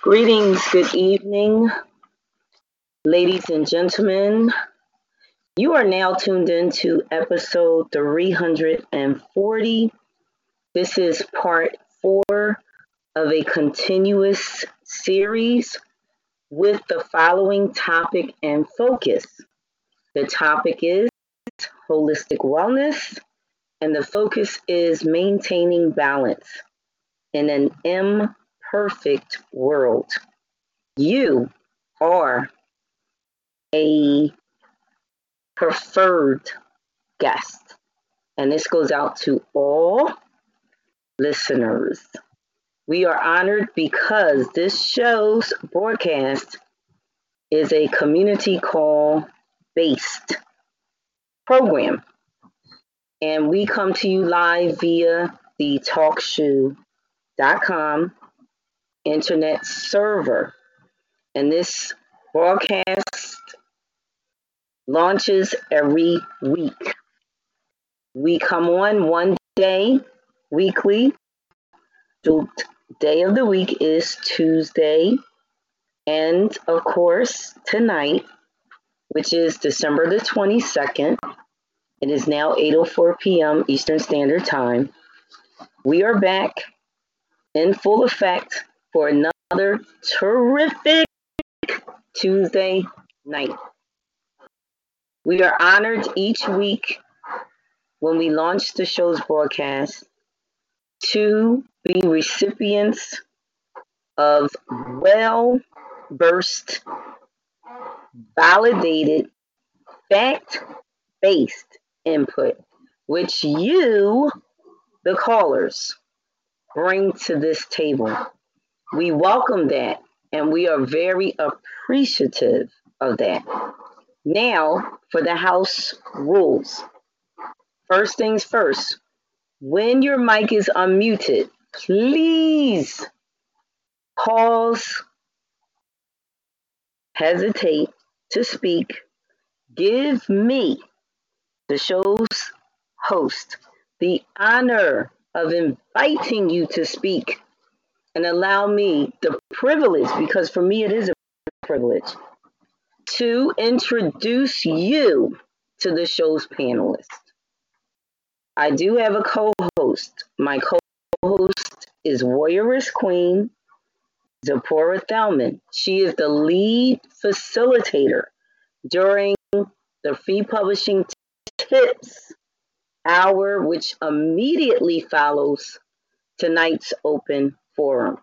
Greetings, good evening, ladies and gentlemen. You are now tuned into episode 340. This is part four of a continuous series with the following topic and focus. The topic is holistic wellness, and the focus is maintaining balance in an imperfect world. You are a preferred guest, and this goes out to all listeners. We are honored because this show's broadcast is a community call based program. And we come to you live via the talkshoe.com internet server. And this broadcast launches every week. We come on one day weekly. The day of the week is Tuesday. And of course, tonight, which is December the 22nd, it is now 8:04 p.m. Eastern Standard Time. We are back in full effect for another terrific Tuesday night. We are honored each week when we launch the show's broadcast to be recipients of well versed, validated, fact based input, which you, the callers, bring to this table. We welcome that and we are very appreciative of that. Now, for the house rules. First things first, when your mic is unmuted, please pause, hesitate to speak, give me the show's host the honor of inviting you to speak and allow me the privilege, because for me it is a privilege, to introduce you to the show's panelists. I do have a co host. My co host is Warrioress Queen Zipporah Thelman. She is the lead facilitator during the Free Publishing Tips hour, which immediately follows tonight's open forum.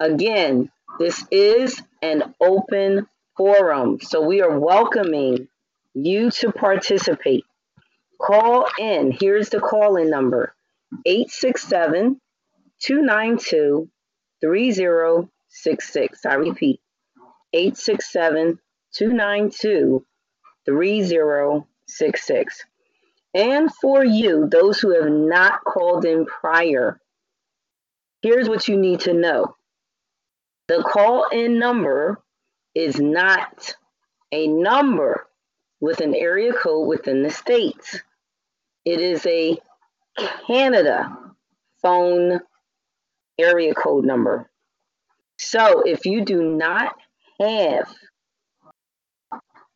Again, this is an open forum, so we are welcoming you to participate. Call in. Here's the call in number 867 292 3066. I repeat 867 292 3066. And for you, those who have not called in prior, here's what you need to know the call in number is not a number with an area code within the states. It is a Canada phone area code number. So if you do not have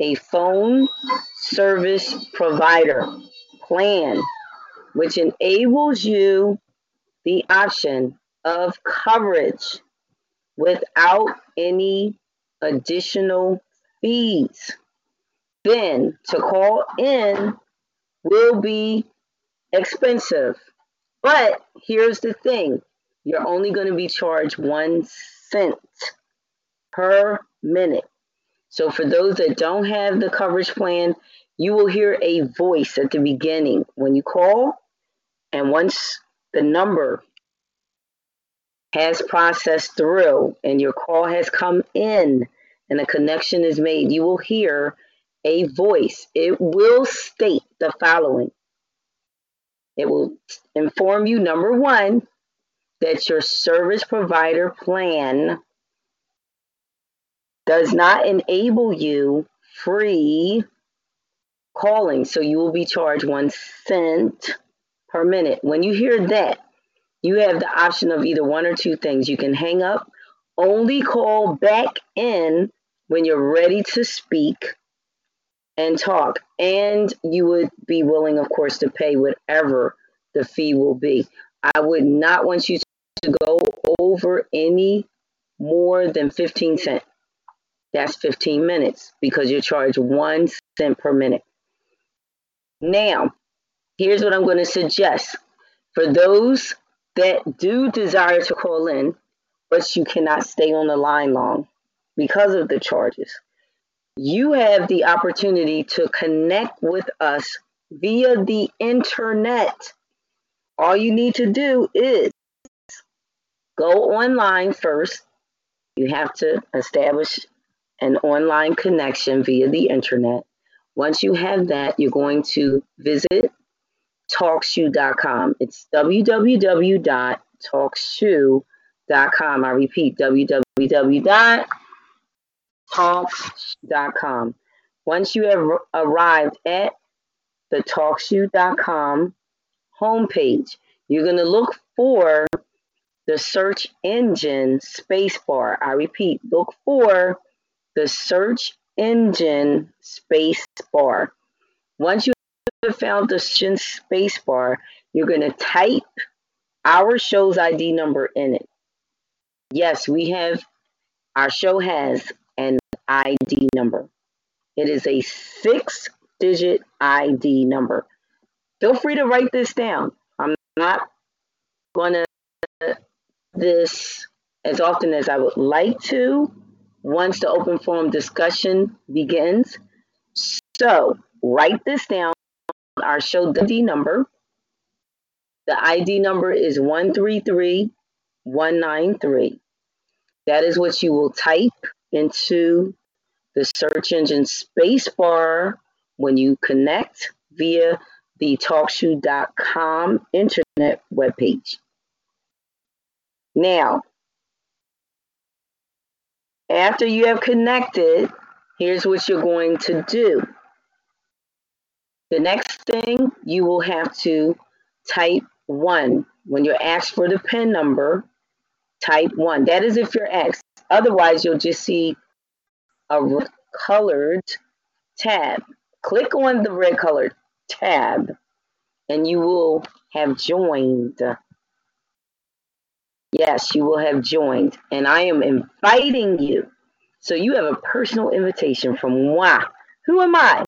a phone service provider plan, which enables you the option of coverage without any additional fees. Then to call in will be expensive. But here's the thing you're only going to be charged one cent per minute. So for those that don't have the coverage plan, you will hear a voice at the beginning when you call. And once the number has processed through and your call has come in and a connection is made, you will hear a voice. It will state the following it will inform you, number one, that your service provider plan does not enable you free calling. So you will be charged one cent per minute. When you hear that, you have the option of either one or two things. You can hang up, only call back in when you're ready to speak and talk. And you would be willing, of course, to pay whatever the fee will be. I would not want you to go over any more than 15 cents. That's 15 minutes because you're charged one cent per minute. Now, here's what I'm going to suggest. For those that do desire to call in, but you cannot stay on the line long because of the charges, you have the opportunity to connect with us via the internet. All you need to do is go online first. You have to establish an online connection via the internet. Once you have that, you're going to visit talkshoe.com. It's www.talkshoe.com. I repeat, www.talkshoe.com. Once you have arrived at the talkshoe.com homepage, you're going to look for the search engine spacebar. I repeat, look for the search engine space bar. Once you have found the engine space bar, you're going to type our show's ID number in it. Yes, we have, our show has an ID number. It is a six digit ID number. Feel free to write this down. I'm not going to this as often as I would like to once the open forum discussion begins. So write this down our show ID number. The ID number is 133193. That is what you will type into the search engine spacebar when you connect via the talkshoe.com internet webpage. Now, after you have connected, here's what you're going to do. The next thing you will have to type one. When you're asked for the PIN number, type one. That is if you're asked. Otherwise, you'll just see a red colored tab. Click on the red colored tab and you will have joined. Yes, you will have joined. And I am inviting you. So you have a personal invitation from moi. Who am I?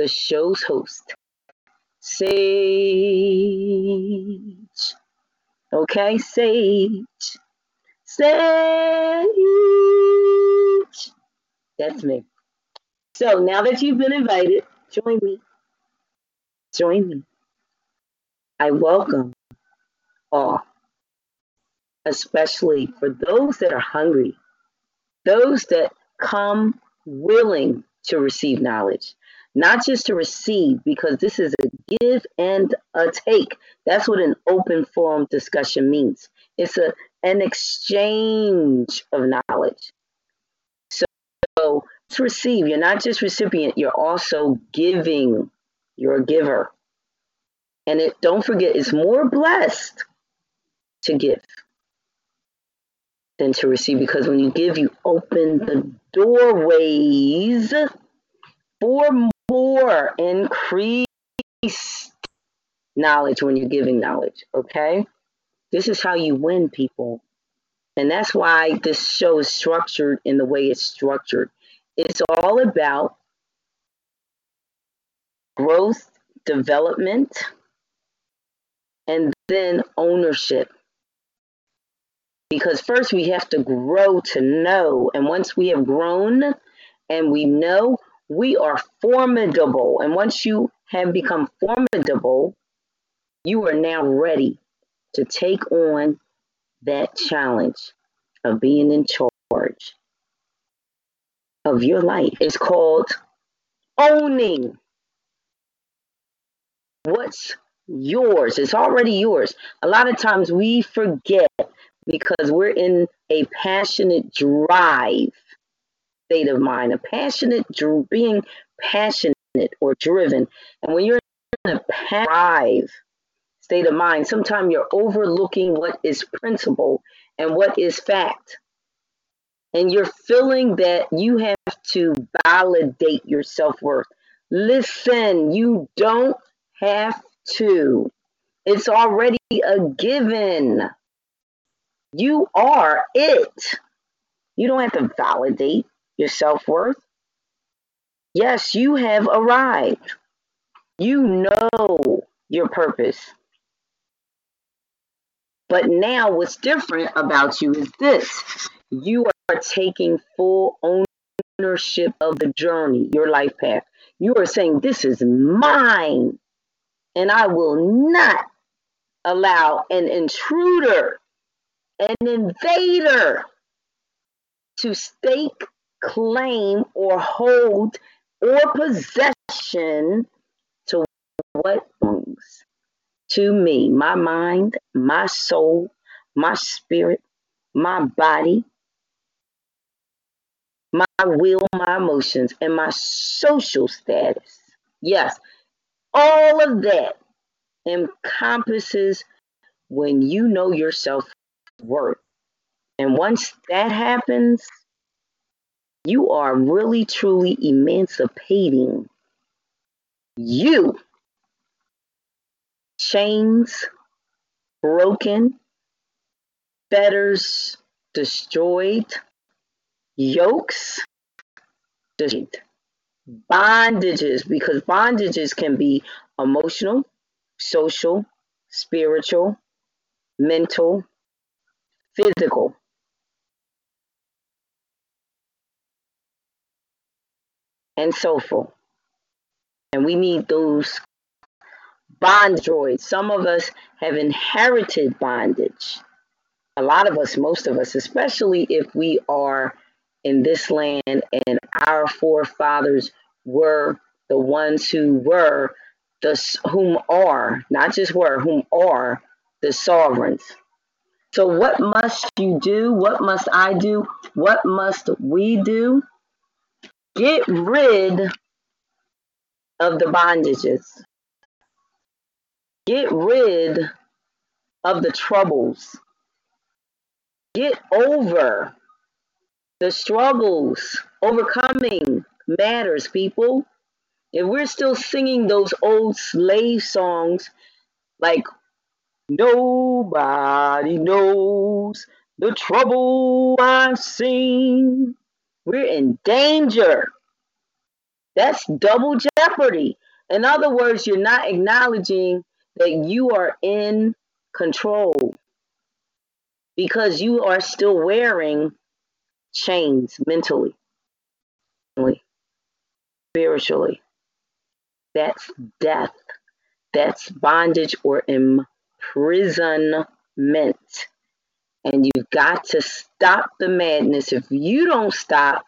the show's host, Sage. Okay, Sage. Sage. That's me. So now that you've been invited, join me. Join me. I welcome all, especially for those that are hungry, those that come willing to receive knowledge, not just to receive, because this is a give and a take. That's what an open forum discussion means. It's a an exchange of knowledge. So, so to receive, you're not just recipient, you're also giving. You're a giver. And it don't forget, it's more blessed to give than to receive because when you give, you open the doorways for more increased knowledge when you're giving knowledge, okay? This is how you win people. And that's why this show is structured in the way it's structured. It's all about growth, development, and then ownership. Because first we have to grow to know. And once we have grown and we know, we are formidable. And once you have become formidable, you are now ready to take on that challenge of being in charge of your life. It's called owning what's yours. It's already yours. A lot of times we forget because we're in a passionate drive state of mind, a passionate, being passionate or driven. And when you're in a drive state of mind. Sometimes you're overlooking what is principle and what is fact. And you're feeling that you have to validate your self worth. Listen, you don't have to. It's already a given. You are it. You don't have to validate your self worth. Yes, you have arrived. You know your purpose. But now, what's different about you is this you are taking full ownership of the journey, your life path. You are saying, This is mine, and I will not allow an intruder, an invader to stake claim or hold or possession to what belongs to me my mind, my soul, my spirit, my body, my will, my emotions, and my social status. Yes, all of that encompasses when you know your worth. And once that happens, you are really truly emancipating you. Chains broken, fetters destroyed, yokes destroyed, bondages, because bondages can be emotional, social, spiritual, mental, physical. and so forth. And we need those bond droids. Some of us have inherited bondage. A lot of us, most of us, especially if we are in this land and our forefathers were the ones who were the whom are, not just were, whom are the sovereigns. So, what must you do? What must I do? What must we do? Get rid of the bondages. Get rid of the troubles. Get over the struggles. Overcoming matters, people. If we're still singing those old slave songs like Nobody knows the trouble I've seen. We're in danger. That's double jeopardy. In other words, you're not acknowledging that you are in control because you are still wearing chains mentally, spiritually. That's death. That's bondage or imprisonment. Prisonment, and you've got to stop the madness. If you don't stop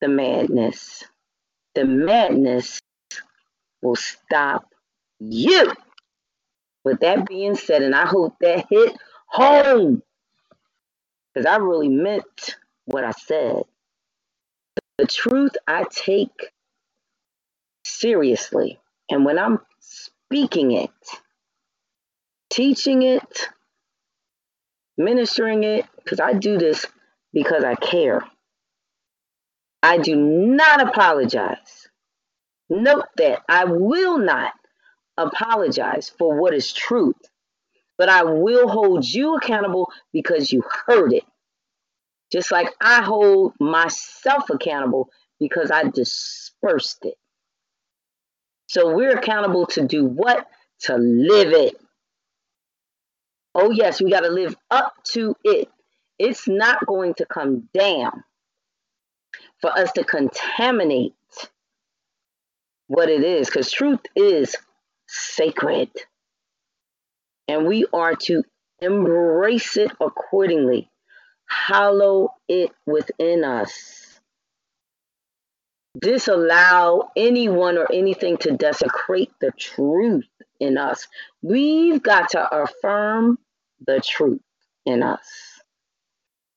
the madness, the madness will stop you. With that being said, and I hope that hit home because I really meant what I said. The truth I take seriously. And when I'm speaking it, teaching it, ministering it, because I do this because I care. I do not apologize. Note that I will not apologize for what is truth, but I will hold you accountable because you heard it. Just like I hold myself accountable because I dispersed it. So we're accountable to do what? To live it. Oh, yes, we got to live up to it. It's not going to come down for us to contaminate what it is, because truth is sacred. And we are to embrace it accordingly, hallow it within us. Disallow anyone or anything to desecrate the truth in us. We've got to affirm the truth in us.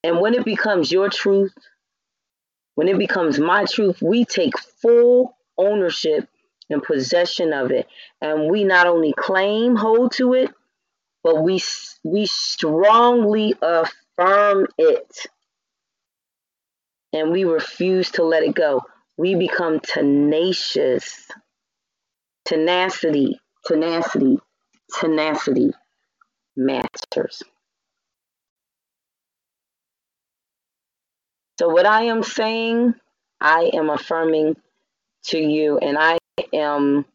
And when it becomes your truth, when it becomes my truth, we take full ownership and possession of it. And we not only claim hold to it, but we we strongly affirm it. And we refuse to let it go. We become tenacious. Tenacity, tenacity, tenacity matters. So, what I am saying, I am affirming to you, and I am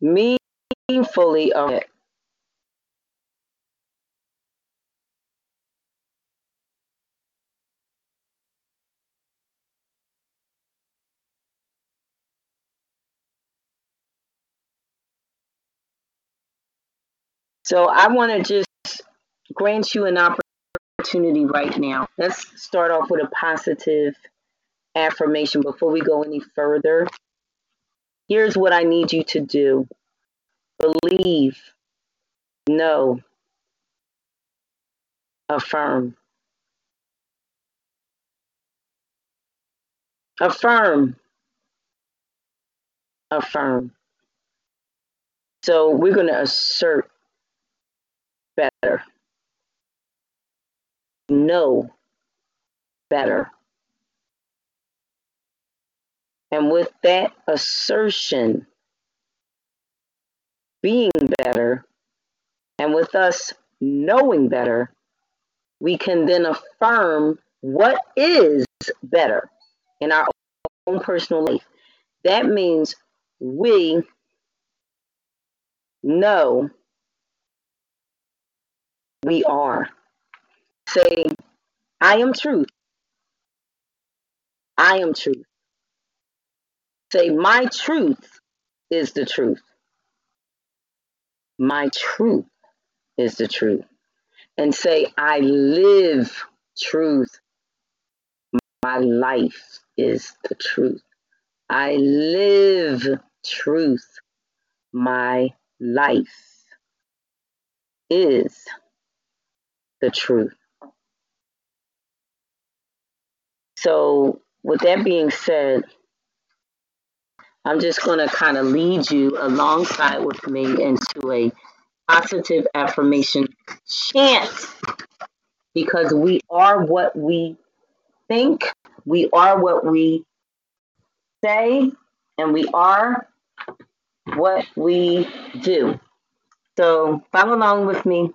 meaningfully it. So I want to just grant you an opportunity right now. Let's start off with a positive affirmation before we go any further. Here's what I need you to do believe, know, affirm. Affirm. Affirm. So we're going to assert better, know better. And with that assertion, being better, and with us knowing better, we can then affirm what is better in our own personal life. That means we know we are. Say, I am truth. I am truth. Say, my truth is the truth. My truth is the truth. And say, I live truth. My life is the truth. I live truth. My life is the truth. So, with that being said, I'm just going to kind of lead you alongside with me into a positive affirmation chant because we are what we think, we are what we say, and we are what we do. So follow along with me.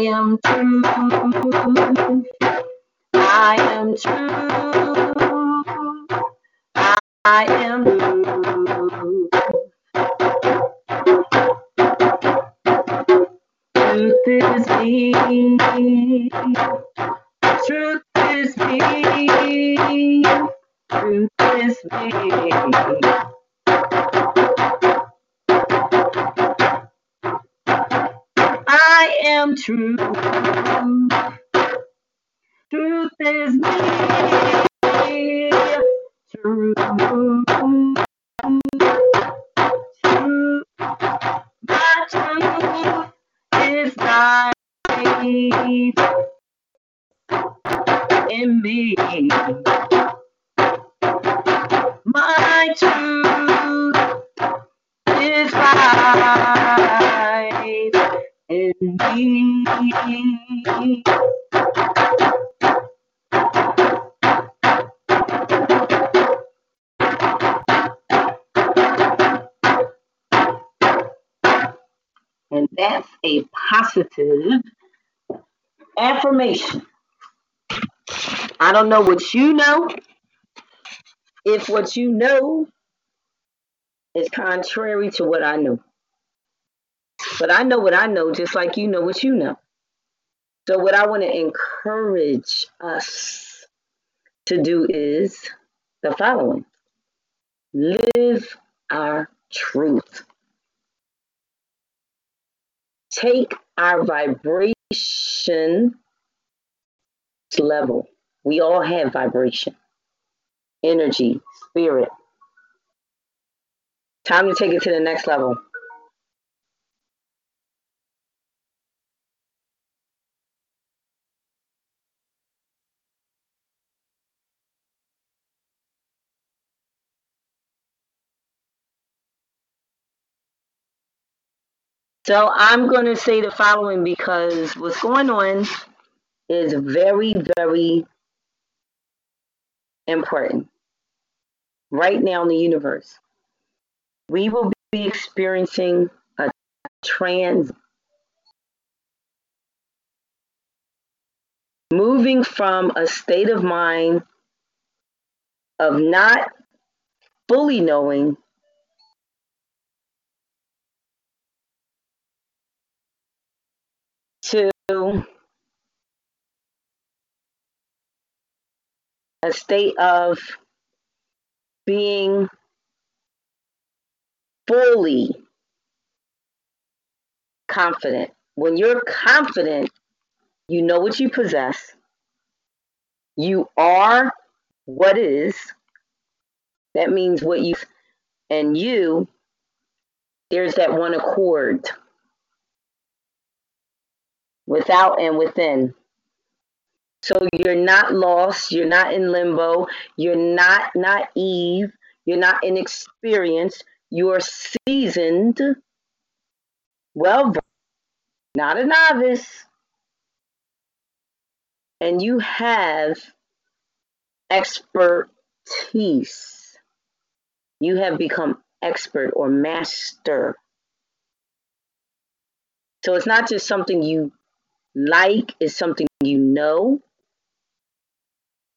Am true. I am true. I am true. Truth is me. Truth is me. Truth is me. Am true. Truth is me. True. True. My truth is life in me. My truth is me. And that's a positive affirmation. I don't know what you know. If what you know is contrary to what I know. But I know what I know, just like you know what you know. So, what I want to encourage us to do is the following live our truth. Take our vibration level. We all have vibration, energy, spirit. Time to take it to the next level. So I'm going to say the following because what's going on is very, very important right now in the universe. We will be experiencing a trans moving from a state of mind of not fully knowing to a state of being fully confident. When you're confident, you know what you possess, you are what is. That means what you and you, there's that one accord without and within. So you're not lost, you're not in limbo, you're not naive, you're not inexperienced, you're seasoned, well, not a novice, and you have expertise. You have become expert or master. So it's not just something you like, is something you know.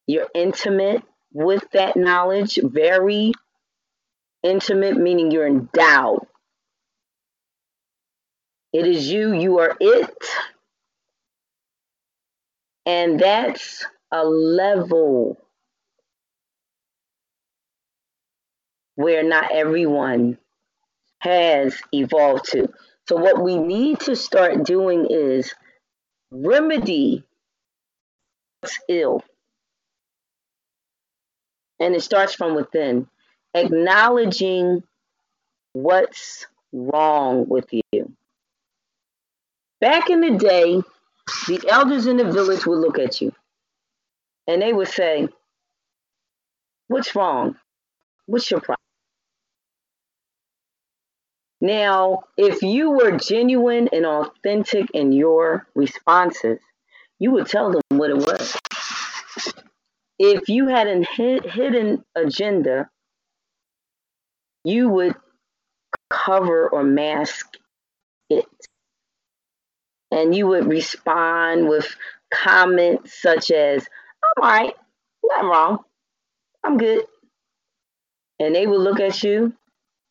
You're intimate with that knowledge, very intimate, meaning you're endowed. It is you, you are it. And that's a level where not everyone has evolved to. So, what we need to start doing is remedy what's ill. And it starts from within, acknowledging what's wrong with you. Back in the day, the elders in the village would look at you and they would say, What's wrong? What's your problem? Now, if you were genuine and authentic in your responses, you would tell them what it was if you had a hidden agenda, you would cover or mask it. And you would respond with comments such as, I'm all right, nothing wrong, I'm good. And they would look at you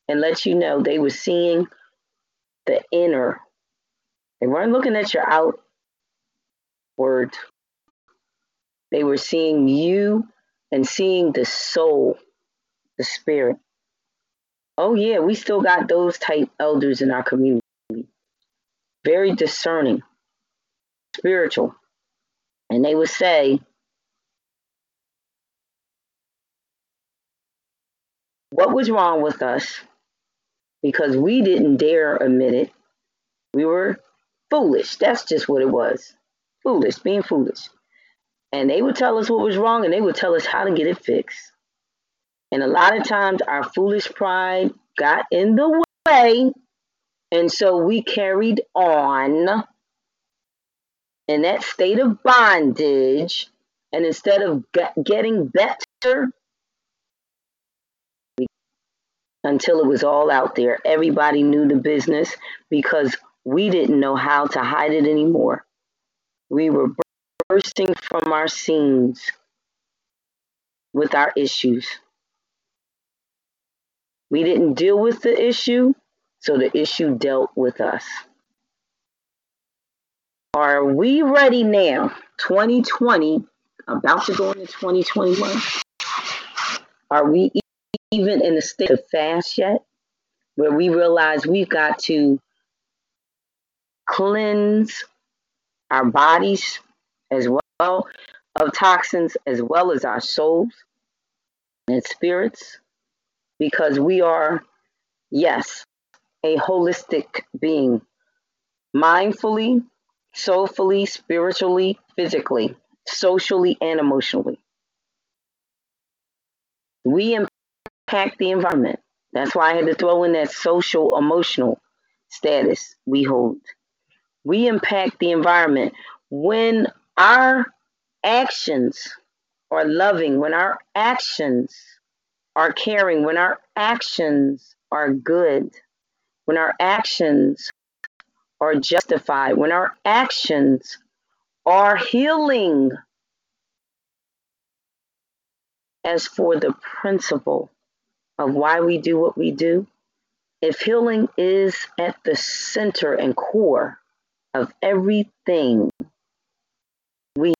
and let you know they were seeing the inner. They weren't looking at your outward they were seeing you and seeing the soul, the spirit. Oh, yeah, we still got those type elders in our community. Very discerning, spiritual. And they would say, what was wrong with us because we didn't dare admit it. We were foolish. That's just what it was. Foolish, being foolish and they would tell us what was wrong and they would tell us how to get it fixed. And a lot of times our foolish pride got in the way. And so we carried on in that state of bondage. And instead of getting better, until it was all out there, everybody knew the business because we didn't know how to hide it anymore. We were bursting from our seams with our issues. We didn't deal with the issue, so the issue dealt with us. Are we ready now? 2020, about to go into 2021. Are we even in the state of fast yet? Where we realize we've got to cleanse our bodies as well of toxins as well as our souls and spirits because we are Yes, a holistic being, mindfully, soulfully, spiritually, physically, socially, and emotionally. We impact the environment. That's why I had to throw in that social emotional status we hold. We impact the environment when our actions are loving, when our actions are caring, when our actions are good, when our actions are justified, when our actions are healing. As for the principle of why we do what we do, if healing is at the center and core of everything we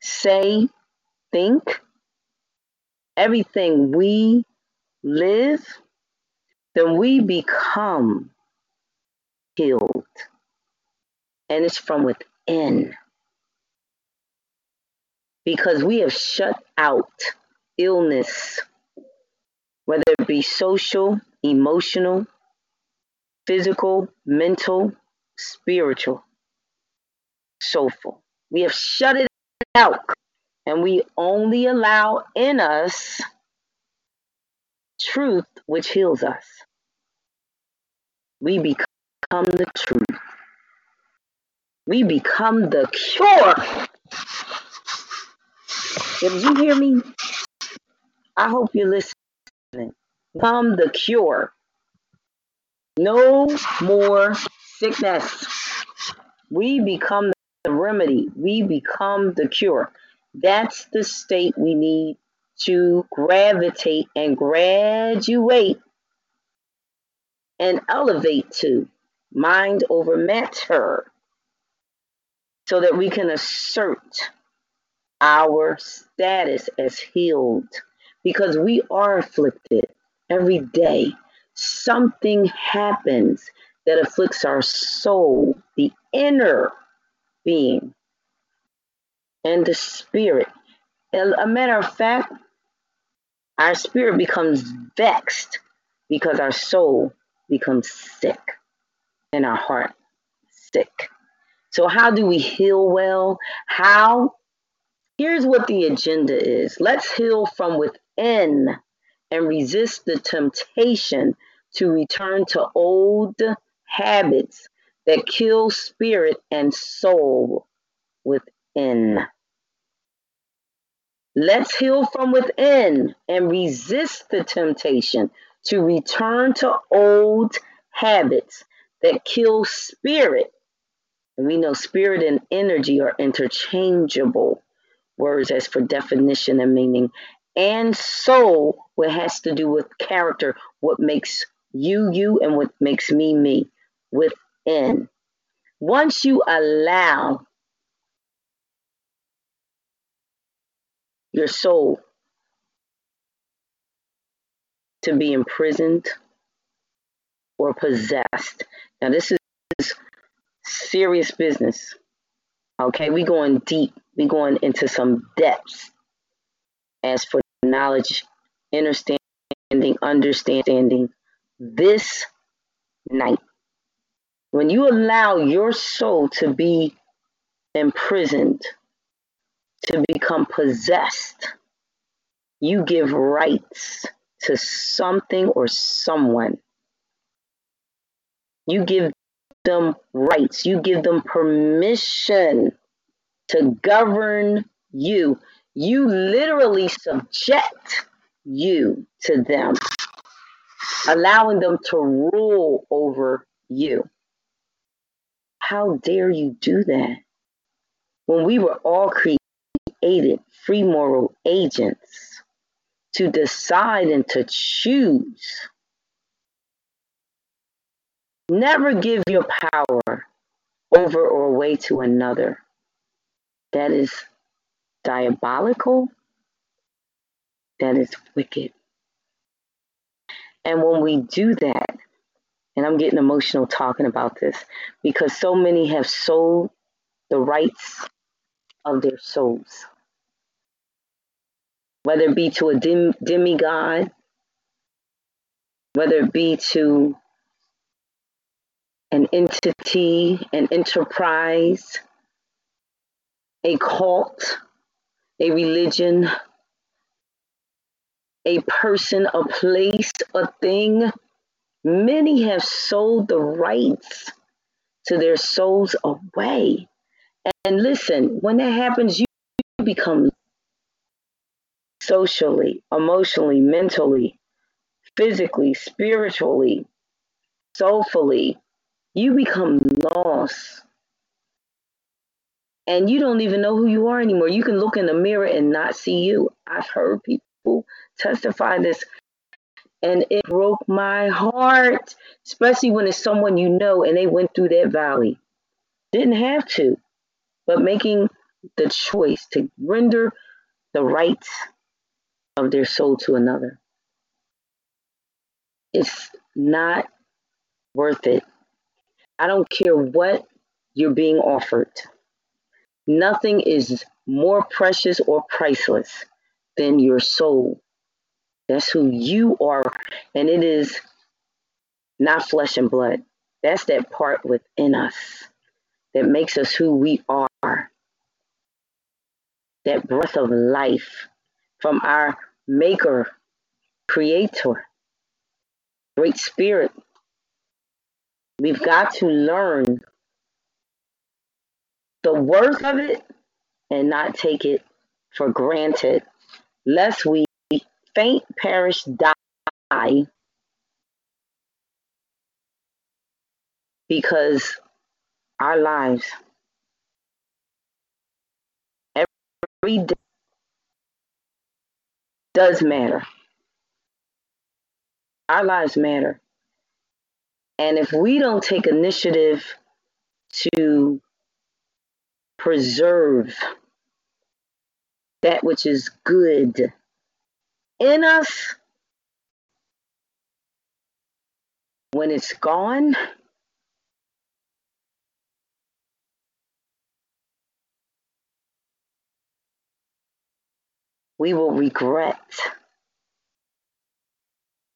say, think, everything we live, then we become healed. And it's from within. Because we have shut out illness, whether it be social, emotional, physical, mental, spiritual, soulful. We have shut it out and we only allow in us truth which heals us. We become the truth. We become the cure. Did you hear me? I hope you're listening. Become the cure. No more sickness. We become the remedy. We become the cure. That's the state we need to gravitate and graduate and elevate to mind over matter so that we can assert our status as healed because we are afflicted every day. Something happens that afflicts our soul, the inner being, and the spirit. a matter of fact, our spirit becomes vexed because our soul becomes sick and our heart sick. So, how do we heal well? How? Here's what the agenda is let's heal from within and resist the temptation to return to old habits that kill spirit and soul within. Let's heal from within and resist the temptation to return to old habits that kill spirit. And we know spirit and energy are interchangeable words as for definition and meaning. And soul, what has to do with character, what makes you you and what makes me me within. Once you allow your soul to be imprisoned or possessed. Now, this is serious business. Okay, we going deep. We going into some depths as for knowledge, understanding, understanding this night. When you allow your soul to be imprisoned, to become possessed, you give rights to something or someone. You give them rights, you give them permission to govern you. You literally subject you to them, allowing them to rule over you. How dare you do that? When we were all created free moral agents to decide and to choose. Never give your power over or away to another. That is diabolical. That is wicked. And when we do that, and I'm getting emotional talking about this because so many have sold the rights of their souls, whether it be to a dem- demigod, whether it be to an entity, an enterprise, a cult, a religion, a person, a place, a thing. Many have sold the rights to their souls away. And listen, when that happens, you become socially, emotionally, mentally, physically, spiritually, soulfully, you become lost. And you don't even know who you are anymore. You can look in the mirror and not see you. I've heard people testify this, and it broke my heart, especially when it's someone you know and they went through that valley. Didn't have to, but making the choice to render the rights of their soul to another. It's not worth it. I don't care what you're being offered. Nothing is more precious or priceless than your soul. That's who you are. And it is not flesh and blood. That's that part within us that makes us who we are. That breath of life from our Maker, Creator, Great Spirit. We've got to learn the worth of it and not take it for granted, lest we faint, perish, die because our lives every day does matter. Our lives matter. And if we don't take initiative to preserve that which is good in us, when it's gone, we will regret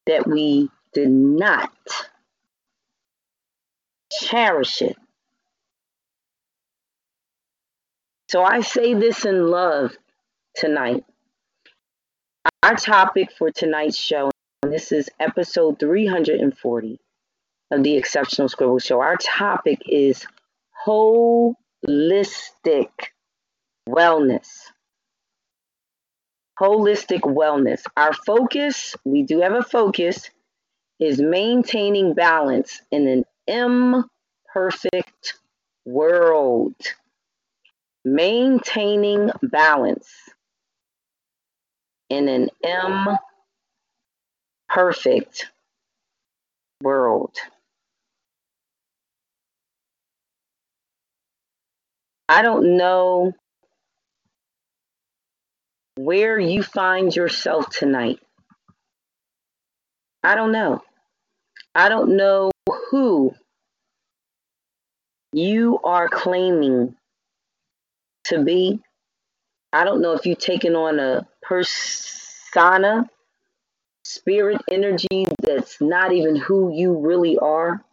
that we did not cherish it. So I say this in love tonight. Our topic for tonight's show, and this is episode 340 of the Exceptional Scribble Show. Our topic is holistic wellness holistic wellness. Our focus, we do have a focus, is maintaining balance in an imperfect world. Maintaining balance in an imperfect world. I don't know where you find yourself tonight. I don't know. I don't know who you are claiming to be. I don't know if you've taken on a persona, spirit energy that's not even who you really are.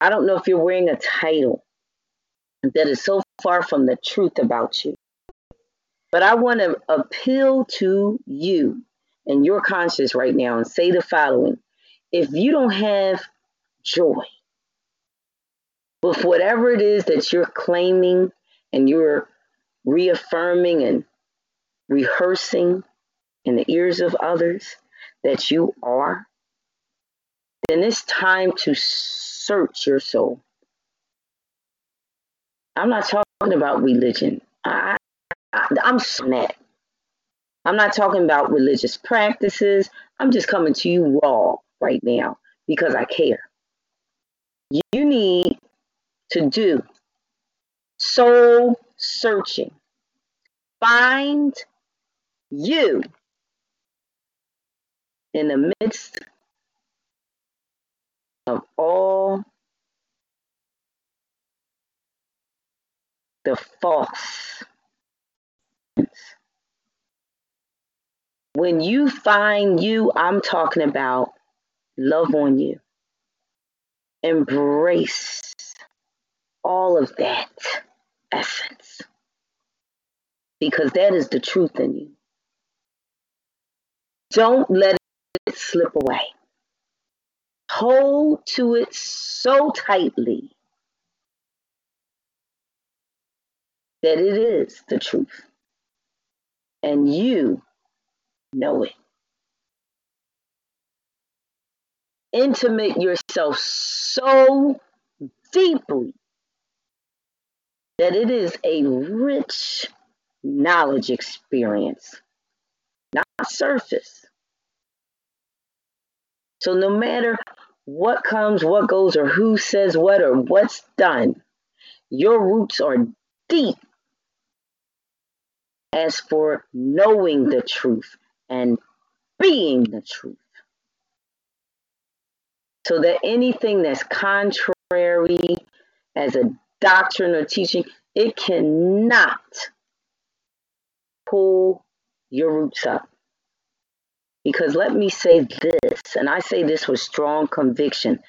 I don't know if you're wearing a title that is so far from the truth about you. But I want to appeal to you and your conscience right now and say the following if you don't have joy with whatever it is that you're claiming and you're reaffirming and rehearsing in the ears of others that you are, then it's time to search your soul. I'm not talking about religion. I, I'm snap. I'm not talking about religious practices. I'm just coming to you raw right now because I care. You need to do soul searching. Find you in the midst of all the false when you find you, I'm talking about love on you. Embrace all of that essence because that is the truth in you. Don't let it slip away. Hold to it so tightly that it is the truth. And you know it. Intimate yourself so deeply that it is a rich knowledge experience, not surface. So, no matter what comes, what goes, or who says what, or what's done, your roots are deep as for knowing the truth and being the truth. So that anything that's contrary as a doctrine or teaching, it cannot pull your roots up. Because let me say this, and I say this with strong conviction.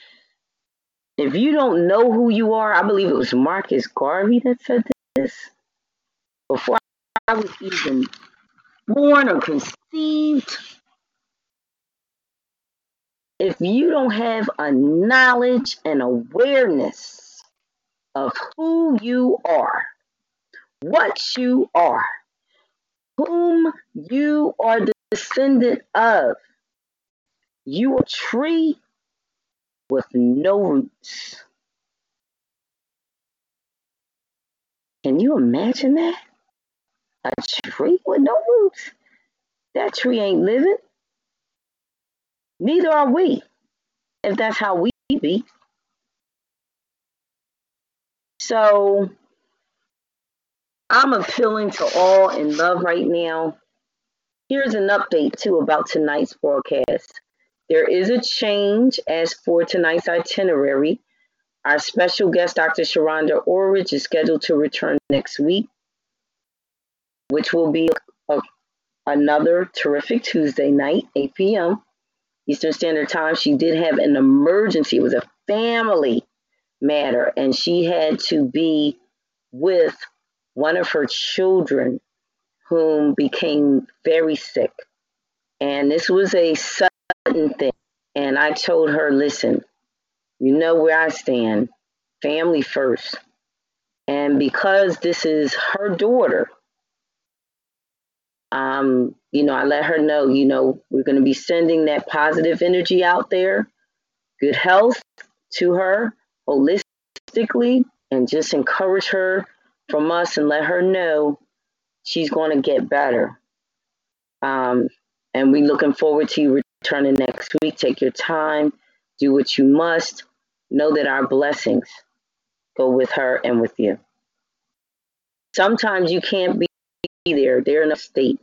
If you don't know who you are, I believe it was Marcus Garvey that said this. Before I was even born or conceived, if you don't have a knowledge and awareness of who you are, what you are, whom you are the descendant of, you a tree with no roots. Can you imagine that? A tree with no roots? That tree ain't living. Neither are we, if that's how we be. So I'm appealing to all in love right now. Here's an update too about tonight's broadcast. There is a change as for tonight's itinerary. Our special guest, Dr. Sheronda Orridge, is scheduled to return next week, which will be a, another terrific Tuesday night, 8 p.m. Eastern Standard Time. She did have an emergency. It was a family matter, and she had to be with one of her children whom became very sick. And this was a sudden thing. And I told her, listen, you know where I stand, family first. And because this is her daughter, um, you know, I let her know, you know, we're going to be sending that positive energy out there, good health to her holistically, and just encourage her from us and let her know she's going to get better. Um, and we're looking forward to you returning next week. Take your time, do what you must. Know that our blessings go with her and with you. Sometimes you can't be there, they're in a state.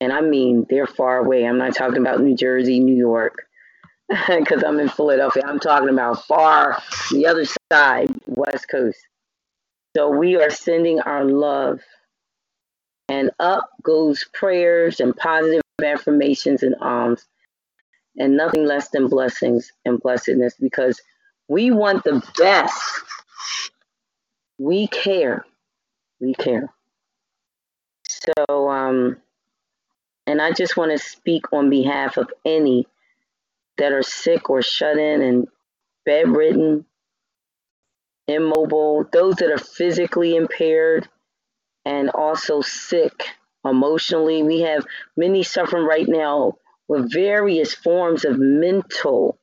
And I mean, they're far away. I'm not talking about New Jersey, New York, because I'm in Philadelphia. I'm talking about far the other side, West Coast. So we are sending our love. And up goes prayers and positive affirmations and alms, and nothing less than blessings and blessedness because we want the best. We care. We care. So, um, and I just want to speak on behalf of any that are sick or shut in and bedridden, immobile, those that are physically impaired and also sick emotionally. We have many suffering right now with various forms of mental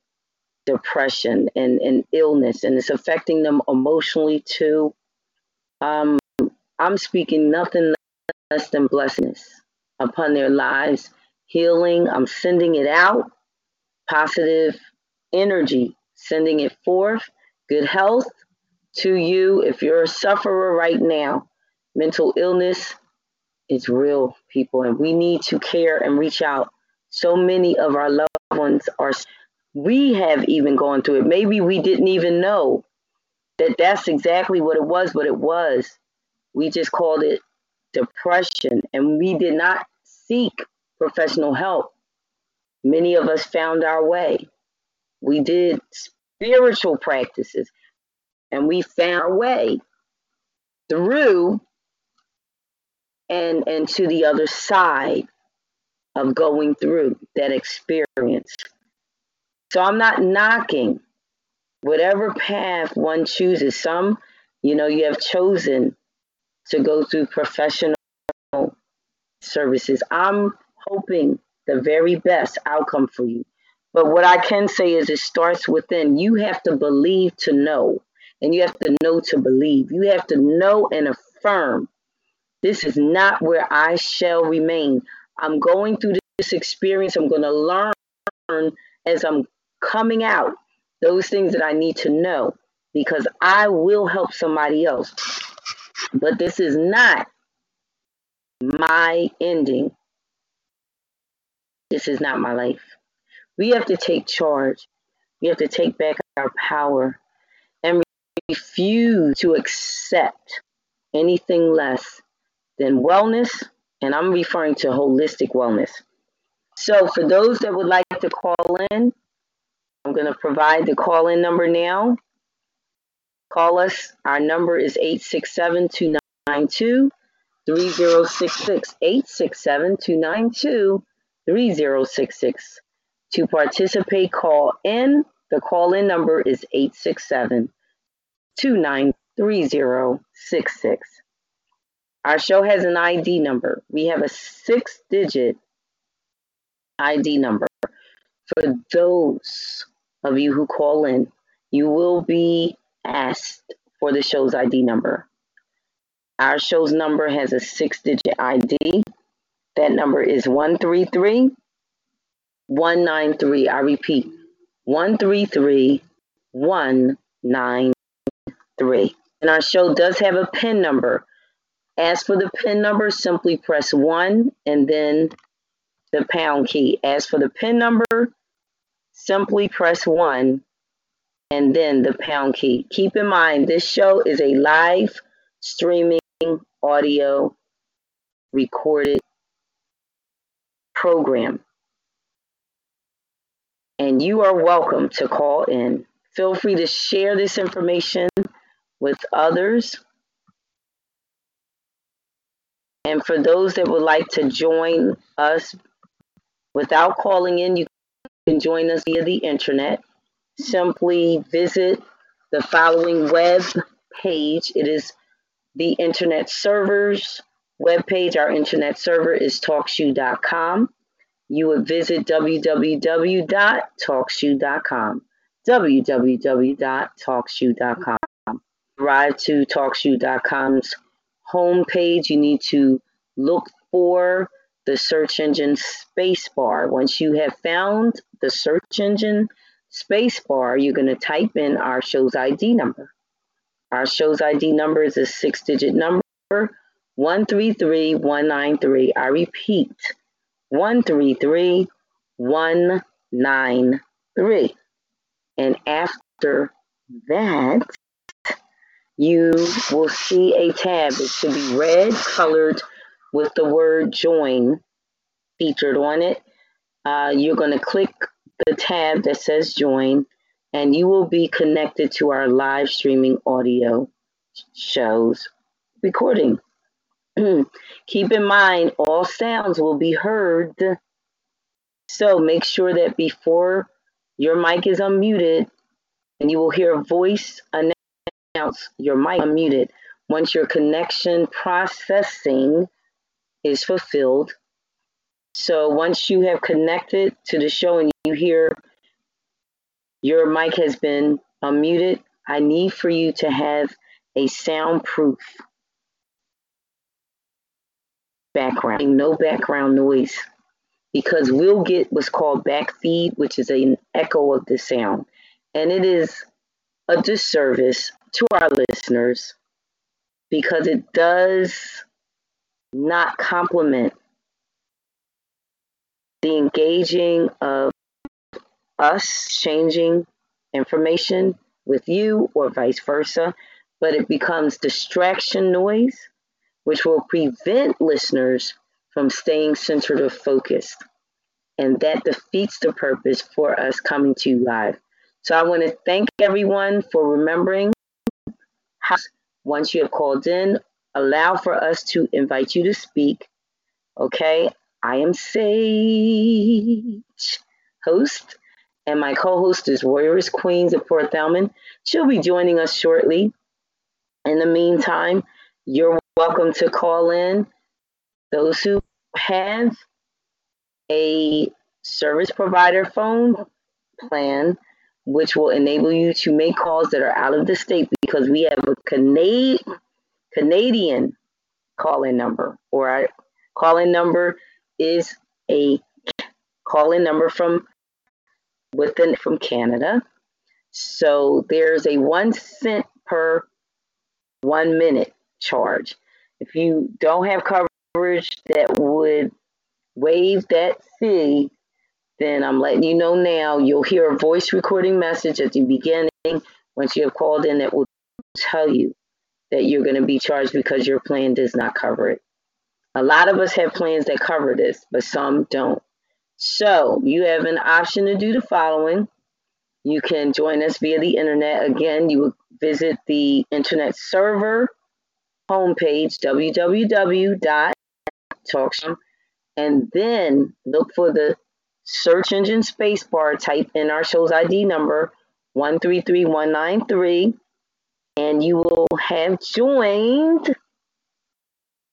depression and, and illness, and it's affecting them emotionally too. Um, I'm speaking nothing less than blessedness upon their lives, healing. I'm sending it out, positive energy, sending it forth, good health to you. If you're a sufferer right now, mental illness is real, people, and we need to care and reach out. So many of our loved ones are, we have even gone through it. Maybe we didn't even know that that's exactly what it was, but it was. We just called it depression, and we did not seek professional help. Many of us found our way. We did spiritual practices and we found our way through and and to the other side of going through that experience. So I'm not knocking whatever path one chooses. Some, you know, you have chosen to go through professional services. I'm hoping the very best outcome for you. But what I can say is it starts within. You have to believe to know, and you have to know to believe. You have to know and affirm this is not where I shall remain. I'm going through this experience. I'm going to learn as I'm coming out those things that I need to know because I will help somebody else. But this is not my ending. This is not my life. We have to take charge. We have to take back our power and refuse to accept anything less than wellness. And I'm referring to holistic wellness. So, for those that would like to call in, I'm going to provide the call in number now. Call us. Our number is 867 292 3066. 867 292 3066. To participate, call in. The call in number is 867 293066. Our show has an ID number. We have a six digit ID number. For those of you who call in, you will be asked for the show's ID number. Our show's number has a six digit ID. That number is 133 193. I repeat, 133 193. And our show does have a PIN number. As for the PIN number, simply press 1 and then the pound key. As for the PIN number, simply press 1 and then the pound key. Keep in mind, this show is a live streaming audio recorded program. And you are welcome to call in. Feel free to share this information with others. And for those that would like to join us without calling in, you can join us via the internet. Simply visit the following web page. It is the internet servers web page. Our internet server is talkshoe.com. You would visit www.talkshoe.com. www.talkshoe.com. Arrive to talkshoe.com's homepage. You need to look for the search engine spacebar. Once you have found the search engine spacebar, you're going to type in our show's ID number. Our show's ID number is a six digit number 133193. I repeat 133193. And after that, you will see a tab. It should be red colored with the word join featured on it. Uh, you're going to click the tab that says join, and you will be connected to our live streaming audio shows recording. Mm-hmm. Keep in mind, all sounds will be heard. So make sure that before your mic is unmuted, and you will hear a voice announce your mic unmuted. Once your connection processing is fulfilled. So once you have connected to the show and you hear your mic has been unmuted, I need for you to have a soundproof background, no background noise, because we'll get what's called backfeed, which is an echo of the sound. And it is a disservice to our listeners because it does not complement the engaging of us changing information with you or vice versa, but it becomes distraction noise, which will prevent listeners from staying centered or focused. And that defeats the purpose for us coming to you live. So I want to thank everyone for remembering how, once you have called in, allow for us to invite you to speak. Okay, I am Sage, host, and my co host is Warriors Queens of Port Thelman. She'll be joining us shortly. In the meantime, you're welcome to call in. Those who have a service provider phone plan, which will enable you to make calls that are out of the state because we have a Canadian Canadian call-in number, or our call-in number is a call-in number from within from Canada. So there's a one cent per one minute charge. If you don't have coverage that would waive that fee, then I'm letting you know now. You'll hear a voice recording message at the beginning once you have called in that will tell you that you're going to be charged because your plan does not cover it. A lot of us have plans that cover this, but some don't. So you have an option to do the following. You can join us via the internet. Again, you will visit the internet server homepage, www.talkshoe, and then look for the search engine spacebar, type in our show's ID number 133193, and you will have joined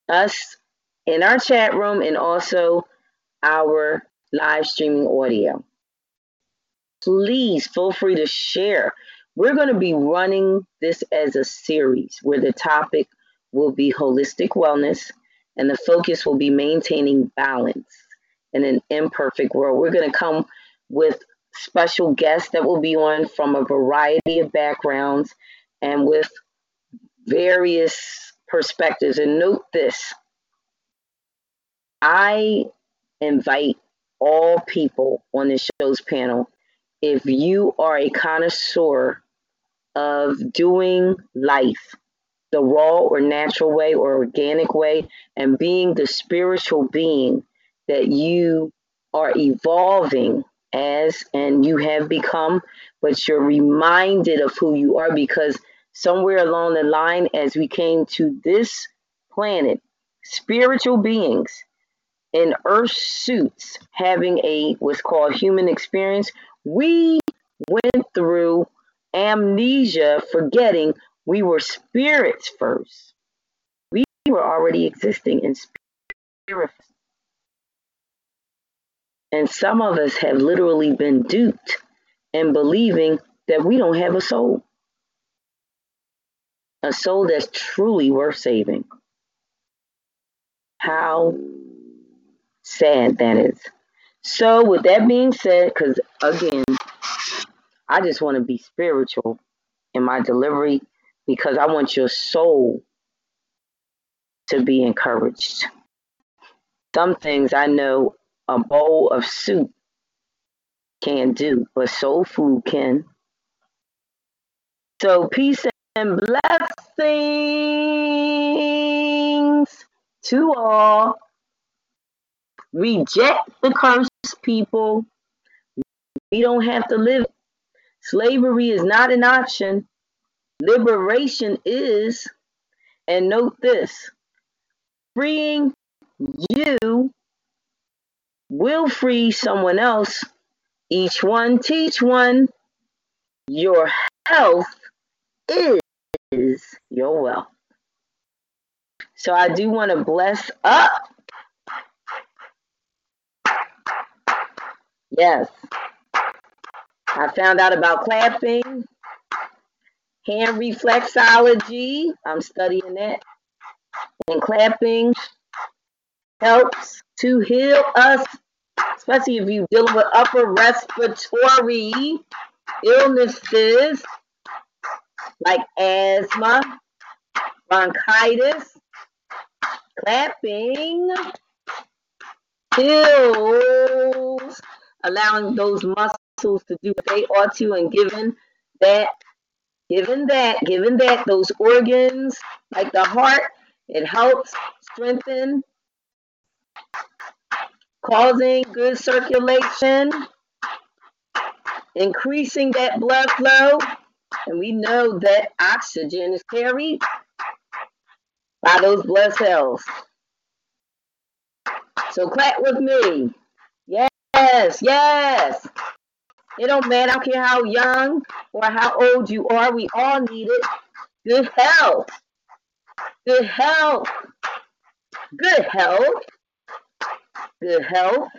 us in our chat room and also our live streaming audio. Please feel free to share. We're going to be running this as a series where the topic will be holistic wellness and the focus will be maintaining balance in an imperfect world. We're going to come with special guests that will be on from a variety of backgrounds and with various perspectives. And note this I invite all people on this show's panel. If you are a connoisseur of doing life the raw or natural way or organic way and being the spiritual being that you are evolving as and you have become, but you're reminded of who you are because somewhere along the line, as we came to this planet, spiritual beings in earth suits having a what's called human experience, we went through amnesia, forgetting we were spirits first. We were already existing in spirit. And some of us have literally been duped in believing that we don't have a soul. A soul that's truly worth saving. How sad that is. So, with that being said, because again, I just want to be spiritual in my delivery because I want your soul to be encouraged. Some things I know a bowl of soup can't do, but soul food can. So, peace and blessings to all. Reject the curse, people. We don't have to live. Slavery is not an option. Liberation is, and note this, freeing you will free someone else. Each one teach one. Your health is your wealth. So I do want to bless up. Yes. I found out about clapping hand reflexology. I'm studying that. And clapping helps to heal us, especially if you're dealing with upper respiratory illnesses like asthma, bronchitis. Clapping heals, allowing those muscles to do what they ought to and giving that Given that, given that those organs like the heart, it helps strengthen, causing good circulation. increasing that blood flow. And we know that oxygen is carried by those blood cells. So clap with me. Yes, yes. It don't matter. I don't care how young or how old you are. We all need it. Good health. Good health. Good health. Good health.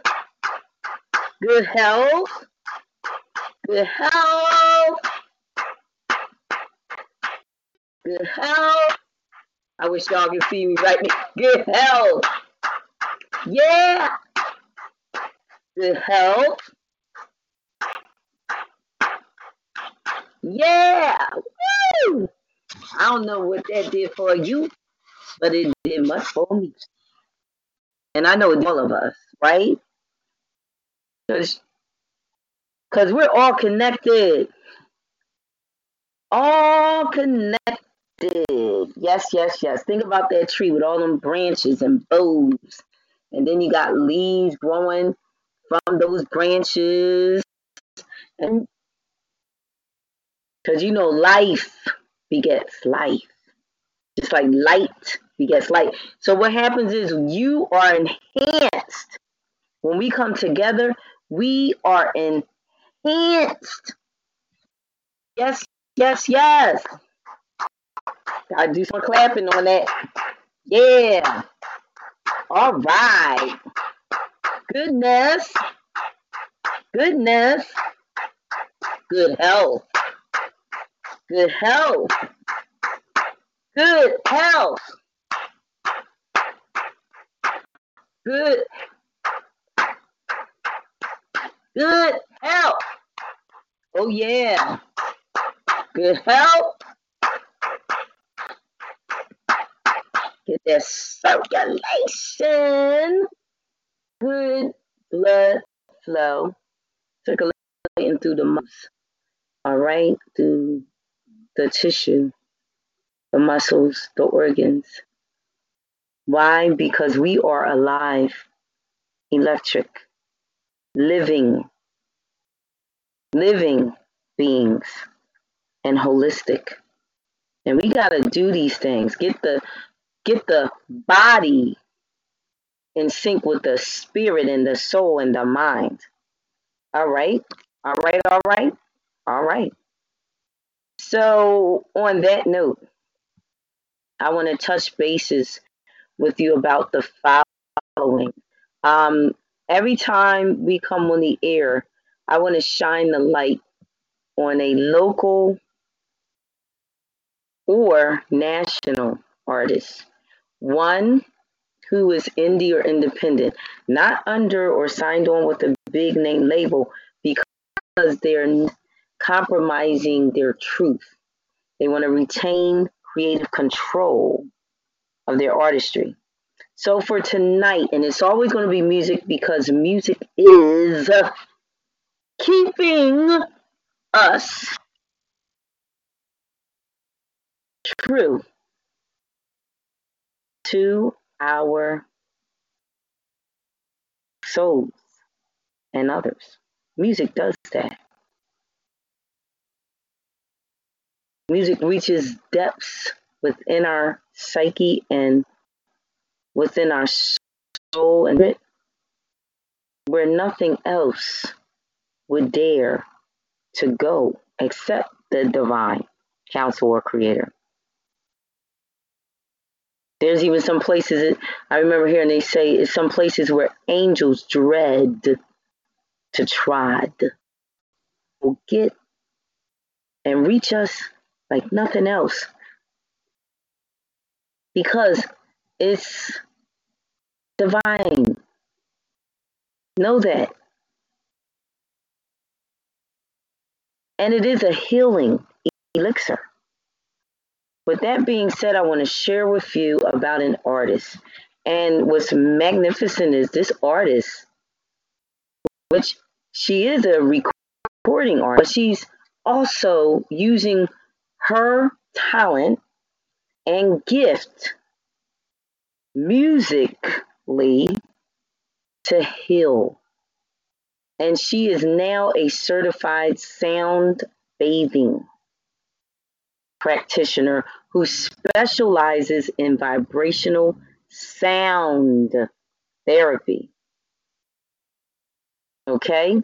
Good health. Good health. Good health. I wish y'all could see me right now. Good health. Yeah. Good health. Yeah. Woo! I don't know what that did for you, but it did much for me. And I know all of us, right? Because we're all connected. All connected. Yes, yes, yes. Think about that tree with all them branches and boughs. And then you got leaves growing from those branches. And because you know, life begets life. Just like light begets light. So what happens is you are enhanced. When we come together, we are enhanced. Yes, yes, yes. Gotta do some clapping on that. Yeah. All right. Goodness. Goodness. Good health. Good health. Good health. Good. Good health. Oh, yeah. Good health. Get that circulation. Good blood flow. Circulating through the muscles. All right. Through the tissue, the muscles, the organs. Why? Because we are alive, electric, living, living beings, and holistic. And we got to do these things. Get the get the body in sync with the spirit and the soul and the mind. All right. All right. All right. All right. So, on that note, I want to touch bases with you about the following. Um, every time we come on the air, I want to shine the light on a local or national artist. One who is indie or independent, not under or signed on with a big name label because they're compromising their truth. They want to retain creative control of their artistry. So for tonight, and it's always going to be music because music is keeping us true to our souls and others. Music does that. Music reaches depths within our psyche and within our soul and it where nothing else would dare to go except the divine counsel or creator. There's even some places that I remember hearing they say it's some places where angels dread to trod, will get and reach us like nothing else because it's divine. Know that. And it is a healing elixir. With that being said, I want to share with you about an artist. And what's magnificent is this artist, which she is a recording artist, she's also using her talent and gift musically to heal and she is now a certified sound bathing practitioner who specializes in vibrational sound therapy. Okay?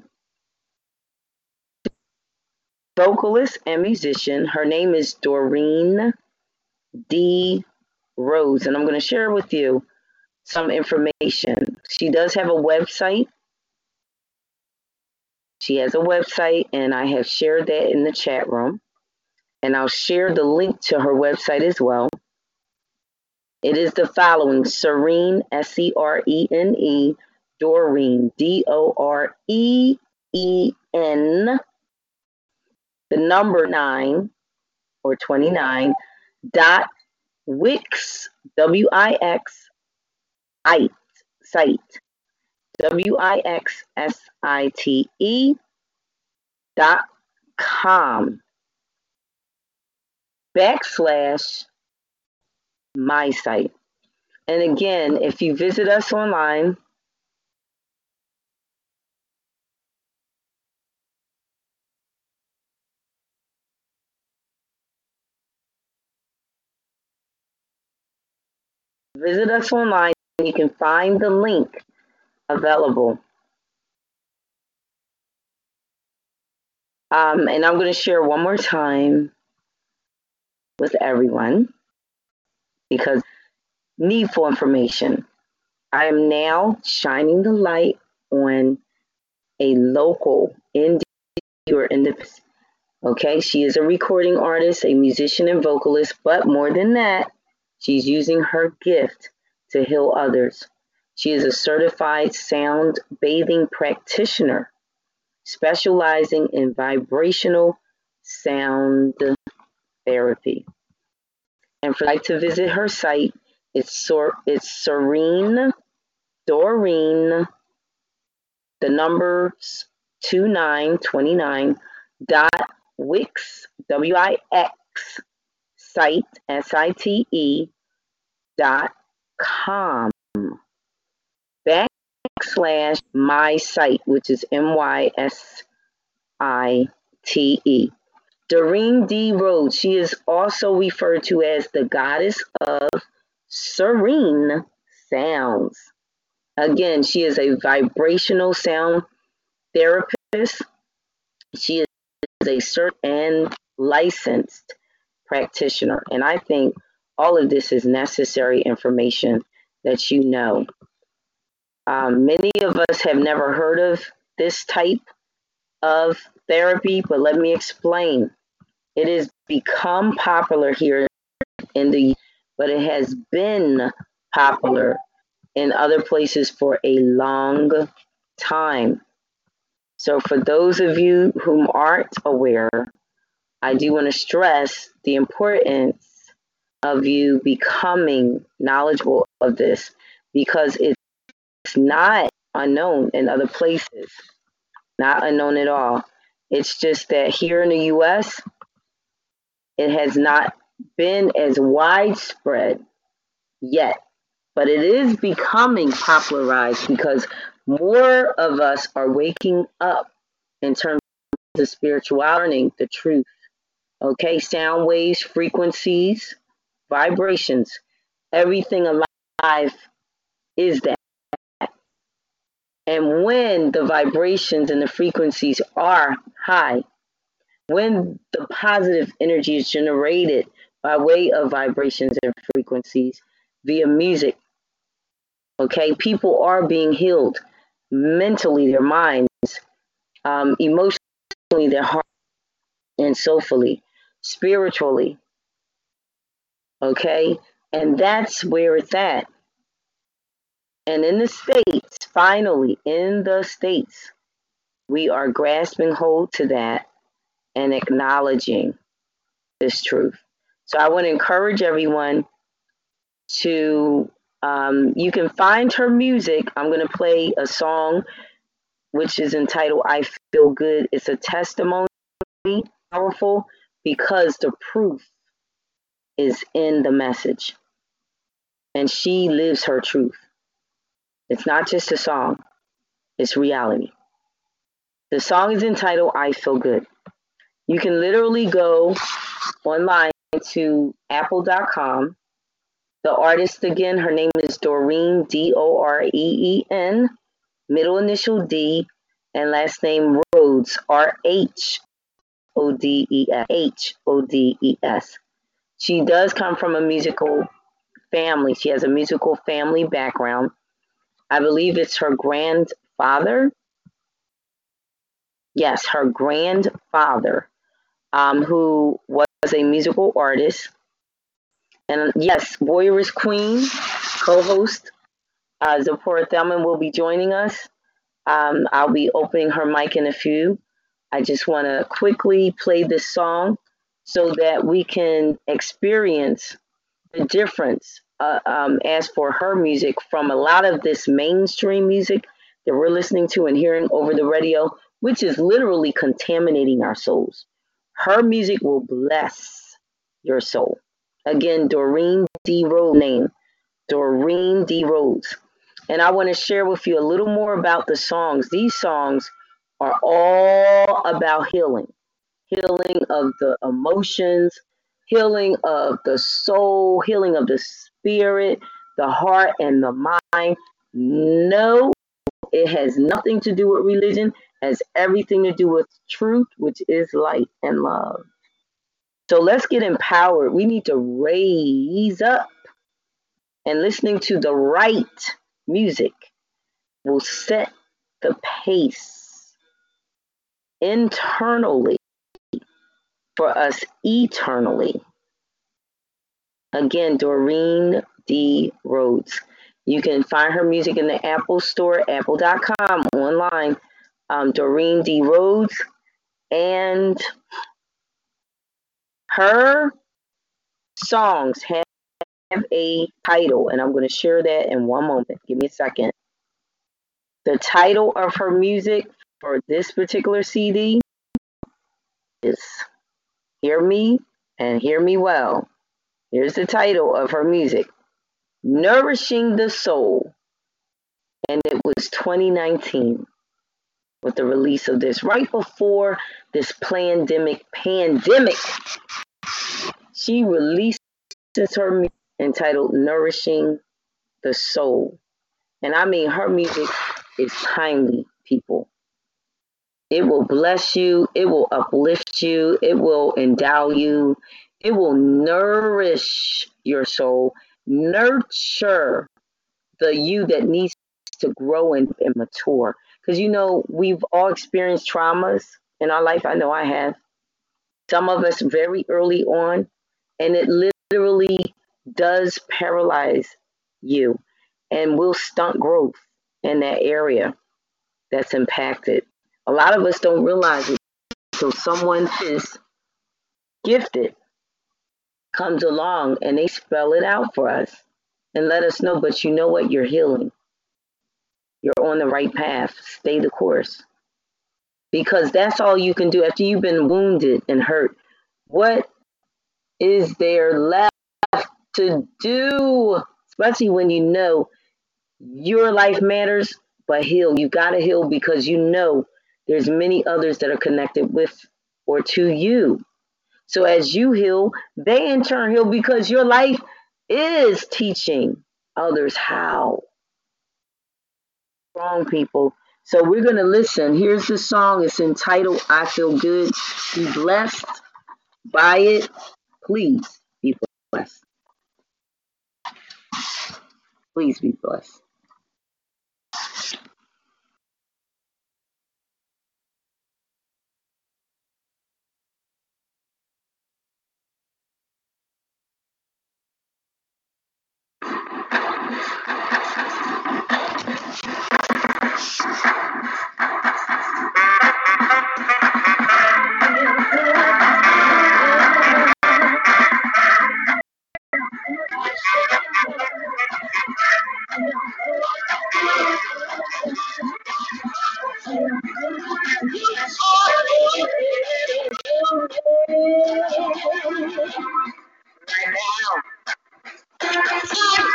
Vocalist and musician. Her name is Doreen D. Rhodes, and I'm going to share with you some information. She does have a website. She has a website, and I have shared that in the chat room. And I'll share the link to her website as well. It is the following Serene, S E R E N E, Doreen, D O R E E N, the number nine or 29, dot Wix, W I X, site, site, W I X S I T E dot com backslash my site. And again, if you visit us online, visit us online, and you can find the link available. Um, and I'm going to share one more time with everyone because needful information. I am now shining the light on a local indie or independent. Okay, she is a recording artist, a musician, and vocalist, but more than that, she's using her gift to heal others. She is a certified sound bathing practitioner specializing in vibrational sound therapy. And if you'd like to visit her site, it's, Sor- it's Serene Doreen, the numbers 2929 dot Wix, W I X, site, S I T E, dot com backslash my site, which is M Y S I T E. Doreen D. Rhodes, she is also referred to as the goddess of serene sounds. Again, she is a vibrational sound therapist. She is a cert and licensed practitioner. And I think all of this is necessary information that you know. Um, many of us have never heard of this type of therapy, but let me explain. It has become popular here in the, but it has been popular in other places for a long time. So, for those of you who aren't aware, I do want to stress the importance of you becoming knowledgeable of this because it's not unknown in other places, not unknown at all. It's just that here in the US, it has not been as widespread yet, but it is becoming popularized because more of us are waking up in terms of spirituality, learning the truth. Okay, sound waves, frequencies, vibrations, everything alive is that. And when the vibrations and the frequencies are high, when the positive energy is generated by way of vibrations and frequencies via music, okay, people are being healed mentally, their minds, um, emotionally, their heart, and soulfully, spiritually, okay, and that's where it's at. And in the States, finally, in the States, we are grasping hold to that and acknowledging this truth. So I want to encourage everyone to, um, you can find her music. I'm going to play a song which is entitled I Feel Good. It's a testimony, powerful, because the proof is in the message. And she lives her truth. It's not just a song, it's reality. The song is entitled I Feel Good. You can literally go online to apple.com. The artist again, her name is Doreen, D O R E E N, middle initial D, and last name Rhodes, R H O D E S. H O D E S. She does come from a musical family. She has a musical family background. I believe it's her grandfather. Yes, her grandfather, um, who was a musical artist. And yes, Warriors Queen, co host uh, Zipporah Thelman, will be joining us. Um, I'll be opening her mic in a few. I just want to quickly play this song so that we can experience the difference uh, um, as for her music from a lot of this mainstream music that we're listening to and hearing over the radio, which is literally contaminating our souls. Her music will bless your soul. Again, Doreen D. Rhodes name, Doreen D. Rhodes. And I want to share with you a little more about the songs. These songs are all about healing, healing of the emotions, healing of the soul, healing of the spirit, the heart, and the mind. No, it has nothing to do with religion, has everything to do with truth, which is light and love. So let's get empowered. We need to raise up and listening to the right music will set the pace internally for us eternally. Again, Doreen D. Rhodes. You can find her music in the Apple Store, apple.com, online. Um, Doreen D. Rhodes. And her songs have a title, and I'm going to share that in one moment. Give me a second. The title of her music for this particular CD is Hear Me and Hear Me Well. Here's the title of her music Nourishing the Soul. And it was 2019 with the release of this, right before this pandemic. Pandemic. She releases her music entitled Nourishing the Soul. And I mean, her music is timely, people. It will bless you, it will uplift you, it will endow you, it will nourish your soul, nurture the you that needs to grow and, and mature. Because you know, we've all experienced traumas in our life. I know I have. Some of us very early on, and it literally does paralyze you and will stunt growth in that area that's impacted. A lot of us don't realize it. So someone is gifted comes along and they spell it out for us and let us know, but you know what? You're healing. You're on the right path. Stay the course. Because that's all you can do after you've been wounded and hurt. What is there left to do? Especially when you know your life matters, but heal. You got to heal because you know there's many others that are connected with or to you. So as you heal, they in turn heal because your life is teaching others how. Wrong people. So we're going to listen. Here's the song. It's entitled I Feel Good. Be blessed by it. Please be blessed. Please be blessed. Now,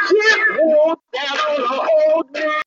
get walk down on the old man.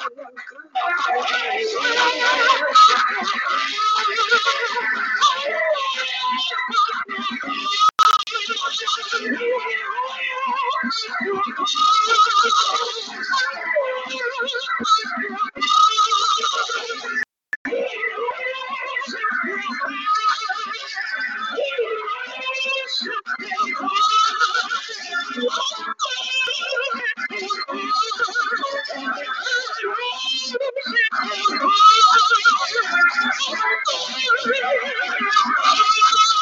All greater level, just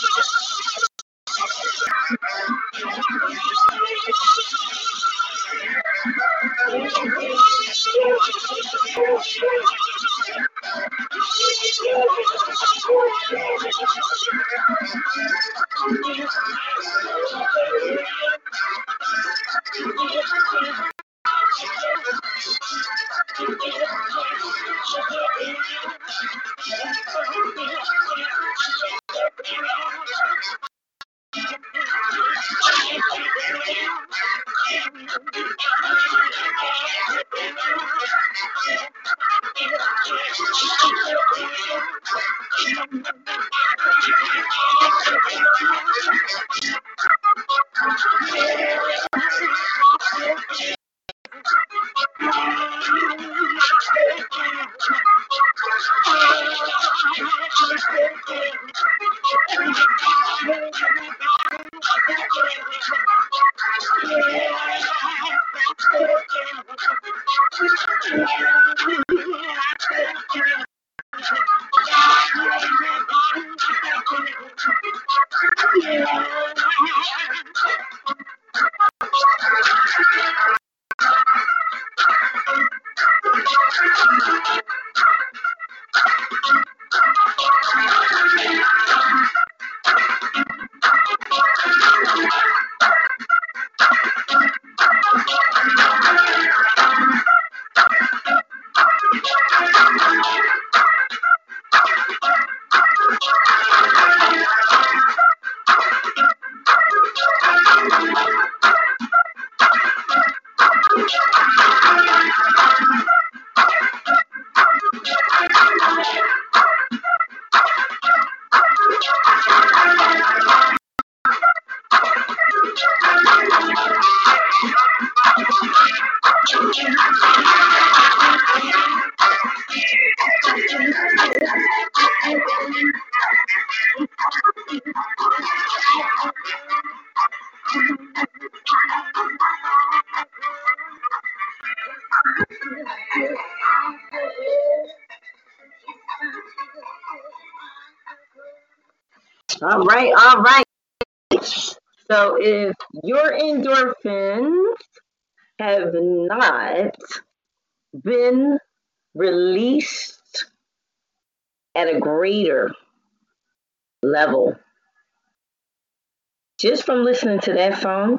from listening to that song,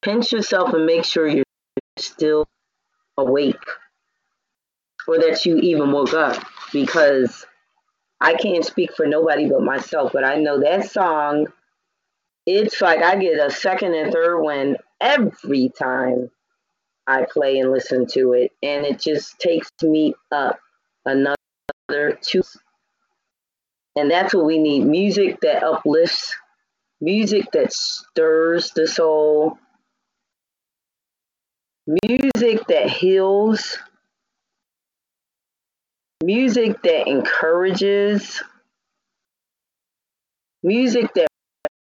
pinch yourself and make sure you're still awake or that you even woke up because I can't speak for nobody but myself, but I know that song, it's like I get a second and third one every time I play and listen to it, and it just takes me up another two. And that's what we need music that uplifts, music that stirs the soul, music that heals, music that encourages, music that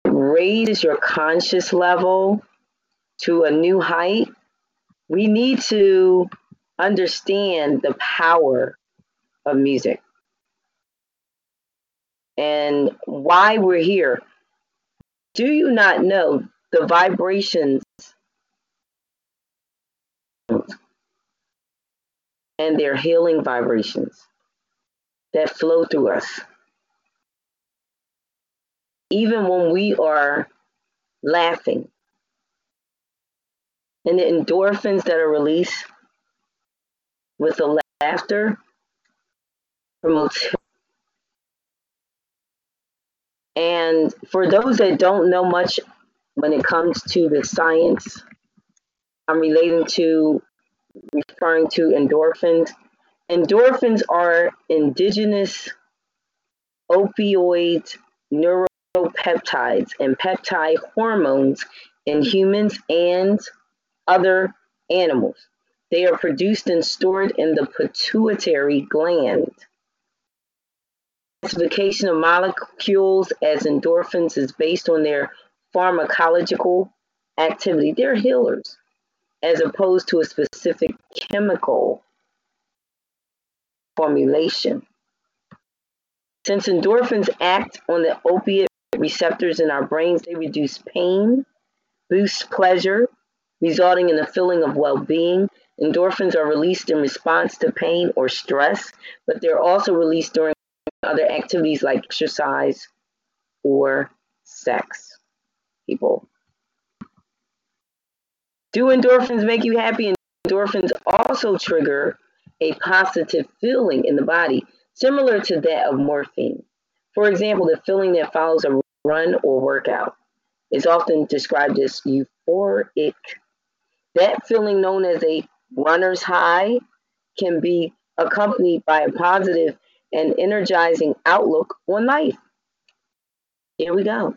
raises your conscious level to a new height. We need to understand the power of music and why we're here. Do you not know the vibrations and their healing vibrations that flow through us? Even when we are laughing, and the endorphins that are released with the laughter promotes and for those that don't know much when it comes to the science i'm relating to referring to endorphins endorphins are endogenous opioid neuropeptides and peptide hormones in humans and other animals they are produced and stored in the pituitary gland. Classification of molecules as endorphins is based on their pharmacological activity. They're healers, as opposed to a specific chemical formulation. Since endorphins act on the opiate receptors in our brains, they reduce pain, boost pleasure, resulting in a feeling of well being, Endorphins are released in response to pain or stress, but they're also released during other activities like exercise or sex. People. Do endorphins make you happy? Endorphins also trigger a positive feeling in the body, similar to that of morphine. For example, the feeling that follows a run or workout is often described as euphoric. That feeling, known as a runner's high can be accompanied by a positive and energizing outlook on life. Here we go.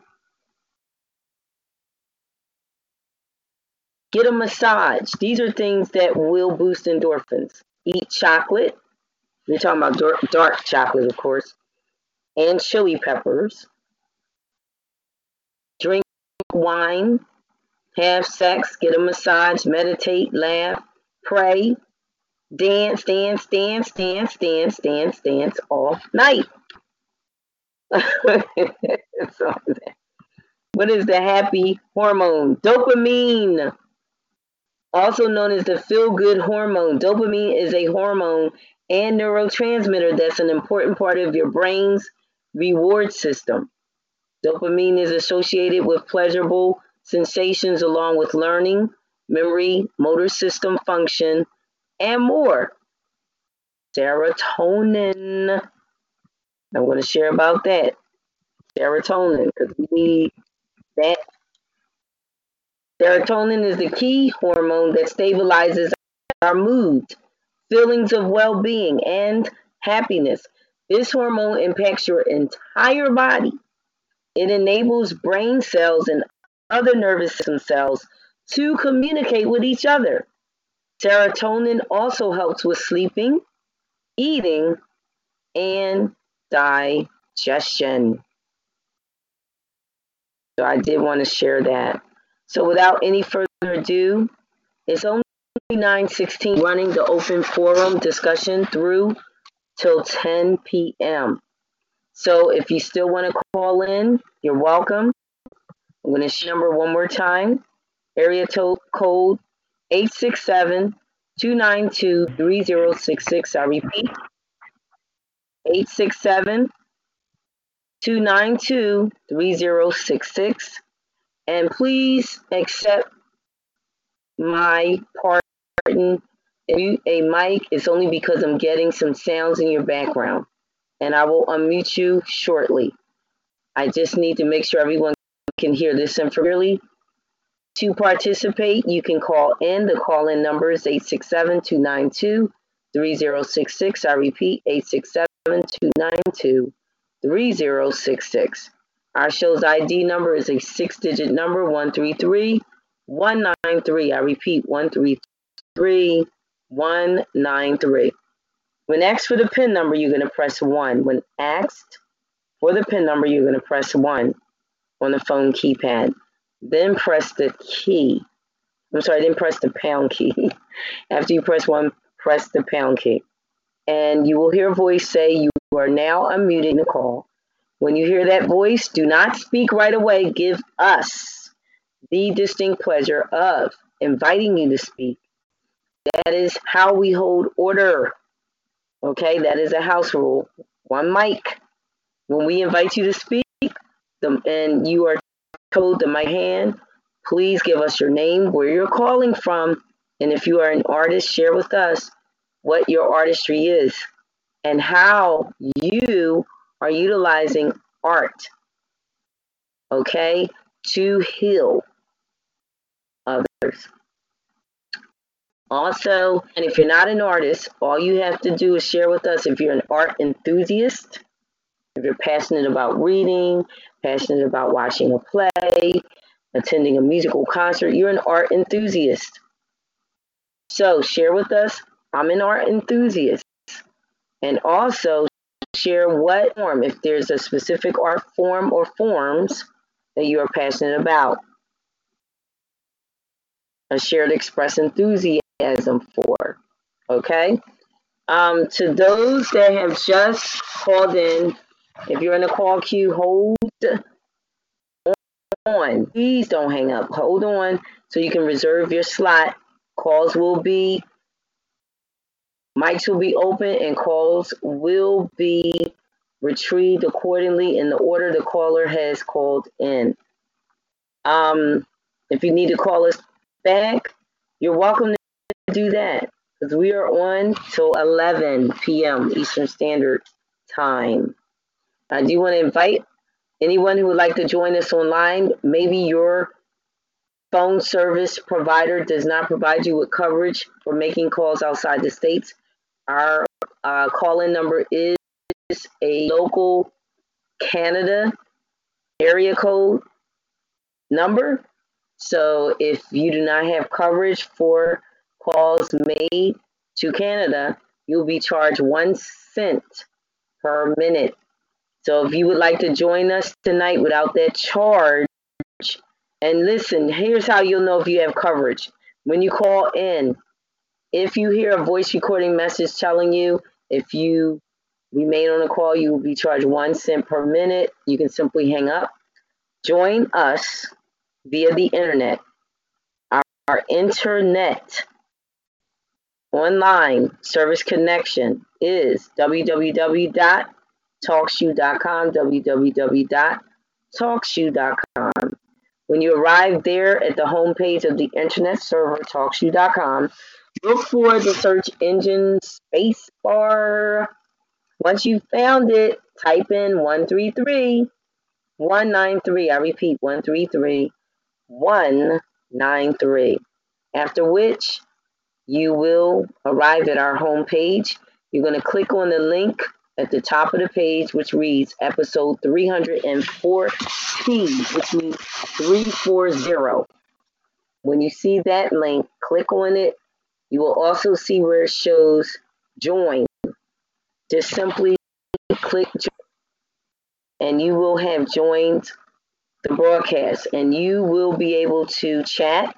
Get a massage. These are things that will boost endorphins. Eat chocolate. We're talking about dark, dark chocolate, of course, and chili peppers. Drink wine. Have sex. Get a massage. Meditate. Laugh pray, dance, dance, dance, dance, dance, dance, dance all night. what is the happy hormone? Dopamine, also known as the feel good hormone. Dopamine is a hormone and neurotransmitter that's an important part of your brain's reward system. Dopamine is associated with pleasurable sensations along with learning, memory, motor system function, and more. Serotonin. I'm going to share about that. Serotonin, because we need that. Serotonin is the key hormone that stabilizes our mood, feelings of well being, and happiness. This hormone impacts your entire body. It enables brain cells and other nervous system cells to communicate with each other. Serotonin also helps with sleeping, eating, and digestion. So I did want to share that. So without any further ado, it's only 9:16 running the open forum discussion through till 10 p.m. So if you still want to call in, you're welcome. I'm going to number one more time area code 867 292 3066. I repeat 867 292 3066. And please accept my pardon. Mute a mic it's only because I'm getting some sounds in your background. And I will unmute you shortly. I just need to make sure everyone can hear this and clearly To participate, you can call in. The call in number is 867 292 3066. I repeat, 867 292 3066. Our show's ID number is a six digit number 133 193. I repeat, 133 193. When asked for the PIN number, you're going to press 1. When asked for the PIN number, you're going to press 1 on the phone keypad. Then press the key. I'm sorry, then press the pound key. After you press 1, press the pound key. And you will hear a voice say, You are now unmuting the call. When you hear that voice, do not speak right away. Give us the distinct pleasure of inviting you to speak. That is how we hold order. Okay, that is a house rule. One mic. When we invite you to speak, and you are told to my hand, please give us your name, where you're calling from, and if you are an artist, share with us what your artistry is and how you are utilizing art, okay, to heal others. Also, and if you're not an artist, all you have to do is share with us if you're an art enthusiast, if you're passionate about reading, passionate about watching a play, attending a musical concert, you're an art enthusiast. So share with us, I'm an art enthusiast. And also share what form, if there's a specific art form or forms that you are passionate about. A shared express enthusiasm for. Okay? Um, to those that have just called in, if you're in the call queue, hold on. Please don't hang up. Hold on so you can reserve your slot. Calls will be, mics will be open, and calls will be retrieved accordingly in the order the caller has called in. Um, if you need to call us back, you're welcome to do that because we are on till 11 p.m. Eastern Standard Time. I do want to invite anyone who would like to join us online. Maybe your phone service provider does not provide you with coverage for making calls outside the states. Our uh, call in number is a local Canada area code number. So if you do not have coverage for calls made to Canada, you'll be charged one cent per minute so if you would like to join us tonight without that charge, and listen, here's how you'll know if you have coverage. When you call in, if you hear a voice recording message telling you if you remain on a call, you will be charged one cent per minute. You can simply hang up. Join us via the internet. Our, our internet online service connection is www talkshoe.com, www.talkshoe.com. When you arrive there at the homepage of the internet server, talkshoe.com, look for the search engine spacebar. Once you've found it, type in 133 193. I repeat, 133 193. After which, you will arrive at our homepage. You're going to click on the link at the top of the page, which reads episode 314, which means 340. When you see that link, click on it. You will also see where it shows join. Just simply click and you will have joined the broadcast and you will be able to chat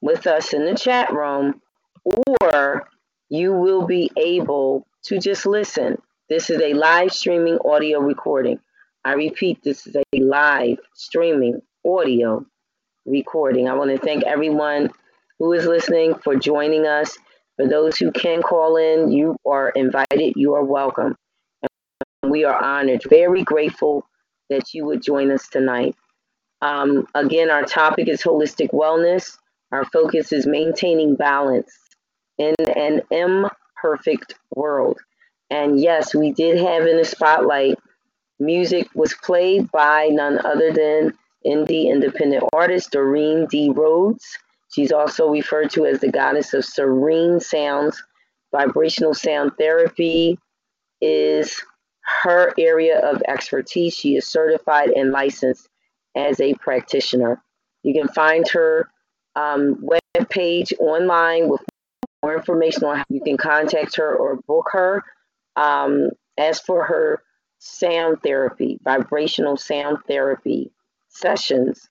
with us in the chat room or you will be able to just listen this is a live streaming audio recording. I repeat, this is a live streaming audio recording. I want to thank everyone who is listening for joining us. For those who can call in, you are invited. You are welcome. And we are honored, very grateful that you would join us tonight. Um, again, our topic is holistic wellness. Our focus is maintaining balance in an imperfect world. And yes, we did have in the spotlight music was played by none other than indie independent artist Doreen D. Rhodes. She's also referred to as the goddess of serene sounds. Vibrational sound therapy is her area of expertise. She is certified and licensed as a practitioner. You can find her um, online with more information on how you can contact her or book her. Um, as for her sound therapy, vibrational sound therapy sessions,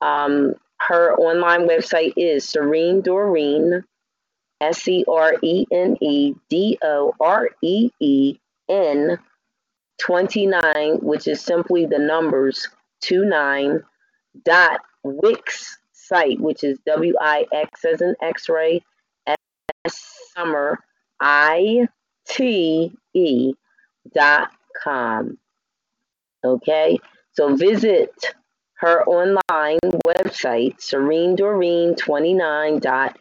um, her online website is Serene Doreen, S E R E N E D O R E E N 29, which is simply the numbers 29 dot Wix site, which is W I X as an X ray, S summer, I T E dot com. Okay, so visit her online website, Serene Doreen 29 dot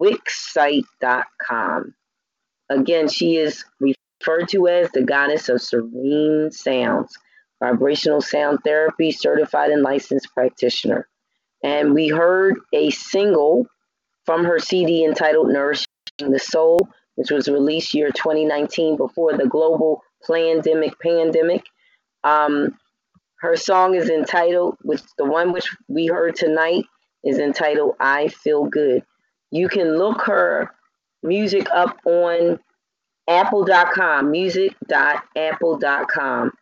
wixsite.com. Again, she is referred to as the goddess of serene sounds, vibrational sound therapy certified and licensed practitioner. And we heard a single from her CD entitled Nourishing the Soul, which was released year 2019 before the global pandemic pandemic. Um, her song is entitled, which the one which we heard tonight is entitled I Feel Good. You can look her music up on apple.com, music.apple.com.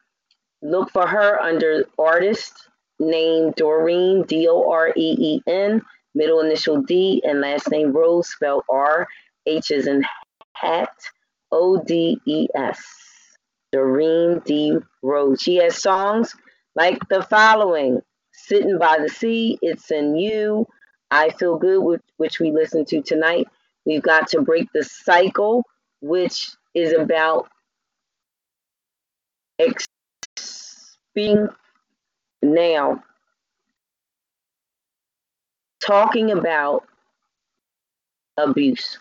Look for her under artist name Doreen, D O R E E N, middle initial D, and last name Rhodes, spelled R, H is in hat, O D E S. Doreen D. Rhodes. She has songs like the following Sitting by the Sea, It's in You, I Feel Good, which, we listened to tonight. We've got to break the cycle, which is about being now talking about abuse.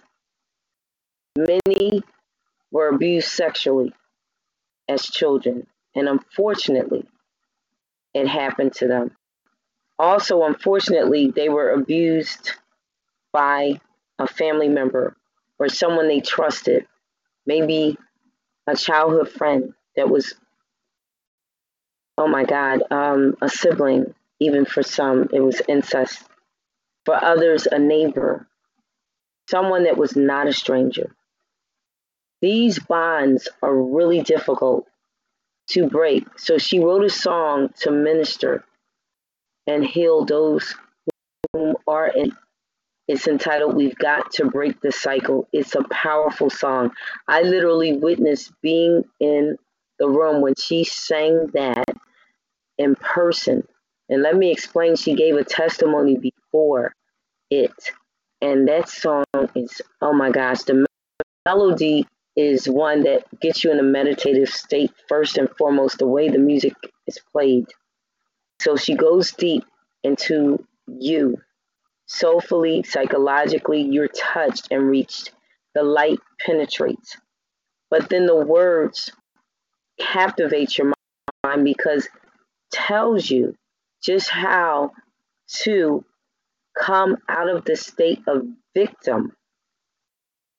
Many were abused sexually as children, and unfortunately, it happened to them. Also, unfortunately, they were abused by a family member or someone they trusted, maybe a childhood friend that was, oh my God, um, a sibling, even for some, it was incest. For others, a neighbor, someone that was not a stranger. These bonds are really difficult to break. So she wrote a song to minister and heal those who are in. It's entitled We've Got to Break the Cycle. It's a powerful song. I literally witnessed being in the room when she sang that in person. And let me explain, she gave a testimony before it. And that song is, oh my gosh, the melody is one that gets you in a meditative state first and foremost, the way the music is played. So she goes deep into you. Soulfully, psychologically, you're touched and reached. The light penetrates. But then the words captivate your mind because tells you just how to come out of the state of victim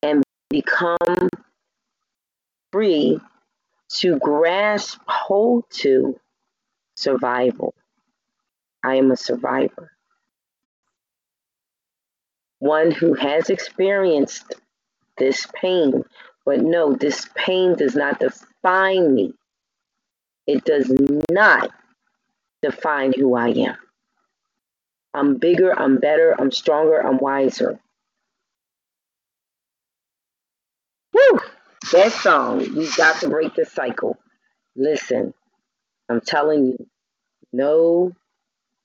and become free to grasp hold to survival. I am a survivor. One who has experienced this pain, but no, this pain does not define me. It does not define who I am. I'm bigger, I'm better, I'm stronger, I'm wiser. Woo! That song, we got to break the cycle. Listen, I'm telling you,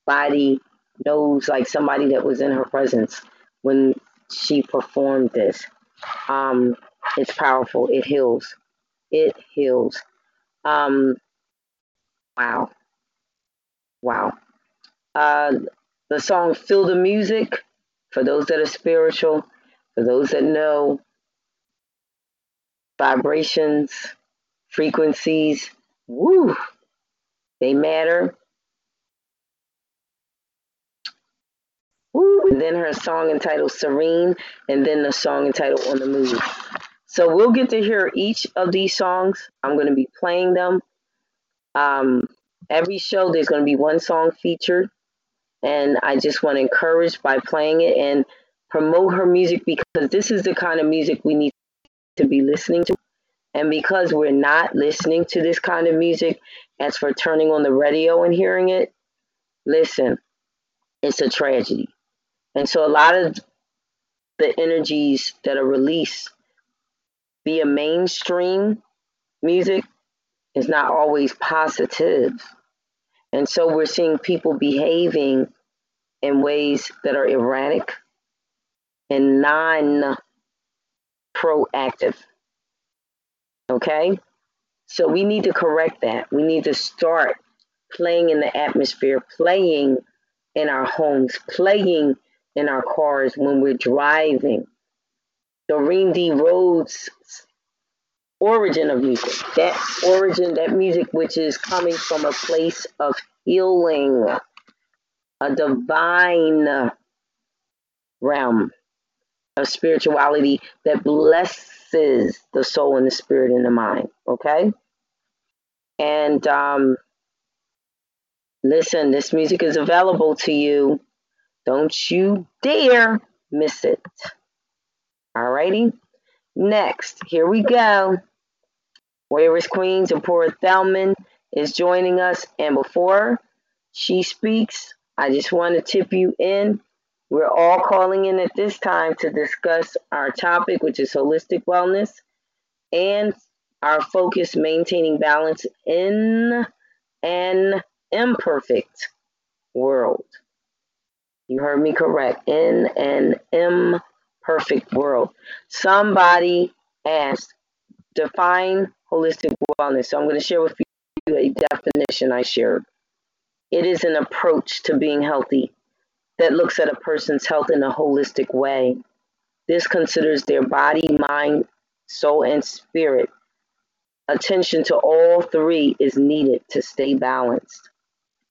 nobody knows like somebody that was in her presence when she performed this. Um, it's powerful. It heals. It heals. Um, wow. Wow. Uh, the song Feel the Music, for those that are spiritual, for those that know, vibrations, frequencies, woo, they matter. and then her song entitled Serene, and then the song entitled On the Move. So we'll get to hear each of these songs. I'm going to be playing them. Um, every show, there's going to be one song featured. And I just want to encourage by playing it and promote her music because this is the kind of music we need to be listening to. And because we're not listening to this kind of music, as for turning on the radio and hearing it, listen, it's a tragedy. And so a lot of the energies that are released via mainstream music is not always positive. And so we're seeing people behaving in ways that are erratic and non proactive. Okay? So we need to correct that. We need to start playing in the atmosphere, playing in our homes, playing in our cars when we're driving. Doreen D. Rhodes origin of music. That origin, that music which is coming from a place of healing, a divine realm of spirituality that blesses the soul and the spirit and the mind. Okay? And um, listen, this music is available to you. Don't you dare miss it. Alrighty? Next, here we go. Warriors Queen Zipporah Thelman is joining us. And before she speaks, I just want to tip you in. We're all calling in at this time to discuss our topic, which is holistic wellness, and our focus maintaining balance in an imperfect world. You heard me correct. In an imperfect world. Somebody asked, define holistic wellness. So I'm going to share with you a definition I shared. It is an approach to being healthy that looks at a person's health in a holistic way. This considers their body, mind, soul, and spirit. Attention to all three is needed to stay balanced.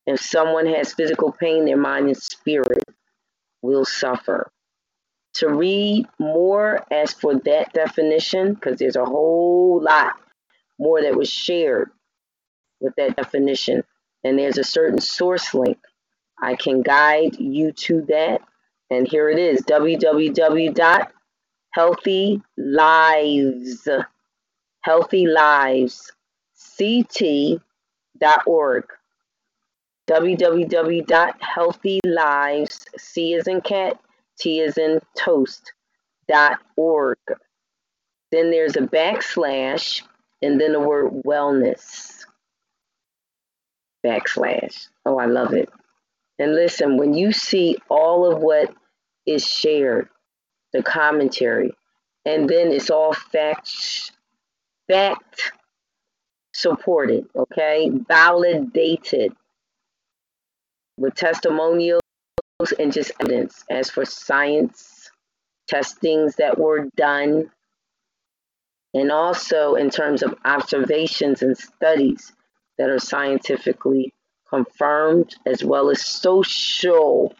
If someone has physical pain, their mind and spirit will suffer. To read more as for that definition, because there's a whole lot more that was shared with that definition. And there's a certain source link. I can guide you to that. And here it is www.healthylives, healthylivesct.org. www.healthylives, C is in cat, T is in toast, dot org. Then there's a backslash and then the word wellness backslash. Oh, I love it. And listen, when you see all of what is shared, the commentary, and then it's all fact fact supported, okay, validated with testimonials and just evidence. As for science testings that were done, and also in terms of observations and studies that are scientifically confirmed, as well as social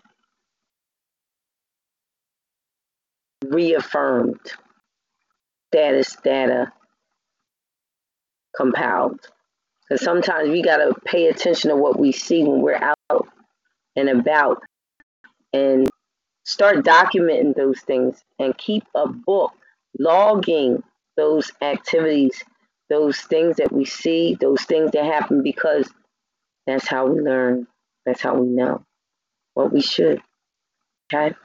reaffirmed status data compiled. Because sometimes we got to pay attention to what we see when we're out and about and start documenting those things and keep a book logging those activities, those things that we see, those things that happen because that's how we learn. That's how we know what we should. Okay?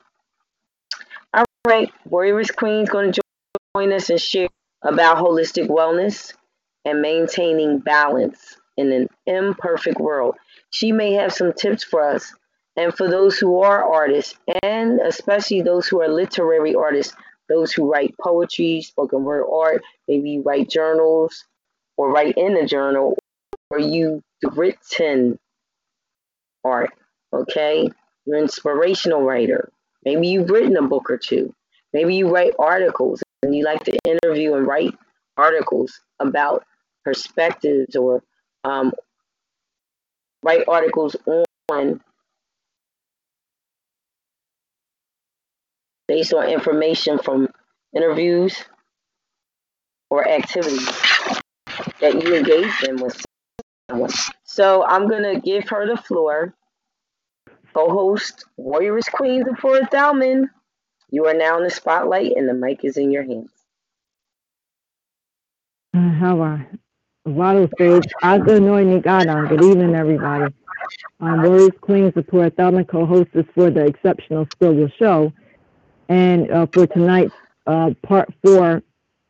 All right, Warriors Queen's going to join us and share about holistic wellness and maintaining balance in an imperfect world. She may have some tips for us. And for those who are artists, and especially those who are literary artists, those who write poetry, spoken word art, maybe write journals or write in a journal or you written art, okay? You're an inspirational writer. Maybe you've written a book or two. Maybe you write articles and you like to interview and write articles about perspectives or um, write articles on based on information from interviews or activities that you engage in with. So I'm gonna give her the floor. Co-host Warriors Queens of Forest Dalman. You are now in the spotlight and the mic is in your hands. How are Waddle stage. Aga Noy Nigada. Good evening, everybody. Um, Warriors Queens support Thelma co-hostess for the Exceptional Scribble Show. And uh, for tonight's uh, part four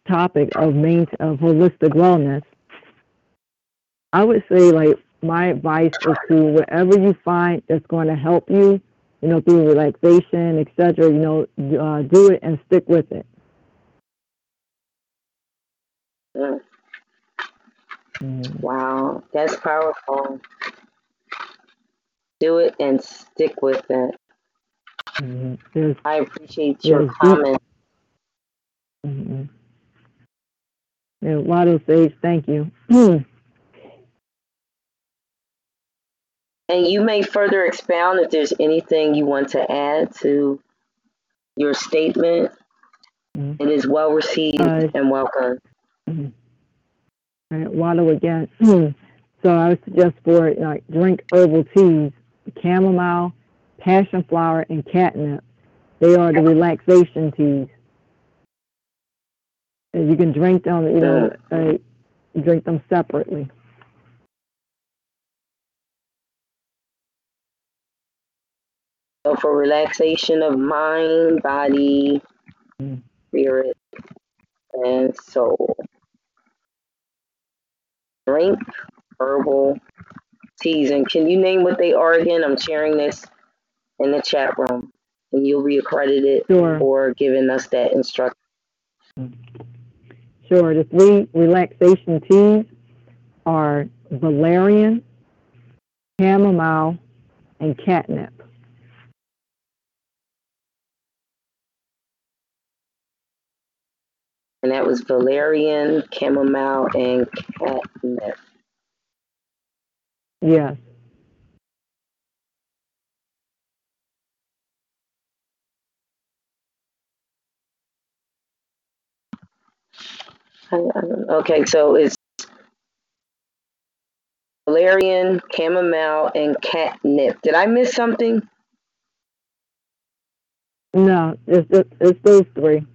topic of main of holistic wellness, I would say like my advice is to whatever you find that's going to help you, you know, through relaxation, etc. You know, uh, do it and stick with it. Mm. Wow, that's powerful. Do it and stick with it. Mm-hmm. I appreciate your comment. Mm-hmm. Yeah, Waddle says thank you. and you may further expound if there's anything you want to add to your statement. Mm-hmm. It is well received uh, and welcome. Mm-hmm. Right, water again. so I would suggest for like drink herbal teas, chamomile, passion flower, and catnip. They are the relaxation teas. And you can drink them, you know, uh, drink them separately. So for relaxation of mind, body, mm. spirit, and soul drink herbal teas. And can you name what they are again? I'm sharing this in the chat room, and you'll be accredited sure. for giving us that instruction. Sure. The three relaxation teas are valerian, chamomile, and catnip. And that was valerian, chamomile, and catnip. Yes. Okay, so it's valerian, chamomile, and catnip. Did I miss something? No, it's, it's those three.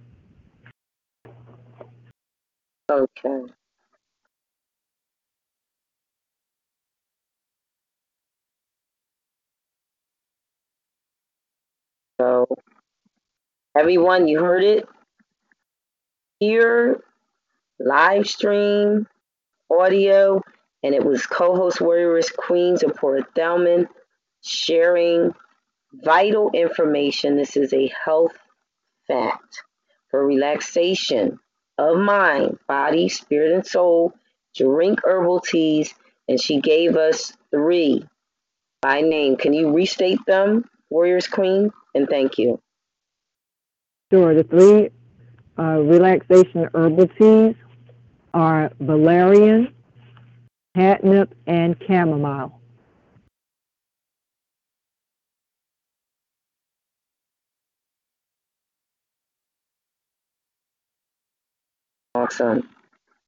Okay. So, everyone, you heard it here, live stream, audio, and it was co-host Warrioress Queen Zipporah Thelman sharing vital information. This is a health fact for relaxation of mind, body, spirit, and soul, drink herbal teas, and she gave us three by name. Can you restate them, Warrioress Queen? And thank you. Sure. The three uh, relaxation herbal teas are valerian, catnip, and chamomile. Awesome.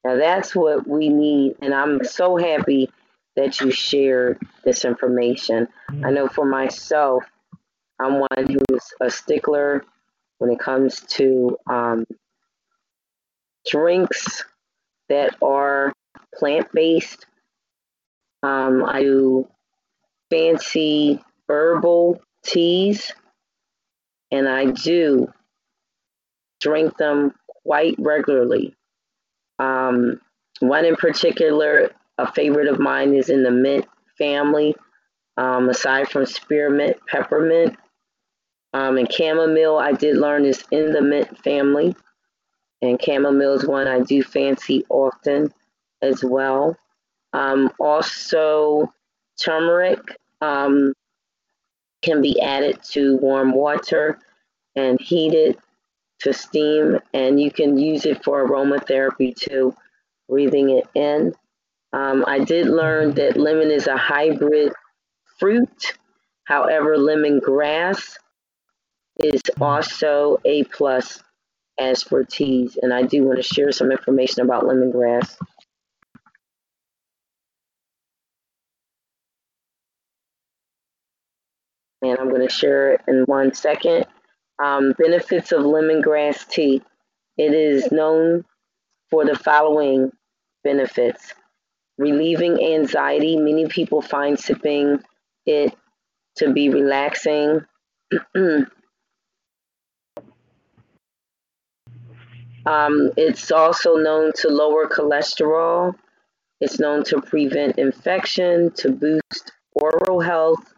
Now that's what we need, and I'm so happy that you shared this information. I know for myself, I'm one who's a stickler when it comes to um, drinks that are plant based. Um, I do fancy herbal teas, and I do drink them quite regularly. Um, one in particular, a favorite of mine, is in the mint family. Um, aside from spearmint, peppermint, um, and chamomile, I did learn is in the mint family. And chamomile is one I do fancy often as well. Um, also, turmeric um, can be added to warm water and heated to steam, and you can use it for aromatherapy too, breathing it in. Um, I did learn that lemon is a hybrid fruit. However, lemongrass is also a plus as for teas. And I do want to share some information about lemongrass. And I'm going to share it in one second. Um, benefits of lemongrass tea. It is known for the following benefits relieving anxiety. Many people find sipping it to be relaxing. um, it's also known to lower cholesterol. It's known to prevent infection, to boost oral health,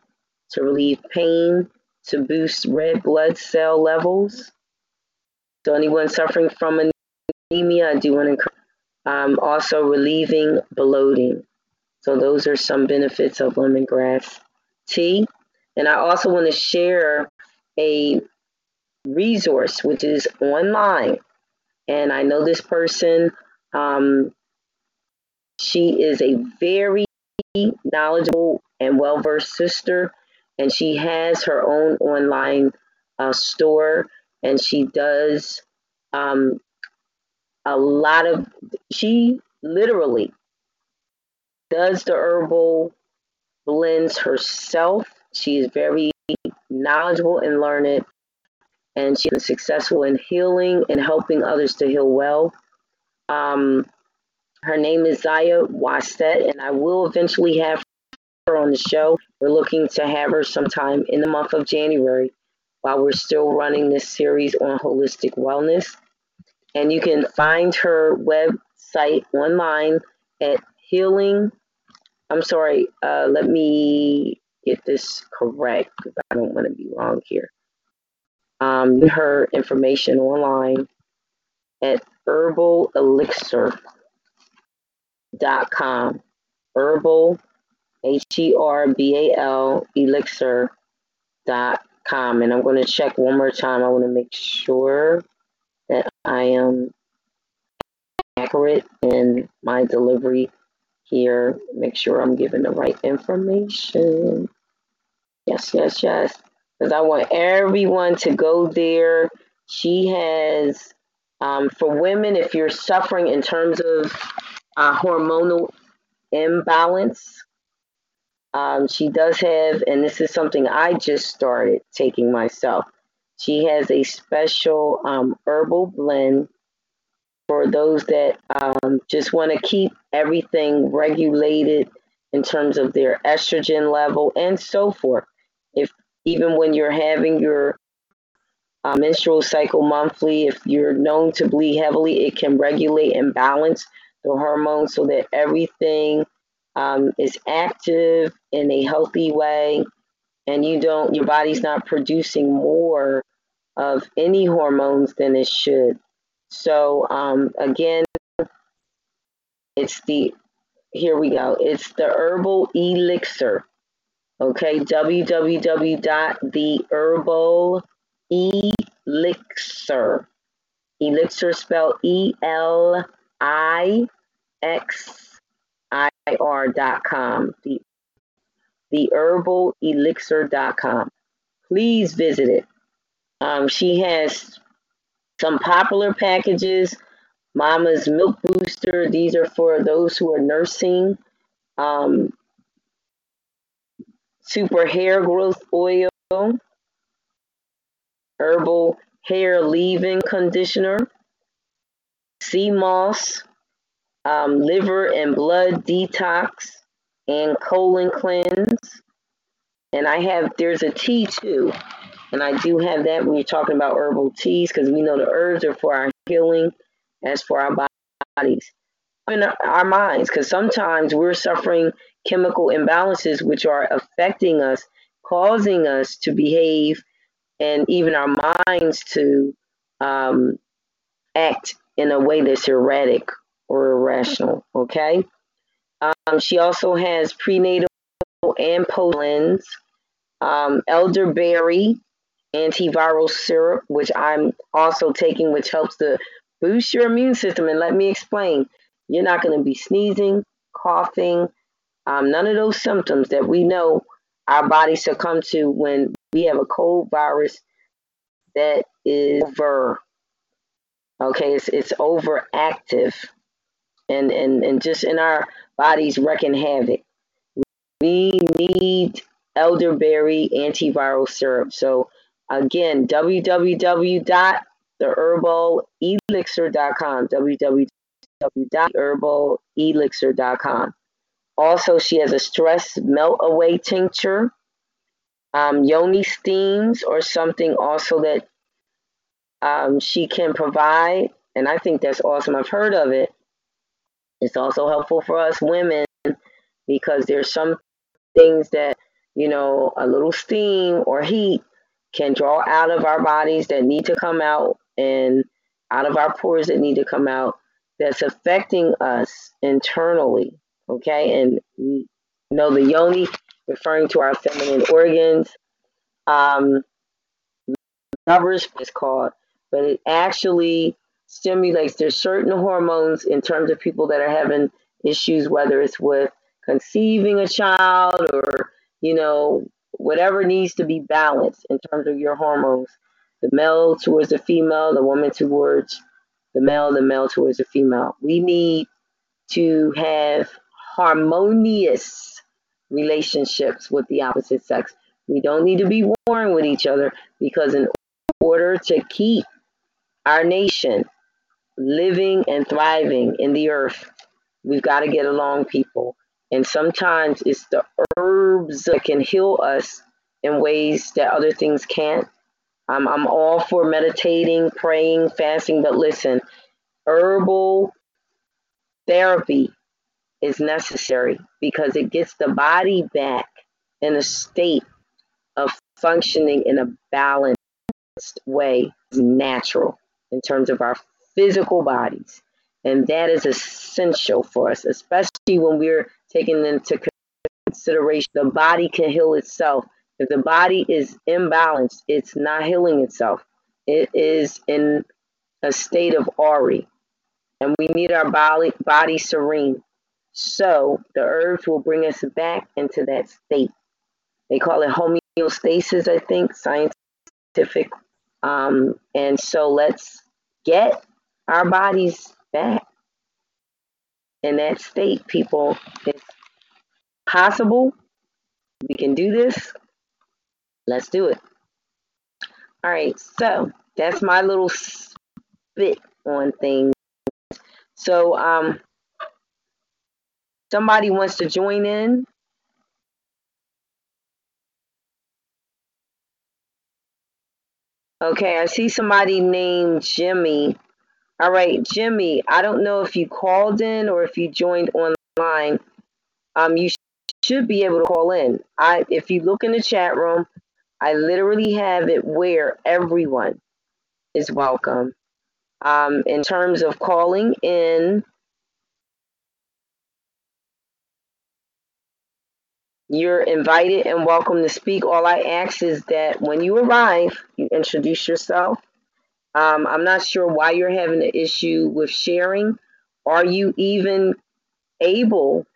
to relieve pain, to boost red blood cell levels. So, anyone suffering from anemia, I do want to encourage um, also relieving bloating. So those are some benefits of lemongrass tea. And I also want to share a resource which is online. And I know this person, um, she is a very knowledgeable and well versed sister, and she has her own online uh, store, and she does um, a lot of she literally does the herbal blends herself. She is very knowledgeable and learned, and she's been successful in healing and helping others to heal well. Um, her name is Zaya Wastet, and I will eventually have her on the show. We're looking to have her sometime in the month of January while we're still running this series on holistic wellness. And you can find her website online at healing. I'm sorry, uh, let me get this correct because I don't want to be wrong here. Um, her information online at herbalelixir.com. Herbal, H E R B A L, elixir.com. And I'm going to check one more time. I want to make sure that I am accurate in my delivery here. Make sure I'm giving the right information. Yes, yes, yes. Because I want everyone to go there. She has, um, for women, if you're suffering in terms of uh, hormonal imbalance, um, she does have, and this is something I just started taking myself. She has a special um, herbal blend for those that um, just want to keep everything regulated in terms of their estrogen level and so forth. If even when you're having your uh, menstrual cycle monthly, if you're known to bleed heavily, it can regulate and balance the hormones so that everything um, is active in a healthy way and you don't your body's not producing more of any hormones than it should. So um, again it's the here we go. It's the herbal elixir. Okay www.theherbalelixir elixir. Spelled e-l-i-x-i-r.com the theherbalelixir.com. Please visit it. Um, she has some popular packages. Mama's Milk Booster. These are for those who are nursing. Um, super Hair Growth Oil. Herbal Hair Leave-In Conditioner. Sea Moss. Um, liver and Blood Detox and colon cleanse. And I have, there's a tea too. And I do have that when you're talking about herbal teas because we know the herbs are for our healing as for our bodies and our minds because sometimes we're suffering chemical imbalances which are affecting us, causing us to behave and even our minds to um, act in a way that's erratic or irrational. Okay. Um, she also has prenatal and post um, elderberry antiviral syrup, which I'm also taking, which helps to boost your immune system. And let me explain you're not going to be sneezing, coughing, um, none of those symptoms that we know our bodies succumb to when we have a cold virus that is over. Okay, it's it's overactive and, and, and just in our bodies wrecking havoc. We need elderberry antiviral syrup. So again, www.theherbalelixir.com, www.herbalelixir.com. Also, she has a stress melt away tincture, um, yoni steams, or something also that um, she can provide. And I think that's awesome. I've heard of it. It's also helpful for us women because there's some things that, you know, a little steam or heat can draw out of our bodies that need to come out and out of our pores that need to come out that's affecting us internally. Okay. And we know the yoni referring to our feminine organs. Um, numbers is called, but it actually stimulates there's certain hormones in terms of people that are having issues whether it's with conceiving a child or you know whatever needs to be balanced in terms of your hormones. The male towards the female the woman towards the male the male towards the female. We need to have harmonious relationships with the opposite sex. We don't need to be warring with each other because in order to keep our nation living and thriving in the earth. We've got to get along, people. And sometimes it's the herbs that can heal us in ways that other things can't. I'm, I'm all for meditating, praying, fasting, but listen, herbal therapy is necessary because it gets the body back in a state of functioning in a balanced way, natural in terms of our physical bodies. And that is essential for us, especially when we're taking into consideration the body can heal itself. If the body is imbalanced, it's not healing itself. It is in a state of Ari, and we need our body, body serene. So the herbs will bring us back into that state. They call it homeostasis, I think, scientific. Um, and so let's get our bodies back in that state, people. It's possible. We can do this. Let's do it. All right, so that's my little spit on things. So, um, somebody wants to join in. Okay, I see somebody named Jimmy. All right, Jimmy, I don't know if you called in or if you joined online. Um, you sh- should be able to call in. I, if you look in the chat room, I literally have it where everyone is welcome. Um, in terms of calling in, you're invited and welcome to speak. All I ask is that when you arrive, you introduce yourself um, I'm not sure why you're having an issue with sharing. Are you even able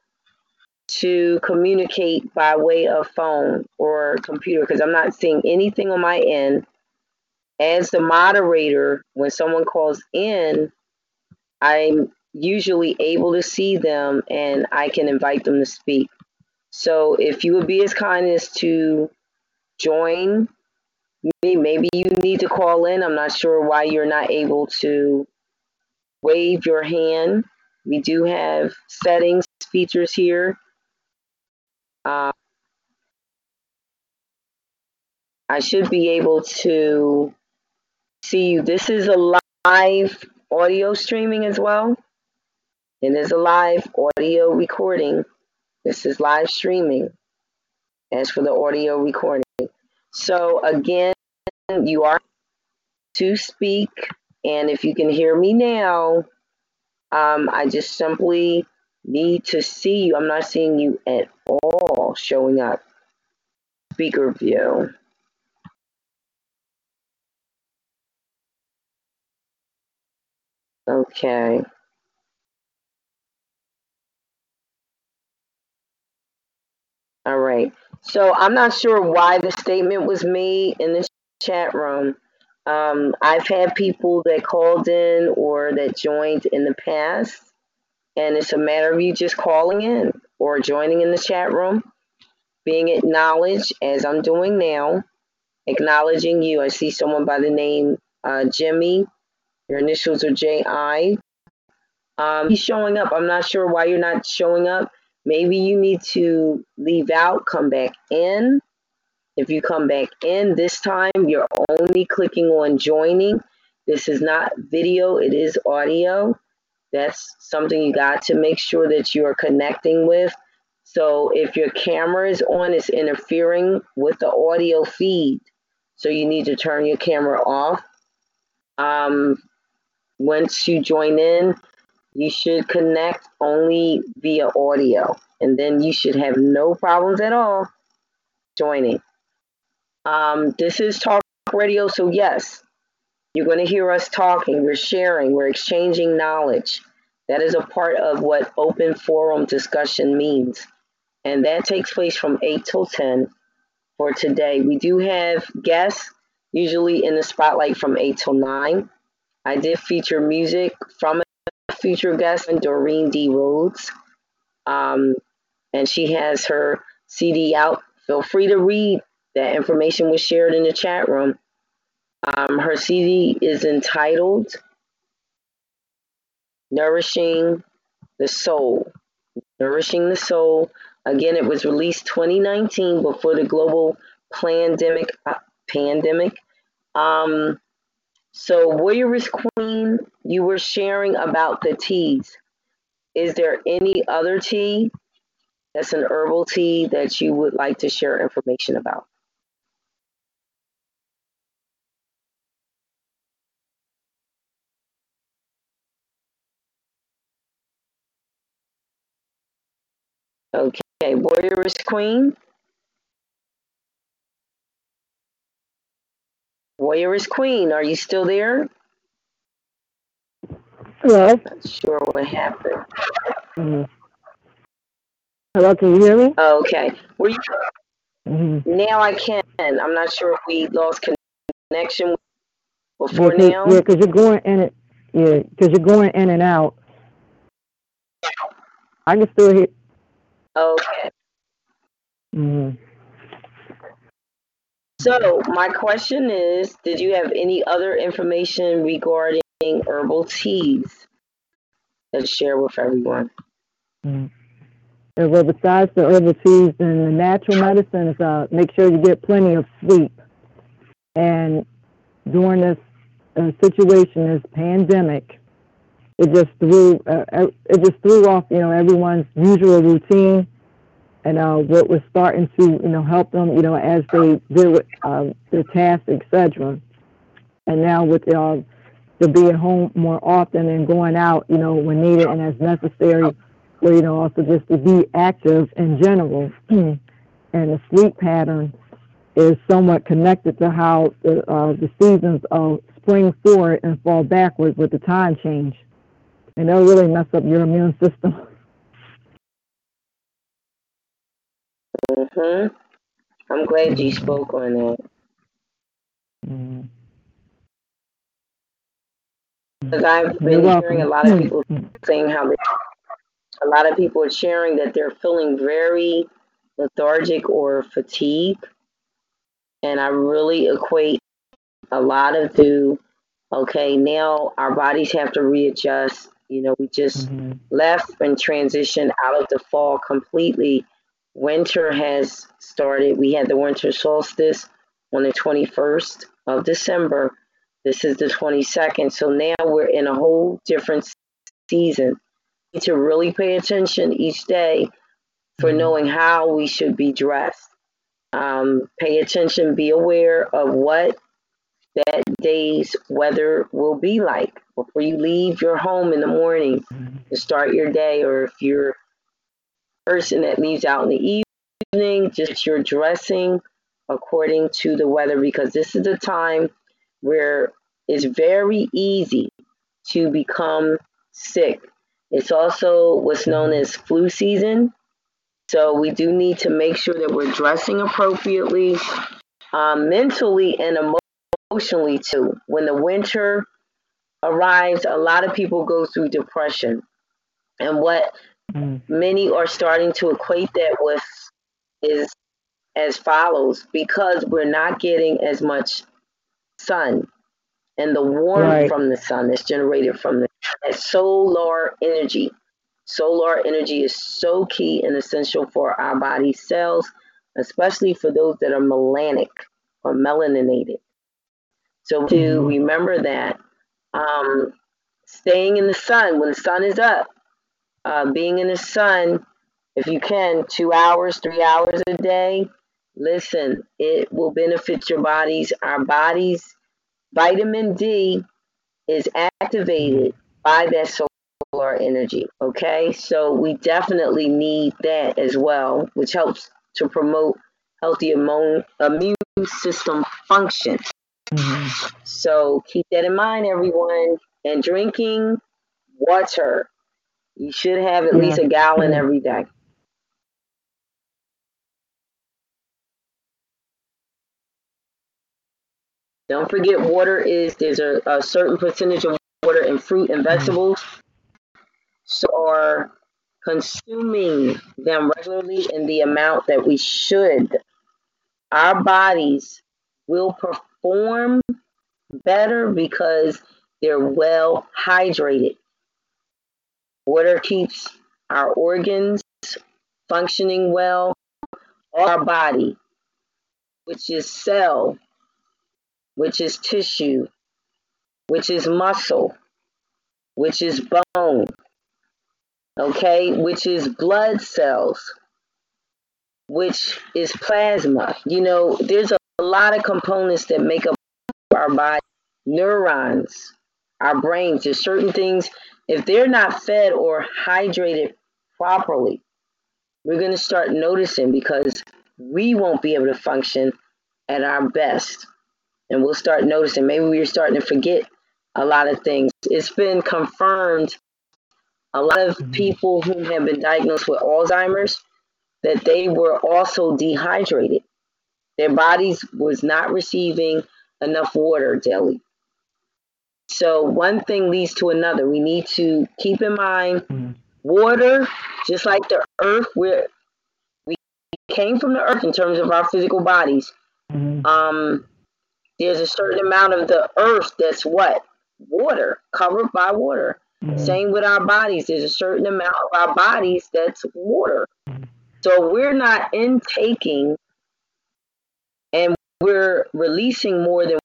to communicate by way of phone or computer? Because I'm not seeing anything on my end. As the moderator, when someone calls in, I'm usually able to see them and I can invite them to speak. So if you would be as kind as to join Maybe you need to call in. I'm not sure why you're not able to wave your hand. We do have settings features here. Uh, I should be able to see you. This is a live audio streaming as well. and is a live audio recording. This is live streaming. As for the audio recording. So again, you are to speak, and if you can hear me now, um, I just simply need to see you. I'm not seeing you at all showing up. Speaker view. Okay. All right. So I'm not sure why the statement was made in the chat room. Um, I've had people that called in or that joined in the past, and it's a matter of you just calling in or joining in the chat room, being acknowledged as I'm doing now, acknowledging you. I see someone by the name uh, Jimmy. Your initials are J.I. Um, he's showing up. I'm not sure why you're not showing up. Maybe you need to leave out, come back in. If you come back in this time, you're only clicking on joining. This is not video, it is audio. That's something you got to make sure that you are connecting with. So if your camera is on, it's interfering with the audio feed. So you need to turn your camera off. Um, once you join in, you should connect only via audio, and then you should have no problems at all joining. Um, this is talk radio, so yes, you're going to hear us talking, we're sharing, we're exchanging knowledge. That is a part of what open forum discussion means. And that takes place from 8 till 10 for today. We do have guests, usually in the spotlight from 8 till 9. I did feature music from future guest, Doreen D. Rhodes. Um, and she has her CD out. Feel free to read. That information was shared in the chat room. Um, her CD is entitled Nourishing the Soul. Nourishing the Soul. Again, it was released 2019 before the global pandemic. Uh, pandemic. Um, so, Warrioress Queen, you were sharing about the teas. Is there any other tea that's an herbal tea that you would like to share information about? Okay, Warrioress Queen. Warrioress Queen, are you still there? Hello. Not sure what happened. Mm-hmm. Hello, can you hear me? Okay. Were you, Mm-hmm. now I can. I'm not sure if we lost connection before Yeah, now. cause, you're going in it. Yeah, because you're going in and out. I can still hear. Okay. Mm-hmm. So my question is, did you have any other information regarding herbal teas to share with everyone? Yeah, well, besides the herbal teas and the natural medicines, uh, make sure you get plenty of sleep. And during this uh, situation, this pandemic, it just threw uh, uh, it just threw off you know everyone's usual routine, and uh, what was starting to you know help them you know as they deal with uh, their tasks, etc. And now with uh, the being home more often and going out, you know, when needed and as necessary, or you know also just to be active in general. And the sleep pattern is somewhat connected to how the, uh, the seasons of spring forward and fall backward with the time change. And that'll really mess up your immune system hmm? I'm glad you spoke on that. Mm-hmm. because I've been hearing a lot of people saying how they, a lot of people are sharing that they're feeling very lethargic or fatigued, and I really equate a lot of to okay now our bodies have to readjust. You know, we just hmm left and transitioned out of the fall completely. Winter has started. We had the winter solstice on the 21st of December. This is the 22nd. So now we're in a whole different season. We need to really pay attention each day for Mhm. knowing how we should be dressed. Um, pay attention, be aware of what that day's weather will be like before you leave your home in the morning to start your day, or if you're person that leaves out in the evening, just your dressing according to the weather because this is a time where it's very easy to become sick. It's also what's known as flu season. So we do need to make sure that we're dressing appropriately, um, mentally and emotionally too. When the winter arrives, a lot of people go through depression. And what mm. many are starting to equate that with is as follows because we're not getting as much sun and the warmth right. from the sun that's generated from the solar energy. Solar energy is so key and essential for our body cells, especially for those that are melanic or melaninated. So to mm-hmm. remember that, um, staying in the sun when the sun is up, uh, being in the sun, if you can, two hours, three hours a day, listen, it will benefit your bodies. Our bodies, vitamin D is activated by that solar energy. Okay, so we definitely need that as well, which helps to promote healthy immune, system function. Mm-hmm. So keep that in mind, everyone. And drinking water. You should have at yeah. least a gallon every day. Don't forget, water is there's a, a certain percentage of water in fruit and mm-hmm. vegetables. So, are consuming them regularly in the amount that we should, our bodies will perform better because they're well hydrated. Water keeps our organs functioning well, our body, which is cell, which is tissue, which is muscle, which is bone, okay, which is blood cells, which is plasma. You know, there's a, lot of components that make up our body, neurons, our brains. There's certain things, if they're not fed or hydrated properly, we're going to start noticing because we won't be able to function at our best. And we'll start noticing. Maybe we're starting to forget a lot of things. It's been confirmed a lot of mm-hmm. people who have been diagnosed with Alzheimer's that they were also dehydrated. Their bodies was not receiving enough water daily. So one thing leads to another. We need to keep in mind mm-hmm. water, just like the earth, where we came from the earth in terms of our physical bodies. Mm-hmm. Um, there's a certain amount of the earth that's what water, covered by water. Mm-hmm. Same with our bodies. There's a certain amount of our bodies that's water. So we're not intaking and we're releasing more than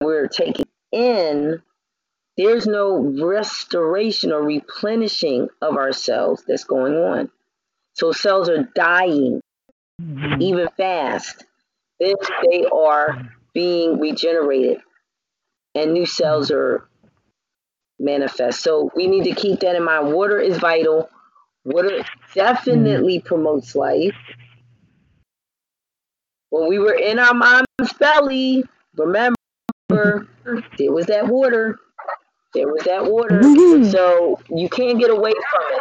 we're taking in. There's no restoration or replenishing of our cells that's going on. So cells are dying mm-hmm. even fast if they are being regenerated and new cells are manifest. So we need to keep that in mind. Water is vital. Water definitely promotes life. When we were in our mom's belly, remember, there was that water. There was that water. Mm-hmm. So you can't get away from it.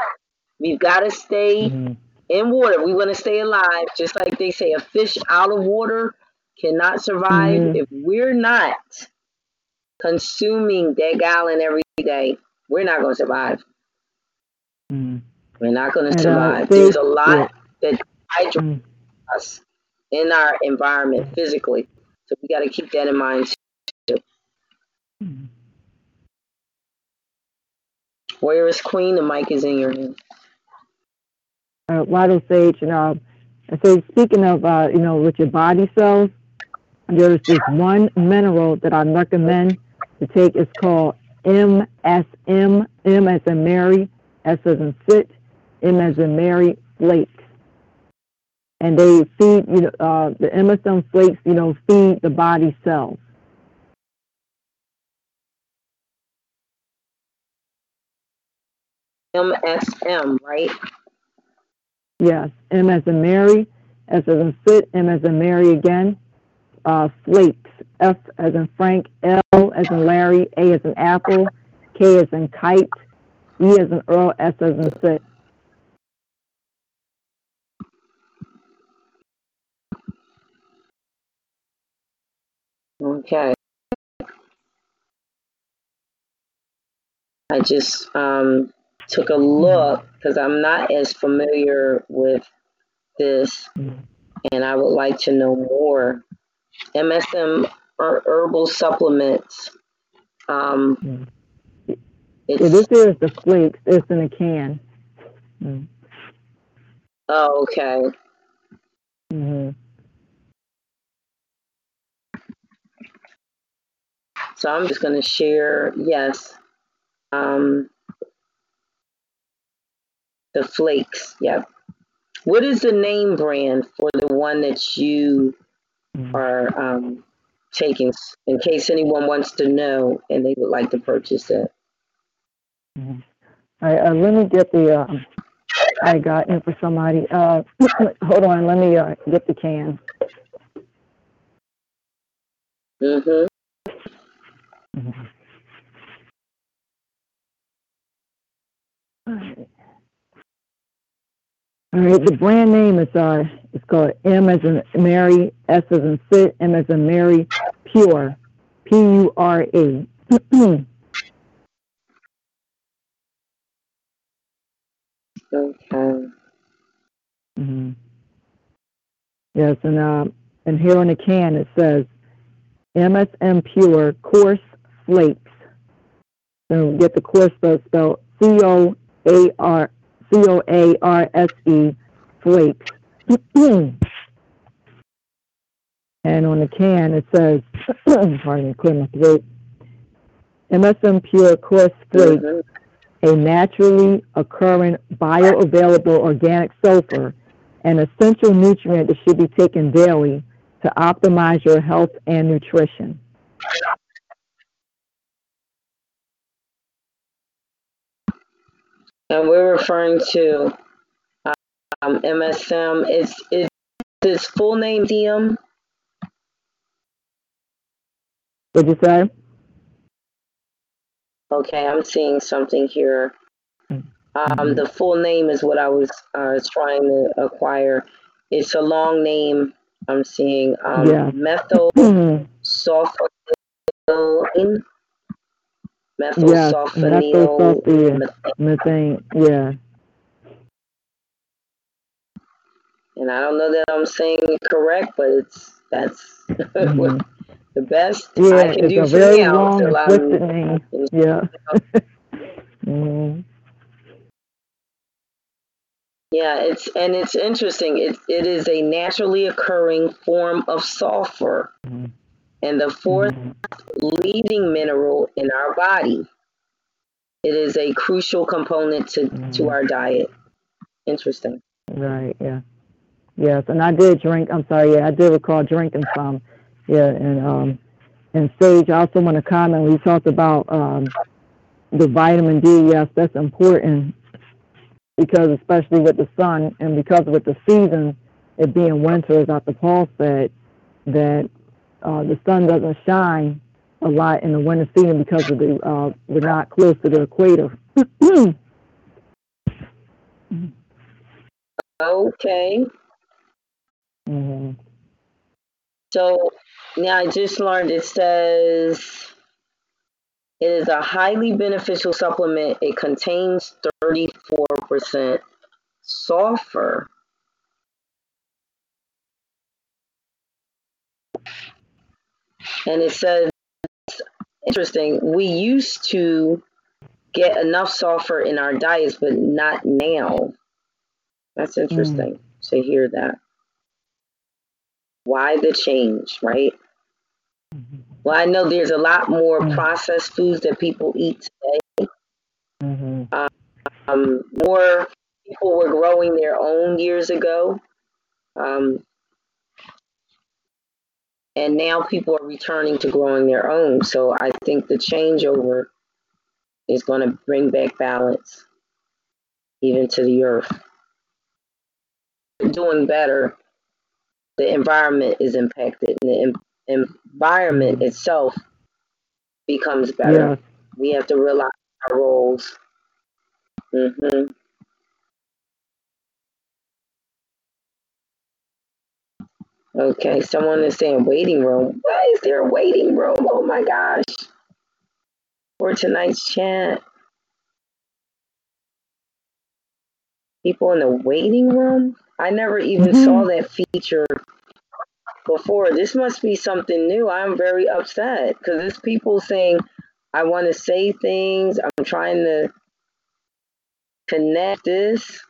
We've got to stay mm-hmm. in water. We want to stay alive. Just like they say, a fish out of water cannot survive. Mm-hmm. If we're not consuming that gallon every day, we're not going to survive. Mm. We're not going to uh, survive. There's a lot yeah. that hydrates mm. us in our environment physically. So we got to keep that in mind too. Mm. Warrioress Queen? The mic is in your hand. Uh, Vital Sage, you know, so speaking of, uh, you know, with your body cells, there's this one mineral that I recommend to take. It's called MSM, M as in Mary, S as in sit, M as in Mary flakes. And they feed, you know, uh, the MSM flakes, you know, feed the body cells. MSM, right? Yes, M as in Mary, S as in fit, M as in Mary again. Uh, flakes, F as in Frank, L as in Larry, A as in apple, K as in kite, E as in Earl, S as in sit. Okay. I just um, took a look because I'm not as familiar with this, and I would like to know more. MSM or herbal supplements. Um, it's, this is the flakes. It's in a can. Mm. Oh, okay. Mm-hmm. So I'm just going to share, yes, um, the flakes. Yep. What is the name brand for the one that you mm-hmm. are um, taking, in case anyone wants to know and they would like to purchase it? Mm-hmm. Right, uh, let me get the. Uh, I got it for somebody. Uh, hold on, let me uh, get the can. Mhm. Mhm. All right. All right, the brand name is uh, it's called M as in Mary, S as in Sit, M as in Mary, Pure, P U R E. Okay. hmm Yes, and uh, and here on the can it says MSM Pure Coarse Flakes. So get the coarse spelled C O A R C O A R S E flakes. and on the can it says, pardon me, clear my throat. MSM Pure Coarse Flakes mm-hmm a naturally occurring bioavailable organic sulfur, an essential nutrient that should be taken daily to optimize your health and nutrition. And we're referring to um, MSM. Is is his full name DM? What'd you say? Okay, I'm seeing something here. Um, the full name is what I was uh, trying to acquire. It's a long name. I'm seeing um, yeah. methyl sulfonylene. Methyl yeah, methane. Yeah. And I don't know that I'm saying it correct, but it's that's mm-hmm. the best yeah, I can do for very now. Long name. Yeah. mm-hmm. Yeah, it's and it's interesting. It it is a naturally occurring form of sulfur, mm-hmm. And the 4th mm-hmm. leading mineral in our body. It is a crucial component to to mm-hmm. our diet. Interesting. Right. Yeah. Yes, and I did drink. I'm sorry. Yeah, I did recall drinking some yeah, and um, and Sage, I also want to comment. We talked about um, the vitamin D. Yes, that's important because especially with the sun and because with the season, it being winter, as Dr. Paul said, that uh, the sun doesn't shine a lot in the winter season because of the uh, we're not close to the equator. okay. Mm-hmm. So now I just learned it says it is a highly beneficial supplement. It contains 34% sulfur. And it says, interesting, we used to get enough sulfur in our diets, but not now. That's interesting mm. to hear that. Why the change, right? Mm-hmm. Well, I know there's a lot more mm-hmm. processed foods that people eat today. Mm-hmm. Um, more people were growing their own years ago. Um, and now people are returning to growing their own. So I think the changeover is going to bring back balance even to the earth. Doing better the environment is impacted and the environment itself becomes better. Yeah. We have to realize our roles. hmm Okay, someone is saying waiting room. Why is there a waiting room? Oh my gosh. For tonight's chant. People in the waiting room? I never even mm-hmm. saw that feature before. This must be something new. I'm very upset because there's people saying, I want to say things. I'm trying to connect this.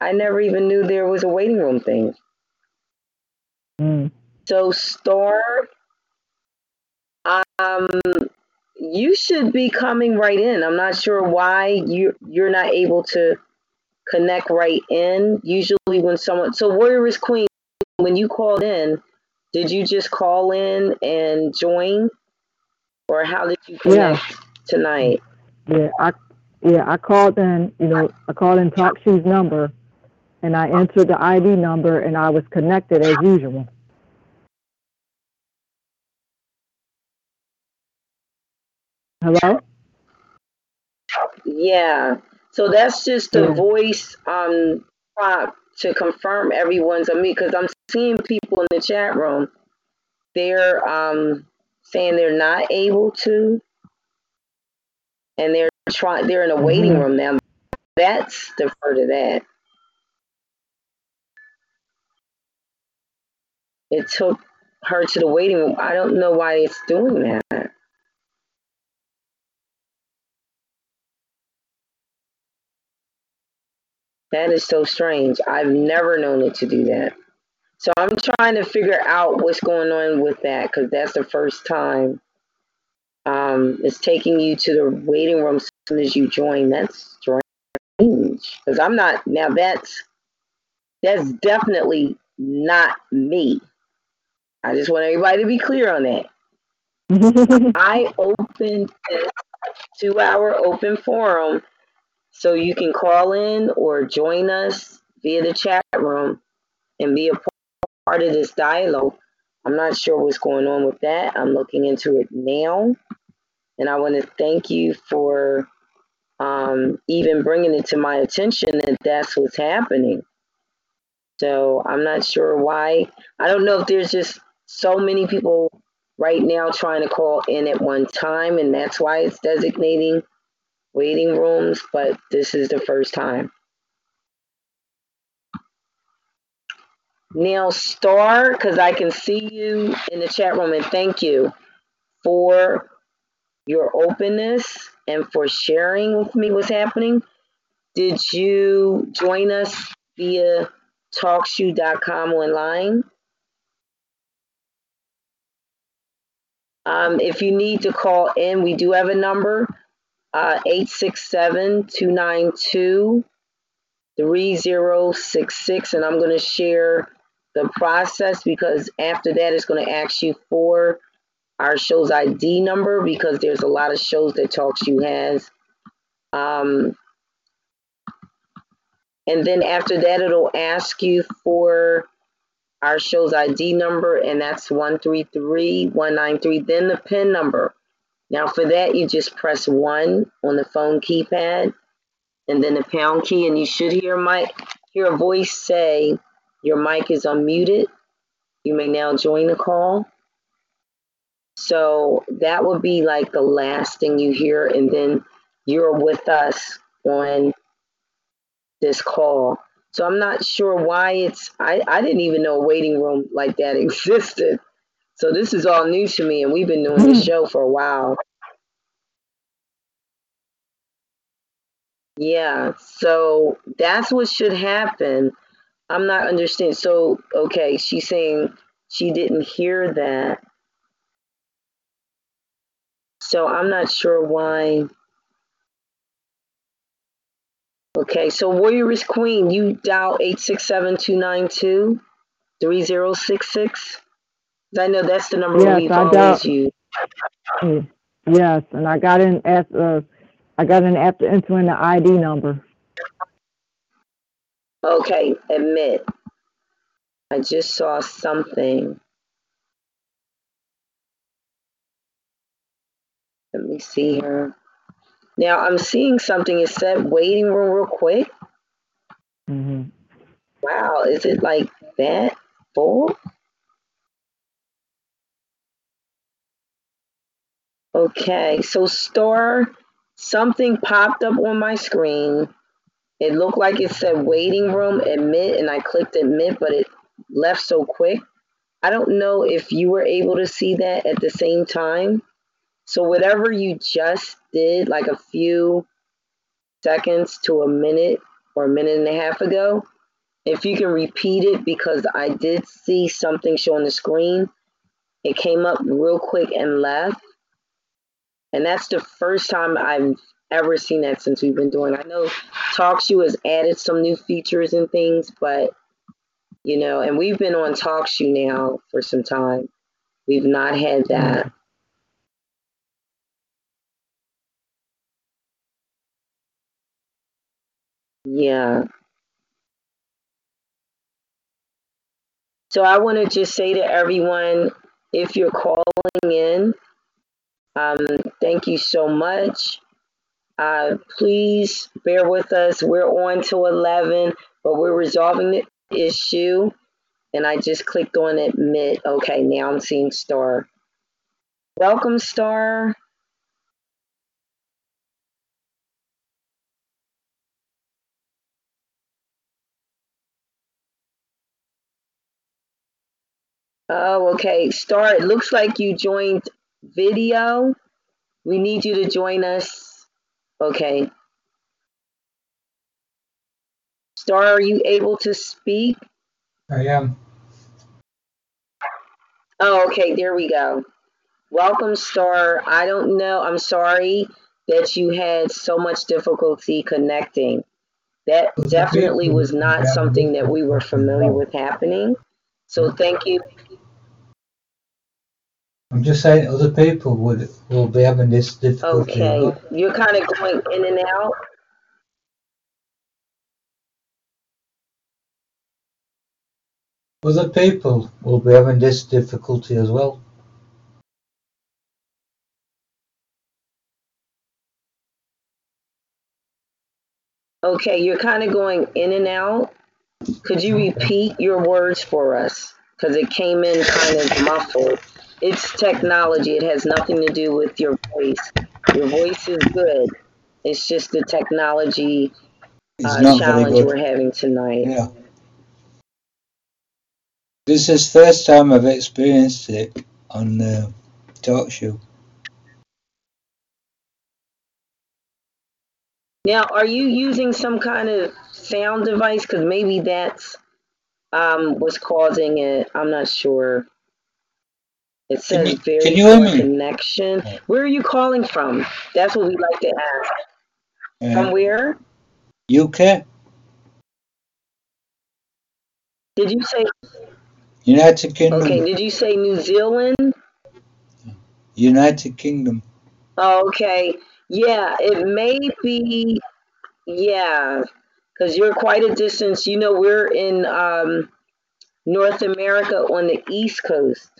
I never even knew there was a waiting room thing. Mm. So, Star, um, you should be coming right in. I'm not sure why you you're not able to connect right in. Usually, when someone so Warrioress Queen, when you called in, did you just call in and join, or how did you connect yeah. tonight? Yeah, I yeah I called in. You know, I called in TalkShoe's number, and I entered the ID number, and I was connected as usual. Hello? Yeah. So that's just the yeah. voice um prompt to confirm everyone's on me because I'm seeing people in the chat room. They're um saying they're not able to, and they're trying. They're in a waiting mm-hmm. room now. That's defer to that. It took her to the waiting room. I don't know why it's doing that. That is so strange. I've never known it to do that. So I'm trying to figure out what's going on with that because that's the first time um, it's taking you to the waiting room as soon as you join. That's strange because I'm not now. That's that's definitely not me. I just want everybody to be clear on that. I opened this two-hour open forum so you can call in or join us via the chat room and be a part of this dialogue. I'm not sure what's going on with that. I'm looking into it now. And I want to thank you for um, even bringing it to my attention that that's what's happening. So I'm not sure why. I don't know if there's just so many people right now trying to call in at one time, and that's why it's designating waiting rooms, but this is the first time. Now, Star, because I can see you in the chat room, and thank you for your openness and for sharing with me what's happening. Did you join us via talkshoe.com online? Um, if you need to call in, we do have a number uh, 867-292-3066 and I'm going to share the process because after that it's going to ask you for our show's ID number because there's a lot of shows that TalkShoe has. Um, and then after that it'll ask you for our show's ID number and that's 133193 then the PIN number now for that, you just press one on the phone keypad and then the pound key and you should hear mic hear a voice say your mic is unmuted. You may now join the call. So that would be like the last thing you hear and then you're with us on this call. So I'm not sure why it's I, I didn't even know a waiting room like that existed. So this is all new to me, and we've been doing this hmm. show for a while. Yeah, so that's what should happen. I'm not understanding. So, okay, she's saying she didn't hear that. So I'm not sure why. Okay, so Warrioress Queen, you dial 867 292 3066. I know that's the number yes, we've I always used. Yes, and I got in as uh, I got in after entering the ID number. Okay, admit. I just saw something. Let me see here. Now I'm seeing something. It said waiting room real quick. Mm-hmm. Wow, is it like that full? Okay, so store something popped up on my screen It looked like it said waiting room, admit, and I clicked admit, but it left so quick. I don't know if you were able to see that at the same time. So whatever you just did, like a few seconds to a minute or a minute and a half ago, if you can repeat it because I did see something show on the screen. It came up real quick and left. And that's the first time I've ever seen that since we've been doing. I know TalkShoe has added some new features and things, but you know, and we've been on TalkShoe now for some time. We've not had that. Yeah. So I want to just say to everyone, if you're calling in, um, thank you so much. Uh, please bear with us. We're on to 11, but we're resolving the issue. And I just clicked on admit. Okay, now I'm seeing Star. Welcome, Star. Oh, okay. Star, it looks like you joined video. We need you to join us. Okay. Star, are you able to speak? I am. Oh, okay. There we go. Welcome, Star. I don't know. I'm sorry that you had so much difficulty connecting. That definitely was not something that we were familiar with happening. So thank you I'm just saying other people would will be having this difficulty. Okay, you're kind of going in and out. Other people will be having this difficulty as well. Okay, you're kind of going in and out. Could you repeat your words for us? Because it came in kind of muffled. It's technology. It has nothing to do with your voice. Your voice is good. It's just the technology uh, challenge we're having tonight. Yeah. This is first time I've experienced it on the talk show. Now, are you using some kind of sound device? Because maybe that's um, what's causing it. I'm not sure. It says you- very can you connection. Where are you calling from? That's what we like to ask. From Uh, where? UK, Did you say? United Kingdom, Okay. Did you say New Zealand? United Kingdom. Oh, okay. Yeah, it may be. Yeah, because you're quite a distance. You know, we're in um, North America on the East Coast.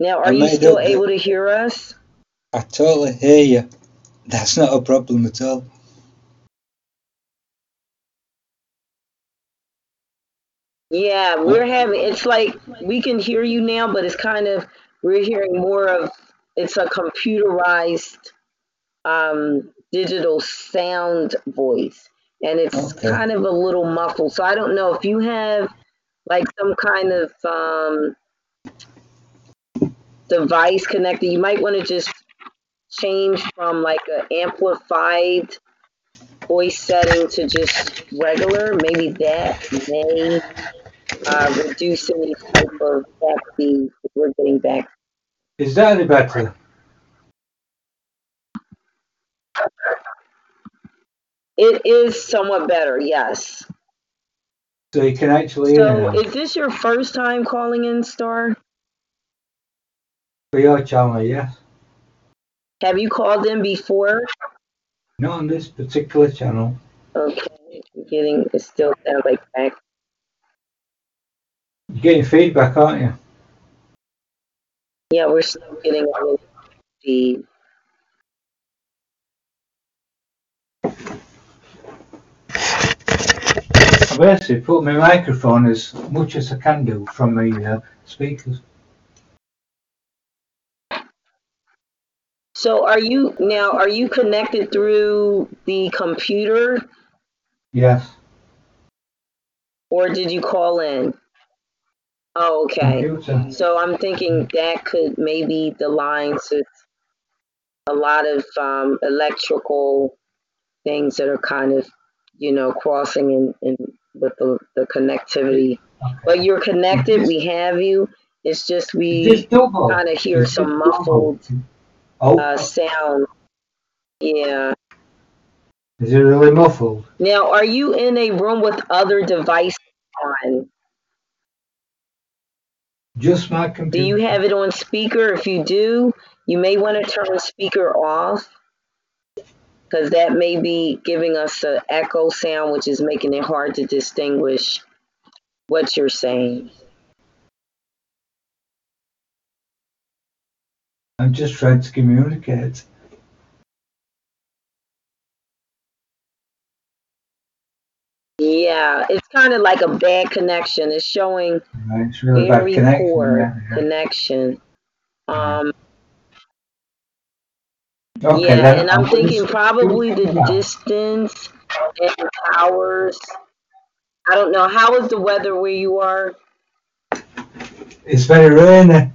Now, I are you still able to hear us? I totally hear you. That's not a problem at all. Yeah, we're having. It's like we can hear you now, but it's kind of we're hearing more of. It's a computerized, um, digital sound voice, and it's Okay. kind of a little muffled. So I don't know if you have like some kind of um, device connected. You might want to just change from like an amplified voice setting to just regular. Maybe that may uh, reduce any type of if we're getting back. Is that any better? It is somewhat better, yes. So you can actually So, is this your first time calling in, Star? For your channel, yes. Have you called in before? Not on this particular channel. Okay, I'm getting it still sounds like back. You're getting feedback, aren't you? Yeah, we're still getting a little feed. I basically put my microphone as much as I can do from the uh, speakers. So are you now? Are you connected through the computer, Yes. or did you call in? Oh, okay. Computer. So I'm thinking that could maybe the lines with a lot of um, electrical things that are kind of, you know, crossing in, in with the, the connectivity. Okay. But you're connected. We have you. It's just we kind of hear Is some double? muffled Oh, uh, sound. Yeah. is it really muffled? Now, are you in a room with other devices on? Just my computer. Do you have it on speaker? If you do, you may want to turn the speaker off because that may be giving us an echo sound, which is making it hard to distinguish what you're saying. I'm just trying to communicate. Yeah, it's kind of like a bad connection. It's showing Right, it's really bad very connection. poor yeah, yeah. connection. Um, Okay, yeah, then and I'm thinking probably the distance and towers. I don't know. How is the weather where you are? It's very rainy.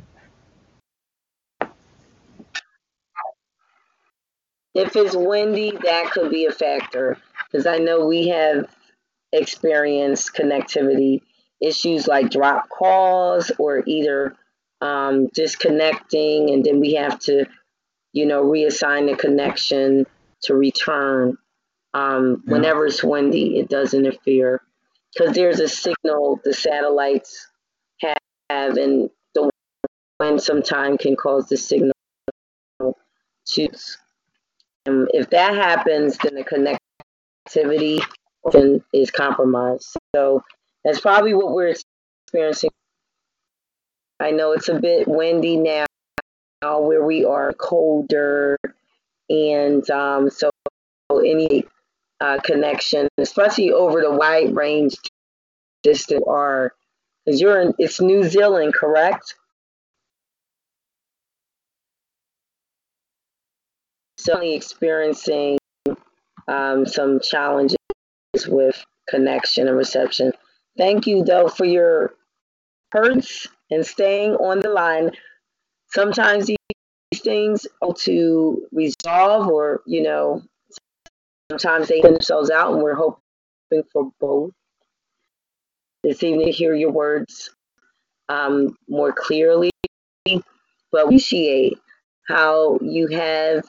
If it's windy, that could be a factor because I know we have experienced connectivity issues like drop calls or either um, disconnecting, and then we have to, you know, reassign the connection to return. Um, Yeah. whenever it's windy, it does interfere because there's a signal the satellites have, and the wind sometime can cause the signal to and if that happens, then the connectivity is compromised. So that's probably what we're experiencing. I know it's a bit windy now, where we are colder, and um, so any uh, connection, especially over the wide range distance, are you're in it's New Zealand, correct? Certainly experiencing um, some challenges with connection and reception. Thank you, though, for your hurts and staying on the line. Sometimes these things are to resolve, or you know, sometimes they themselves out, and we're hoping for both. This evening, hear your words um, more clearly, but appreciate how you have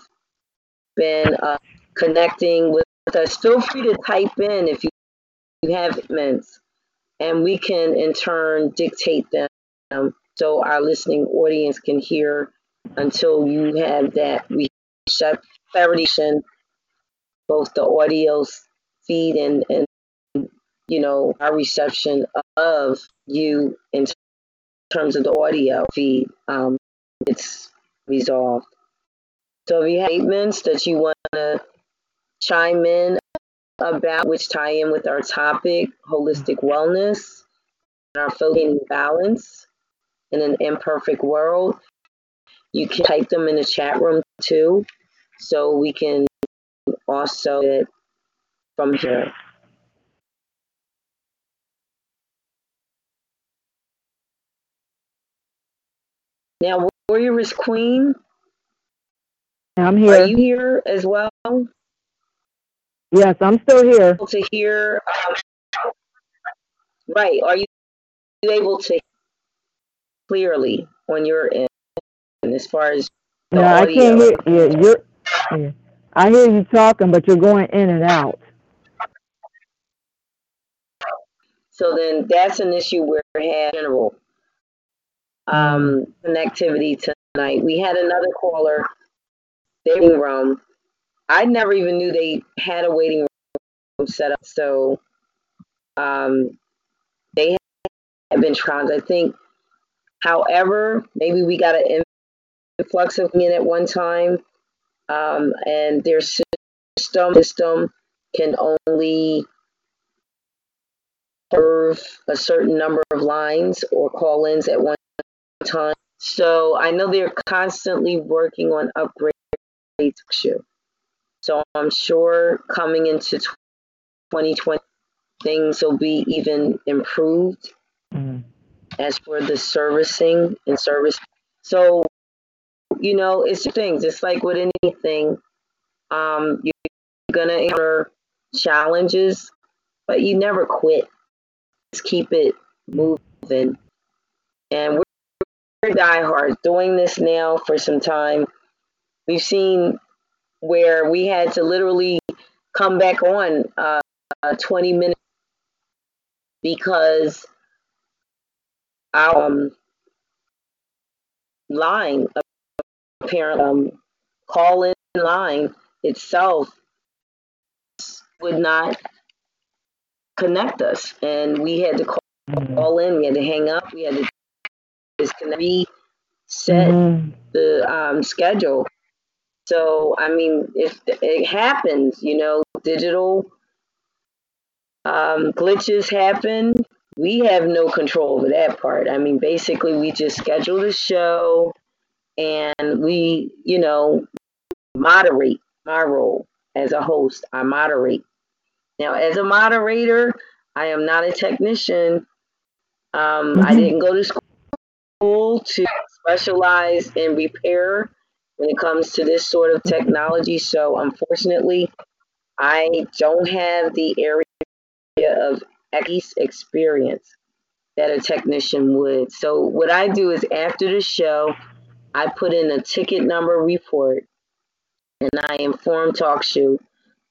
been uh, connecting with us. Feel free to type in if you, you have comments, and we can in turn dictate them so our listening audience can hear until you have that reception, both the audio feed and, and you know our reception of you in terms of the audio feed. Um, it's resolved. So if you have statements that you want to chime in about, which tie in with our topic, holistic wellness, and our focusing balance in an imperfect world, you can type them in the chat room too, so we can also it from here. Now, Warrioress Queen, I'm here. are you here as well? Yes, I'm still here. able to hear? Um, right. Are you able to clearly on your end as far as No, I can't hear. Yeah, you're. Yeah. I hear you talking, but you're going in and out. So then that's an issue we're having general um, connectivity tonight. We had another caller, waiting room. I never even knew they had a waiting room set up. So um, they have been trying. I think, however, maybe we got an influx of in at one time, um, and their system system can only serve a certain number of lines or call-ins at one time. So I know they're constantly working on upgrading show. So I'm sure coming into 2020, things will be even improved mm-hmm. as for the servicing and service. So, you know, it's things. It's like with anything, um, you're gonna encounter challenges, but you never quit. Just keep it moving. And we're, we're diehards doing this now for some time. We've seen where we had to literally come back on uh, 20 minutes because our um, line, apparently, um, call in line itself would not connect us. And we had to call, mm-hmm. call in, we had to hang up, we had to disconnect, reset mm-hmm. the um, schedule. So, I mean, if it happens, you know, digital um, glitches happen, we have no control over that part. I mean, basically, we just schedule the show and we, you know, moderate my role as a host. I moderate. Now, as a moderator, I am not a technician. Um, mm-hmm. I didn't go to school to specialize in repair when it comes to this sort of technology. So, unfortunately, I don't have the area of experience that a technician would. So, what I do is after the show, I put in a ticket number report and I inform TalkShoe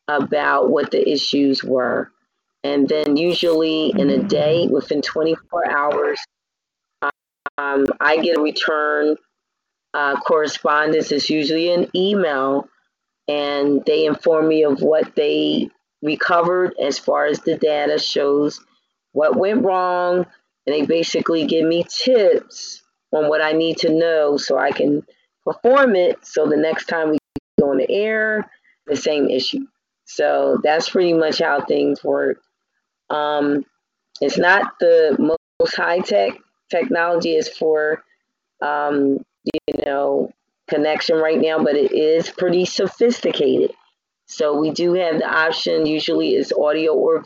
about what the issues were. And then, usually in a day, within 24 hours, um, I get a return uh, correspondence. is usually an email, and they inform me of what they recovered as far as the data shows what went wrong, and they basically give me tips on what I need to know so I can perform it. So the next time we go on the air, the same issue. So that's pretty much how things work. Um, it's not the most high tech technology is for um, you know connection right now, but it is pretty sophisticated. So we do have the option. Usually, is audio or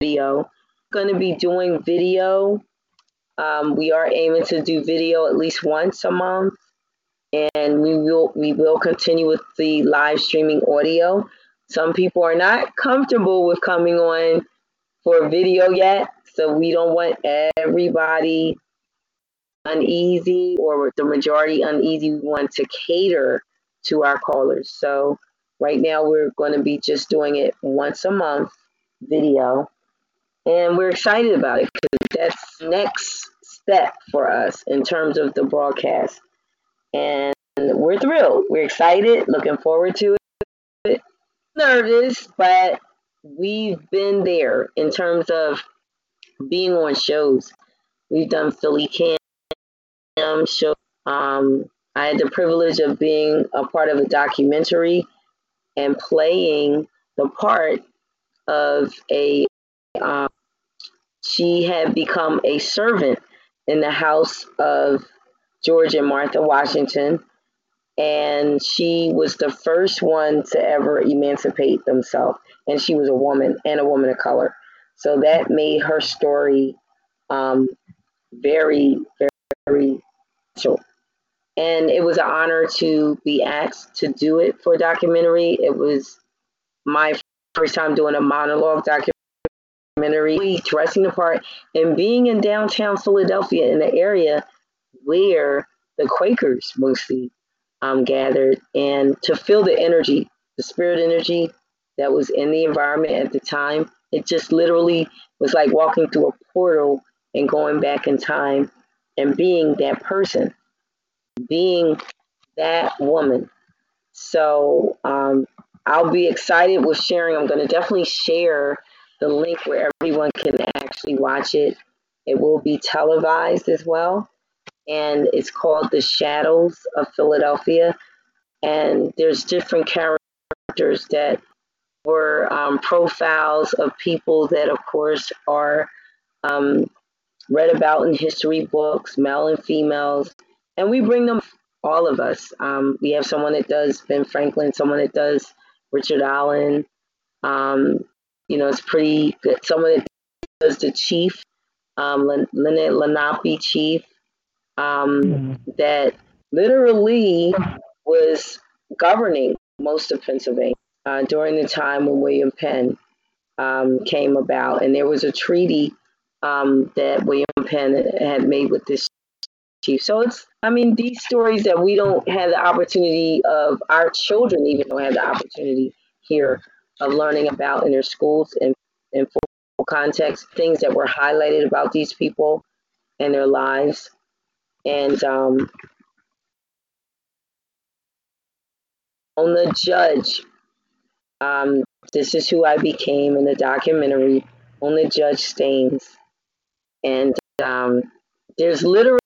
video. Going to be doing video. Um, we are aiming to do video at least once a month, and we will we will continue with the live streaming audio. Some people are not comfortable with coming on for video yet, so we don't want everybody uneasy or the majority uneasy. We want to cater to our callers. So right now we're going to be just doing it once a month video. And we're excited about it because that's next step for us in terms of the broadcast. And we're thrilled. We're excited, looking forward to it. Nervous, but we've been there in terms of being on shows. We've done Philly Show. Um, I had the privilege of being a part of a documentary and playing the part of a. Um, she had become a servant in the house of George and Martha Washington, and she was the first one to ever emancipate themselves. And she was a woman and a woman of color. So that made her story um, very, very special. And it was an honor to be asked to do it for a documentary. It was my first time doing a monologue documentary, dressing the part, and being in downtown Philadelphia in the area where the Quakers mostly um, gathered, and to feel the energy, the spirit energy that was in the environment at the time. It just literally was like walking through a portal and going back in time and being that person, being that woman. So um, I'll be excited with sharing. I'm going to definitely share the link where everyone can actually watch it. It will be televised as well. And it's called The Shadows of Philadelphia. And there's different characters that were um, profiles of people that, of course, are um, read about in history books, male and females, and we bring them all of us. Um, we have someone that does Ben Franklin, someone that does Richard Allen. Um, you know, it's pretty good. Someone that does the chief, um, Lynette Lenape chief, um, mm-hmm. that literally was governing most of Pennsylvania uh, during the time when William Penn um, came about. And there was a treaty um, that William Penn had made with this chief. So it's, I mean, these stories that we don't have the opportunity of, our children even don't have the opportunity here of learning about in their schools and in full context, things that were highlighted about these people and their lives. And um, the Judge, um, this is who I became in the documentary on the Judge Staines. And um, there's literally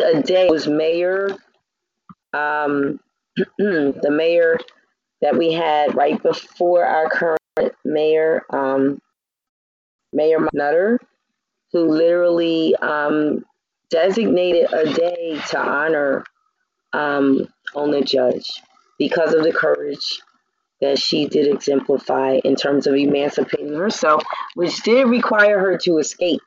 a day was mayor, um, the mayor that we had right before our current mayor, um, Mayor Nutter, who literally um, designated a day to honor um, Ona Judge because of the courage that she did exemplify in terms of emancipating herself, which did require her to escape.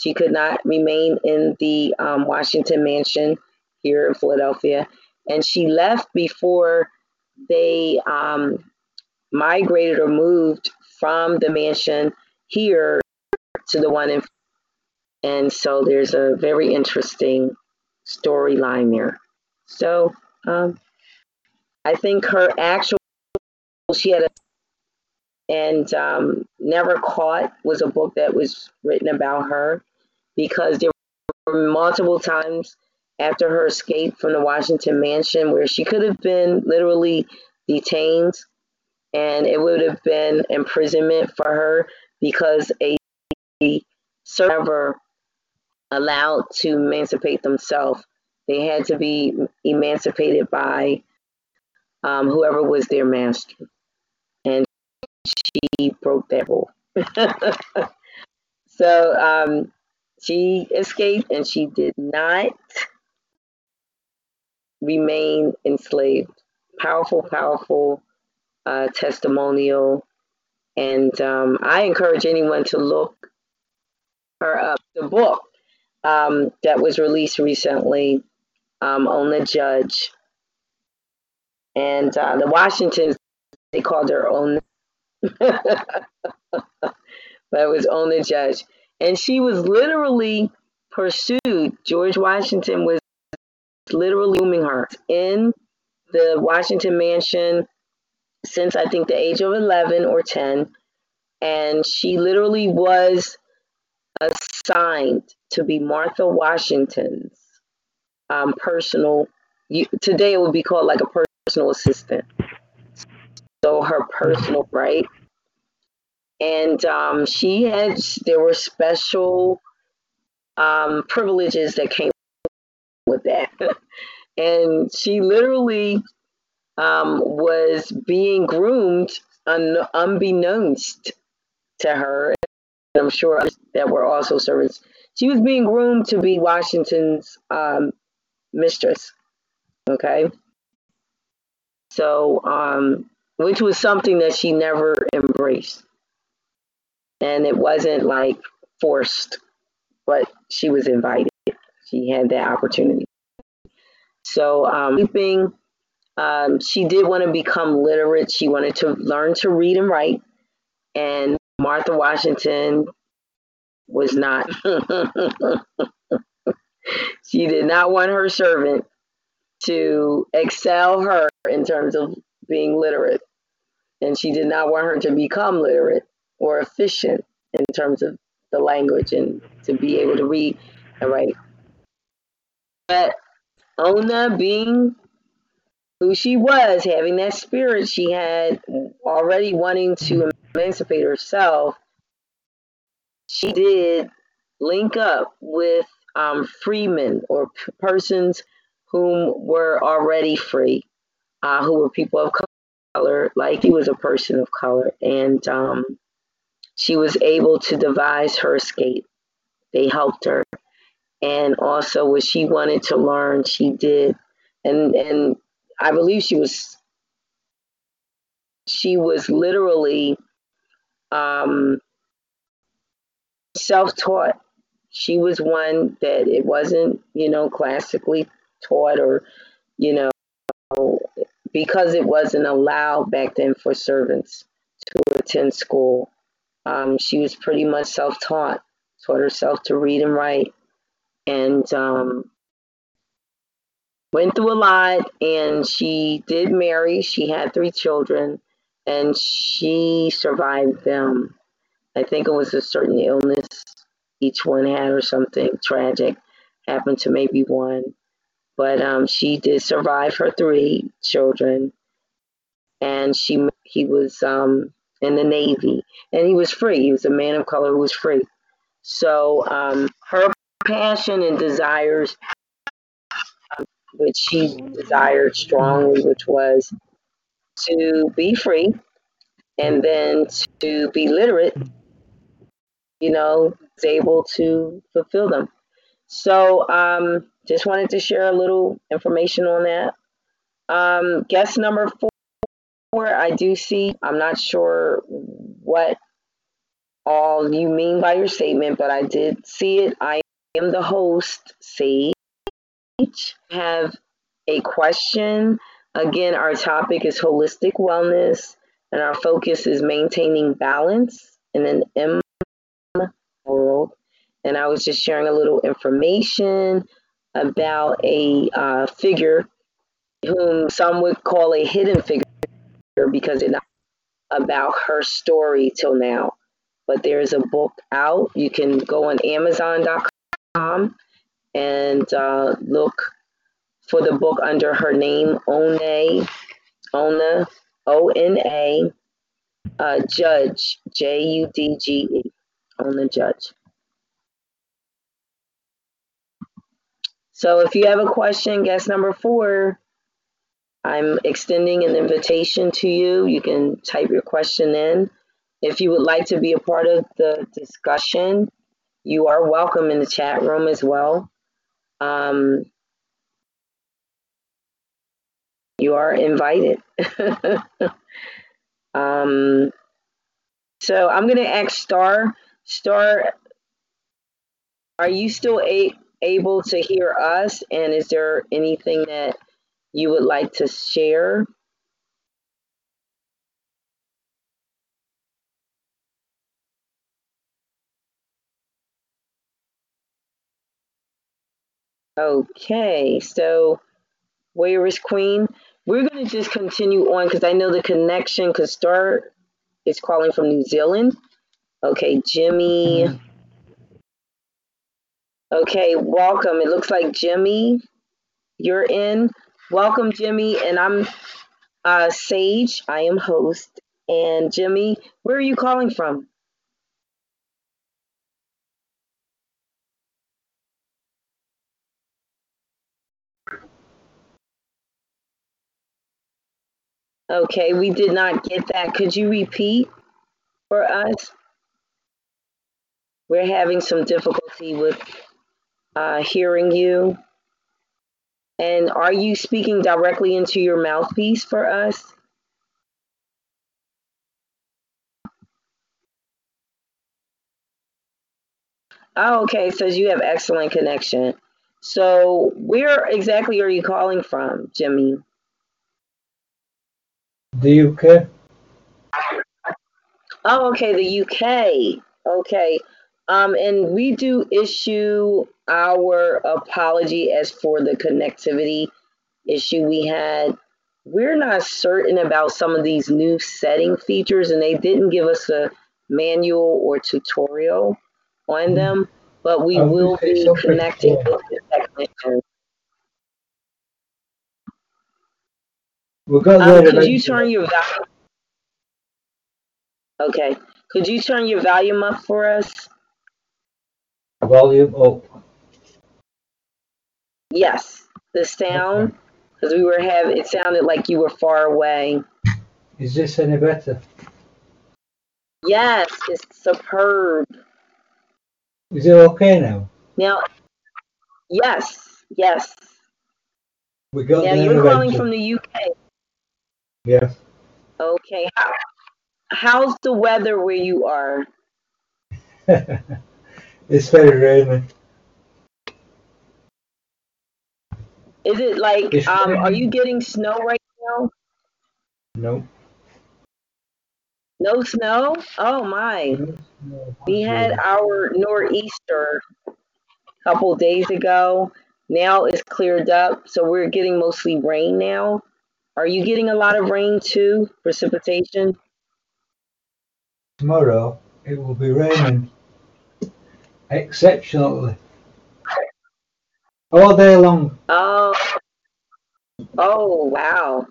She could not remain in the um, Washington mansion here in Philadelphia. And she left before they um, migrated or moved from the mansion here to the one in. And so there's a very interesting storyline there. So um, I think her actual, she had a, and um, Never Caught was a book that was written about her because there were multiple times after her escape from the Washington mansion where she could have been literally detained and it would have been imprisonment for her because a server allowed to emancipate themselves. They had to be emancipated by um, whoever was their master. And she broke that rule. so um, she escaped and she did not remain enslaved. Powerful, powerful uh, testimonial. And um, I encourage anyone to look her up. The book um, that was released recently um, the Judge and uh, the Washingtons, they called her but it was Ona Judge. And she was literally pursued. George Washington was literally grooming her in the Washington mansion since I think the age of 11 or 10. And she literally was assigned to be Martha Washington's um, personal, you, today it would be called like a personal assistant. So her personal, right? And um, she had, there were special um, privileges that came with that. and she literally um, was being groomed un- unbeknownst to her. I'm sure that were also servants. She was being groomed to be Washington's um, mistress. Okay. So, um, which was something that she never embraced. And it wasn't like forced, but she was invited. She had that opportunity. So, um, um, she did want to become literate. She wanted to learn to read and write. And Martha Washington was not. she did not want her servant to excel her in terms of being literate. And she did not want her to become literate or efficient in terms of the language and to be able to read and write. But Ona being who she was, having that spirit she had already wanting to emancipate herself, she did link up with um, freemen or p- persons whom were already free, uh, who were people of color, like he was a person of color. And um, she was able to devise her escape. They helped her. And also, what she wanted to learn, she did and and I believe she was she was literally um, self-taught. She was one that it wasn't, you know, classically taught or, you know, because it wasn't allowed back then for servants to attend school. Um, she was pretty much self-taught, taught herself to read and write, and um, went through a lot. And she did marry. She had three children, and she survived them. I think it was a certain illness each one had or something tragic happened to maybe one. But um, she did survive her three children, and she he was um, in the Navy, and he was free. He was a man of color who was free. So um, her passion and desires, which she desired strongly, which was to be free and then to be literate, you know, is able to fulfill them. So um, just wanted to share a little information on that. Um, guest number four, I do see, I'm not sure what all you mean by your statement, but I did see it. I am the host, Sage. Have a question. Again, our topic is holistic wellness, and our focus is maintaining balance in an M world. And I was just sharing a little information about a uh, figure whom some would call a hidden figure because it's not about her story till now. But there's a book out. You can go on Amazon.com and uh, look for the book under her name, Ona, Ona, O N A, uh, Judge, J U D G E, Ona Judge. So if you have a question, guess number four, I'm extending an invitation to you. You can type your question in. If you would like to be a part of the discussion, you are welcome in the chat room as well. Um, you are invited. um, so I'm going to ask Star. Star, are you still a- able to hear us? And is there anything that you would like to share? Okay, so Warrioress Queen? We're going to just continue on because I know the connection because Star is calling from New Zealand. Okay, Jimmy. Okay, welcome. It looks like Jimmy, you're in. Welcome, Jimmy. And I'm uh, Sage. I am host. And Jimmy, where are you calling from? Okay, we did not get that. Could you repeat for us? We're having some difficulty with uh, hearing you. And are you speaking directly into your mouthpiece for us? Oh, okay. It says you have excellent connection. So, where exactly are you calling from, Jimmy? The UK. Oh, okay, the UK. Okay. Um, and we do issue our apology as for the connectivity issue we had. We're not certain about some of these new setting features, and they didn't give us a manual or tutorial on them, but we will be connecting with the technician. We got Um, could you turn your volume? Okay. Could you turn your volume up for us? Volume up. Yes, the sound, because we were having, it sounded like you were far away. Is this any better? Yes, it's superb. Is it okay now? Now, yes, yes. We got Now you're calling from the UK. Yes. Okay. How, how's the weather where you are? it's very rainy. Is it like It's um are you getting snow right now? No. No snow? Oh my. We had our nor'easter a couple days ago. Now it's cleared up, so we're getting mostly rain now. Are you getting a lot of rain too? Precipitation? tomorrow it will be raining exceptionally all day long. Oh, oh wow.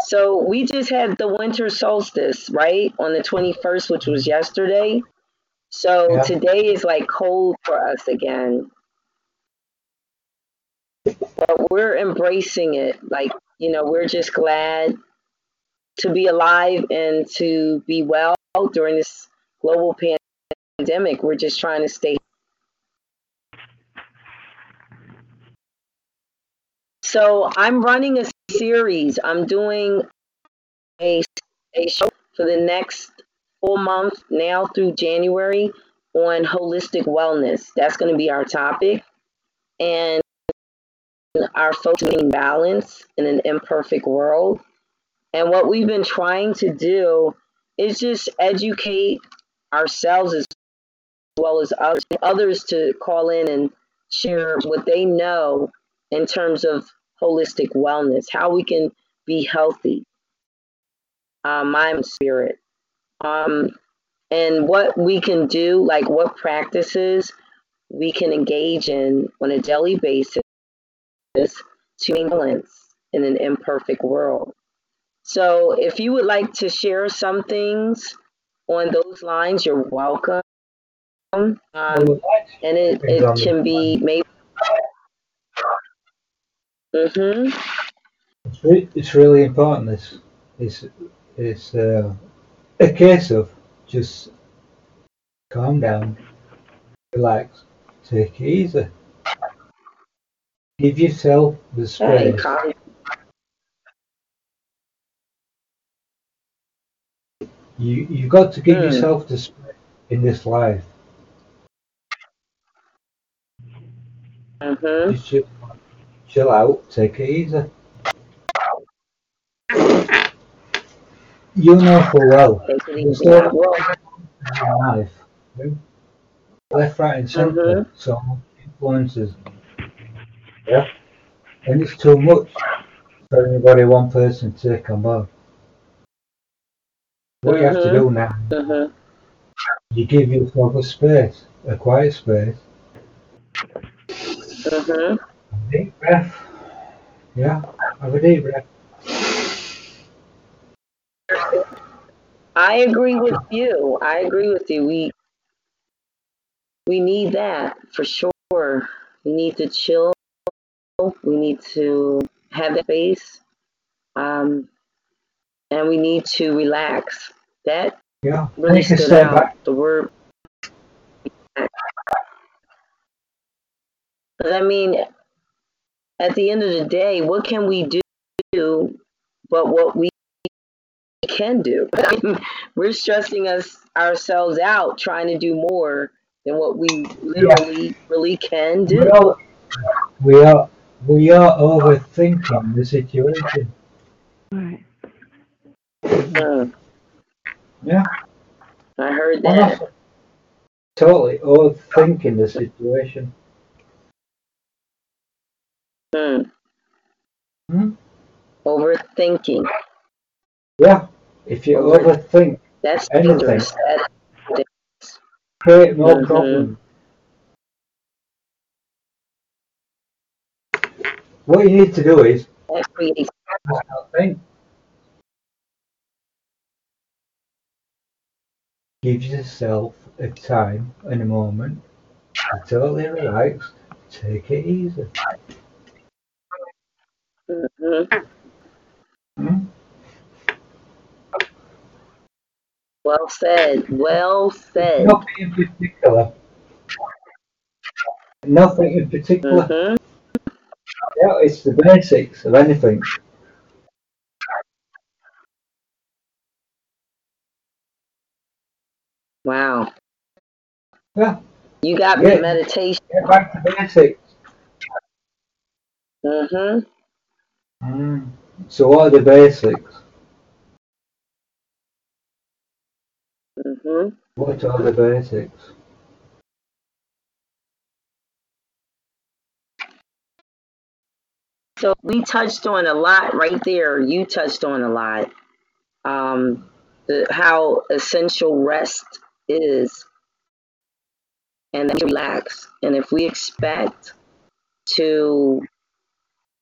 So we just had the winter solstice, right? On the 21st, which was yesterday. So Yeah. today is like cold for us again. But we're embracing it. Like, you know, we're just glad to be alive and to be well during this global pandemic. We're just trying to stay. So I'm running a series. I'm doing a, a show for the next full month now through January on holistic wellness. That's going to be our topic. And our focus on balance in an imperfect world. And what we've been trying to do is just educate ourselves as well as others, to call in and share what they know in terms of holistic wellness, how we can be healthy, uh, mind, spirit, um, and what we can do, like what practices we can engage in on a daily basis to balance in an imperfect world. So, if you would like to share some things on those lines, you're welcome. Um, and it, it can be made. Mm-hmm. It's, re- it's really important. This it's it's uh, a case of just calm down, relax, take it easy, give yourself the space. You you've got to give Mm. yourself the space in this life. Mm-hmm. Just chill, chill out, take it easy. You know full well Take There's easy. no- Well, in life, left, right, and center, so influences. Yeah, and it's too much for anybody, one person to take on board. What you have to do now, mm-hmm. you give yourself a space, a quiet space, Mm-hmm. deep breath. Yeah, have a deep breath. I agree with you. I agree with you. We we need that for sure. We need to chill. We need to have that space, um, and we need to relax. That Yeah, really stood out. back. The word. But I mean, at the end of the day, what can we do but what we can do? I mean, we're stressing us ourselves out trying to do more than what we literally really can We do. are, we are, we are overthinking the situation. Right. Mm, Yeah. I heard that. totally overthinking the situation. Mm. Hmm? Overthinking. Yeah. If you Over- overthink, That's Anything. Create more Mhm. problems. What you need to do is that creates just not think. Give yourself a time and a moment to totally relax. Take it easy. Mhm. Hmm? well said. Well said. Nothing in particular. Nothing in particular. Mhm. Yeah, it's the basics of anything. Wow. Yeah. You got Yeah. me meditation. Get back to basics. Mm-hmm. Mm. So what are the basics? Mm-hmm. What are the basics? So we touched on a lot right there. You touched on a lot. Um, the, how essential rest is, and relax. And if we expect to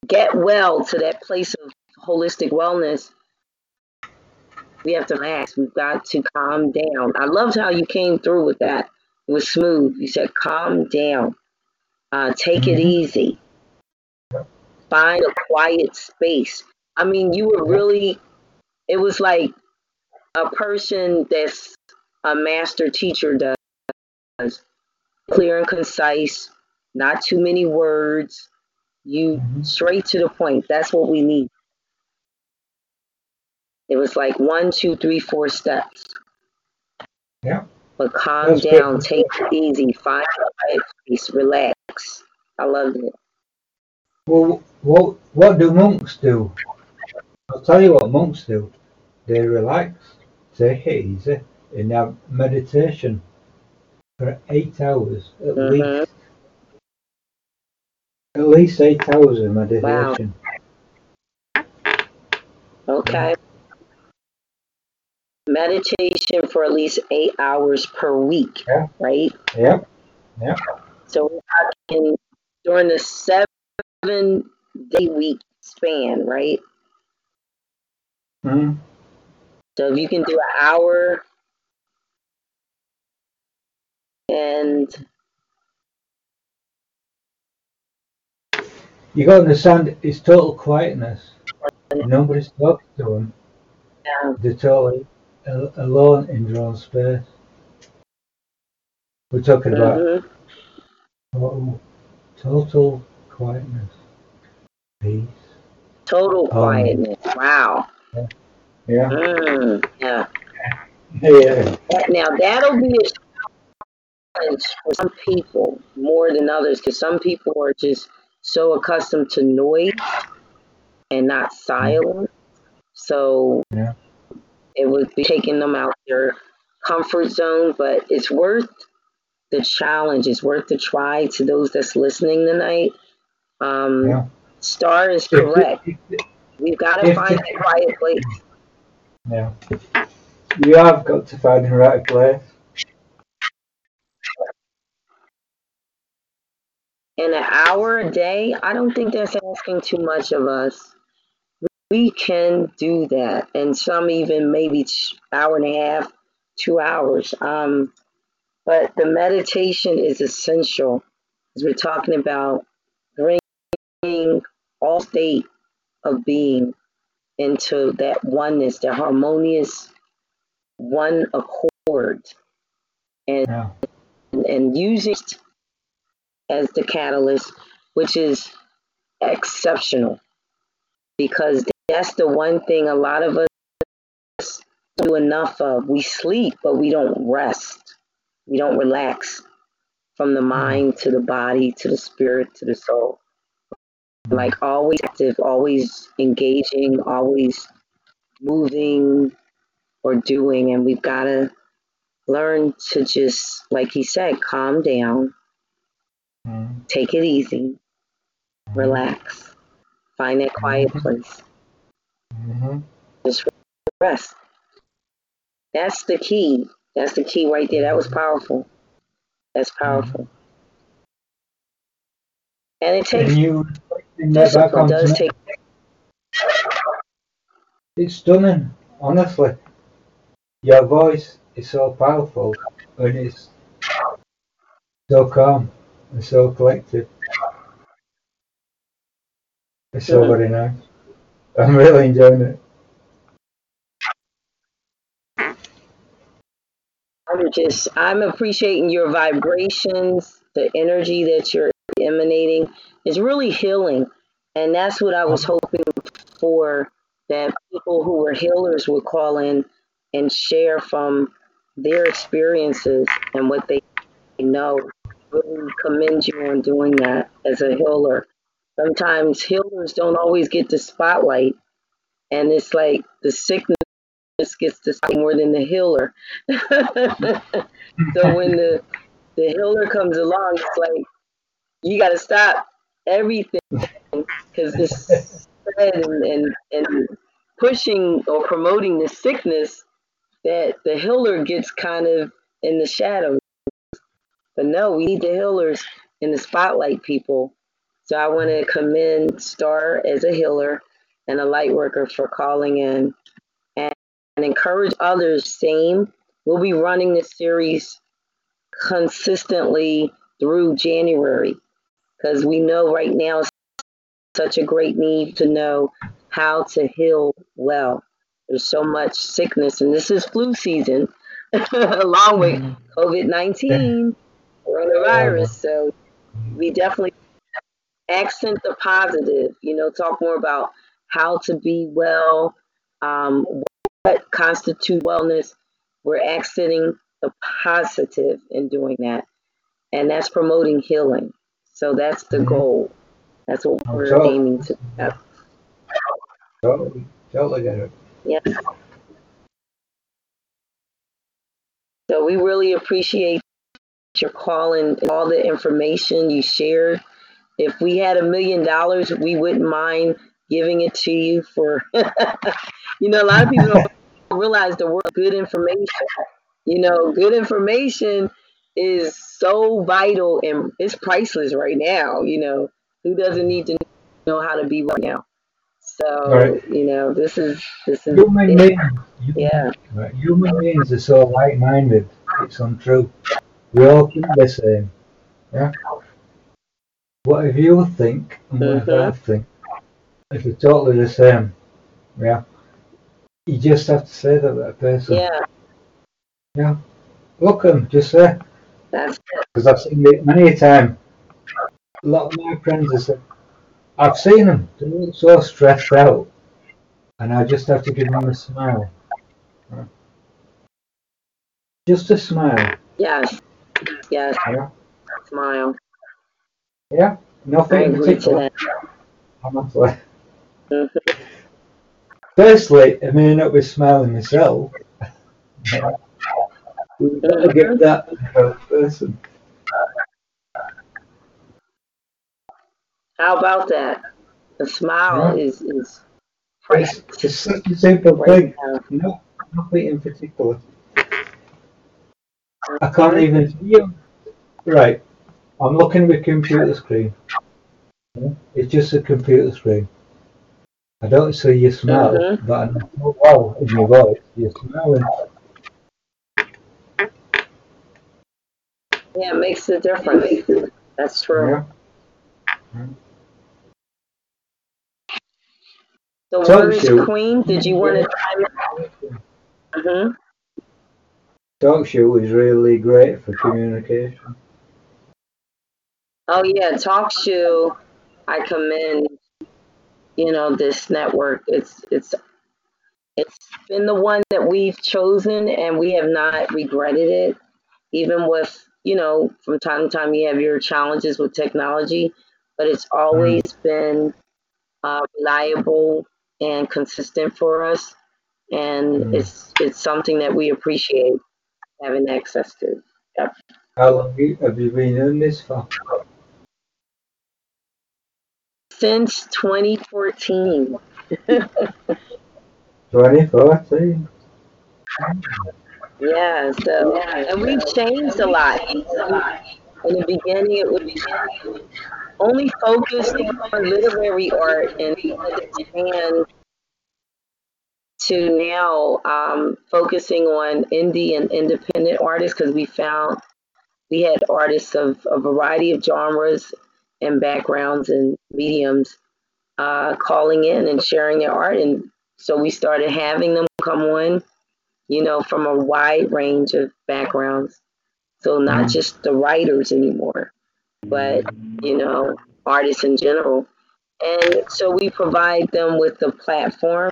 get well to that place of holistic wellness, we have to relax. We've got to calm down. I loved how you came through with that. It was smooth. You said, calm down. Uh, take it Mhm. easy. Find a quiet space. I mean, you were really, it was like a person that's a master teacher does. Clear and concise, not too many words. You Mhm. straight to the point. That's what we need. It was like one, two, three, four steps. Yeah. But calm That's good. down, take it easy, find a quiet space, relax. I loved it. Well, what what do monks do? I'll tell you what monks do. They relax, take it easy, and have meditation for eight hours at Mhm. least. At least eight hours of meditation. Okay. Meditation for at least eight hours per week, Yeah. right? Yep. Yeah. So during the seven day week span, right? Mm. So if you can do an hour and You got to understand, it's total quietness. Nobody's talking to them. yeah, They're totally alone in their own space. We're talking about mhm, total, total quietness, peace. total Um, quietness. Wow. Yeah. Mm, yeah. Yeah. Now that'll be a challenge for some people more than others because some people are just so accustomed to noise and not silence. So Yeah. it would be taking them out their comfort zone, but it's worth the challenge. It's worth the try to those that's listening tonight. Um, Yeah. Star is correct. We've got to find a quiet place. Yeah. You have got to find the right place. In an hour a day, I don't think that's asking too much of us. We can do that, and some even maybe hour and a half, two hours. Um, but the meditation is essential as we're talking about bringing all state of being into that oneness, that harmonious one accord, and Yeah. and using it as the catalyst, which is exceptional because that's the one thing a lot of us do enough of. We sleep, but we don't rest. We don't relax from the mind to the body to the spirit to the soul. Like always active, always engaging, always moving or doing. And we've got to learn to just, like he said, calm down. Take it easy, relax, find that quiet Mhm. place, hmm just rest. That's the key. That's the key right there. That was powerful. That's powerful. And it takes And you bring that back discipline. Does take It's stunning, honestly. Your voice is so powerful and it's so calm and so collected. It's so very nice. I'm really enjoying it. I'm just I'm appreciating your vibrations, the energy that you're emanating is really healing. And that's what I was hoping for that people who were healers would call in and share from their experiences and what they know. Really commend you on doing that as a healer. Sometimes healers don't always get the spotlight, and it's like the sickness gets the more than the healer. so when the the healer comes along, it's like you got to stop everything because this spread and, and, and pushing or promoting the sickness that the healer gets kind of in the shadows. But no, we need the healers in the spotlight, people. So I want to commend Star as a healer and a light worker for calling in and, and encourage others. Same. We'll be running this series consistently through January because we know right now is such a great need to know how to heal well. There's so much sickness, and this is flu season, along with mm-hmm. COVID 19, coronavirus. So we definitely accent the positive, you know, talk more about how to be well, um, what constitutes wellness. We're accenting the positive in doing that. And that's promoting healing. So that's the mm-hmm. goal. That's what we're so, aiming to. Have. Totally, totally get it. Yes. So we really appreciate your calling and all the information you shared. If we had a million dollars, we wouldn't mind giving it to you for, you know, a lot of people don't realize the word good information. You know, good information is so vital and it's priceless right now. You know, who doesn't need to know how to be right now? So right. you know, this is this is human beings. Yeah, right. human beings are so like-minded. It's untrue. We all think the same. Yeah. Whatever you think and whatever mm-hmm. I think, if it's totally the same. Yeah. You just have to say that to that person. Yeah. Yeah. Look them, just say. Because I've seen it many a time. A lot of my friends have said, I've seen them. They look so stressed out. And I just have to give them a smile. Just a smile. Yes. Yes. Yeah. Smile. Yeah. Nothing particular. Honestly. Mm-hmm. Firstly, I may not be smiling myself. we gotta get that person. How about that? A smile yeah. is is it's, it's such a simple thing. No, nothing in particular. I can't even see you. Right. I'm looking at a computer screen. It's just a computer screen. I don't see your smile, mm-hmm. but I know well in your voice. You're smiling. Yeah, it makes a difference. That's true. Yeah. The word is queen. Did you want to? Mm-hmm. TalkShoe is really great for communication. Oh yeah, TalkShoe. I commend. You know this network. It's it's it's been the one that we've chosen, and we have not regretted it. Even with you know, from time to time you have your challenges with technology, but it's always mm. been uh, reliable and consistent for us, and mm. it's it's something that we appreciate having access to. Yep. How long have you been in this for? Since 2014. 2014. Yeah, so and we've changed a lot. In the beginning, it would be only focused on literary art and expand to now um, focusing on indie and independent artists because we found we had artists of a variety of genres and backgrounds and mediums uh, calling in and sharing their art. And so we started having them come on, you know, from a wide range of backgrounds. So not mm-hmm. just the writers anymore, but, you know, artists in general. And so we provide them with the platform.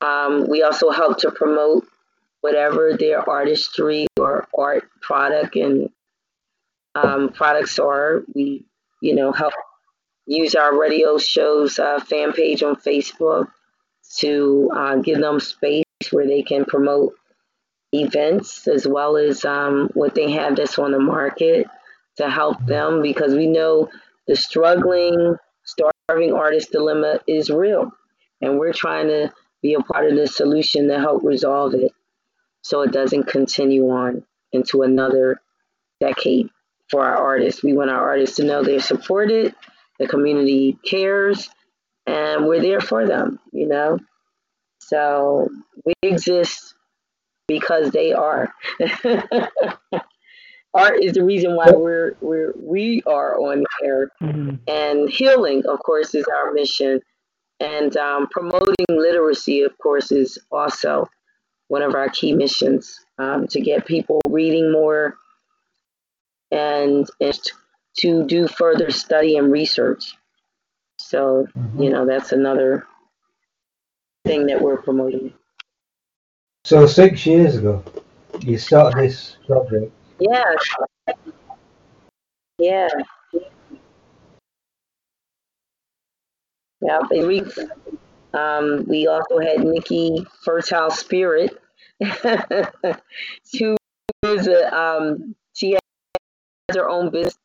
Um, we also help to promote whatever their artistry or art product and um, products are. We, you know, help use our radio shows uh, fan page on Facebook to uh, give them space where they can promote events as well as um, what they have that's on the market to help them because we know the struggling, starving artist dilemma is real. And we're trying to be a part of the solution to help resolve it so it doesn't continue on into another decade for our artists. We want our artists to know they're supported, the community cares, and we're there for them, you know? So we exist because they are. Art is the reason why we're we're we are on air, mm-hmm. and healing, of course, is our mission, and um, promoting literacy, of course, is also one of our key missions um, to get people reading more and, and to do further study and research. So, mm-hmm. you know, that's another thing that we're promoting. So, six years ago, you started this project. Yeah. Yeah. Yeah, we um, we also had Nikki Fertile Spirit, who is a um, she has her own business,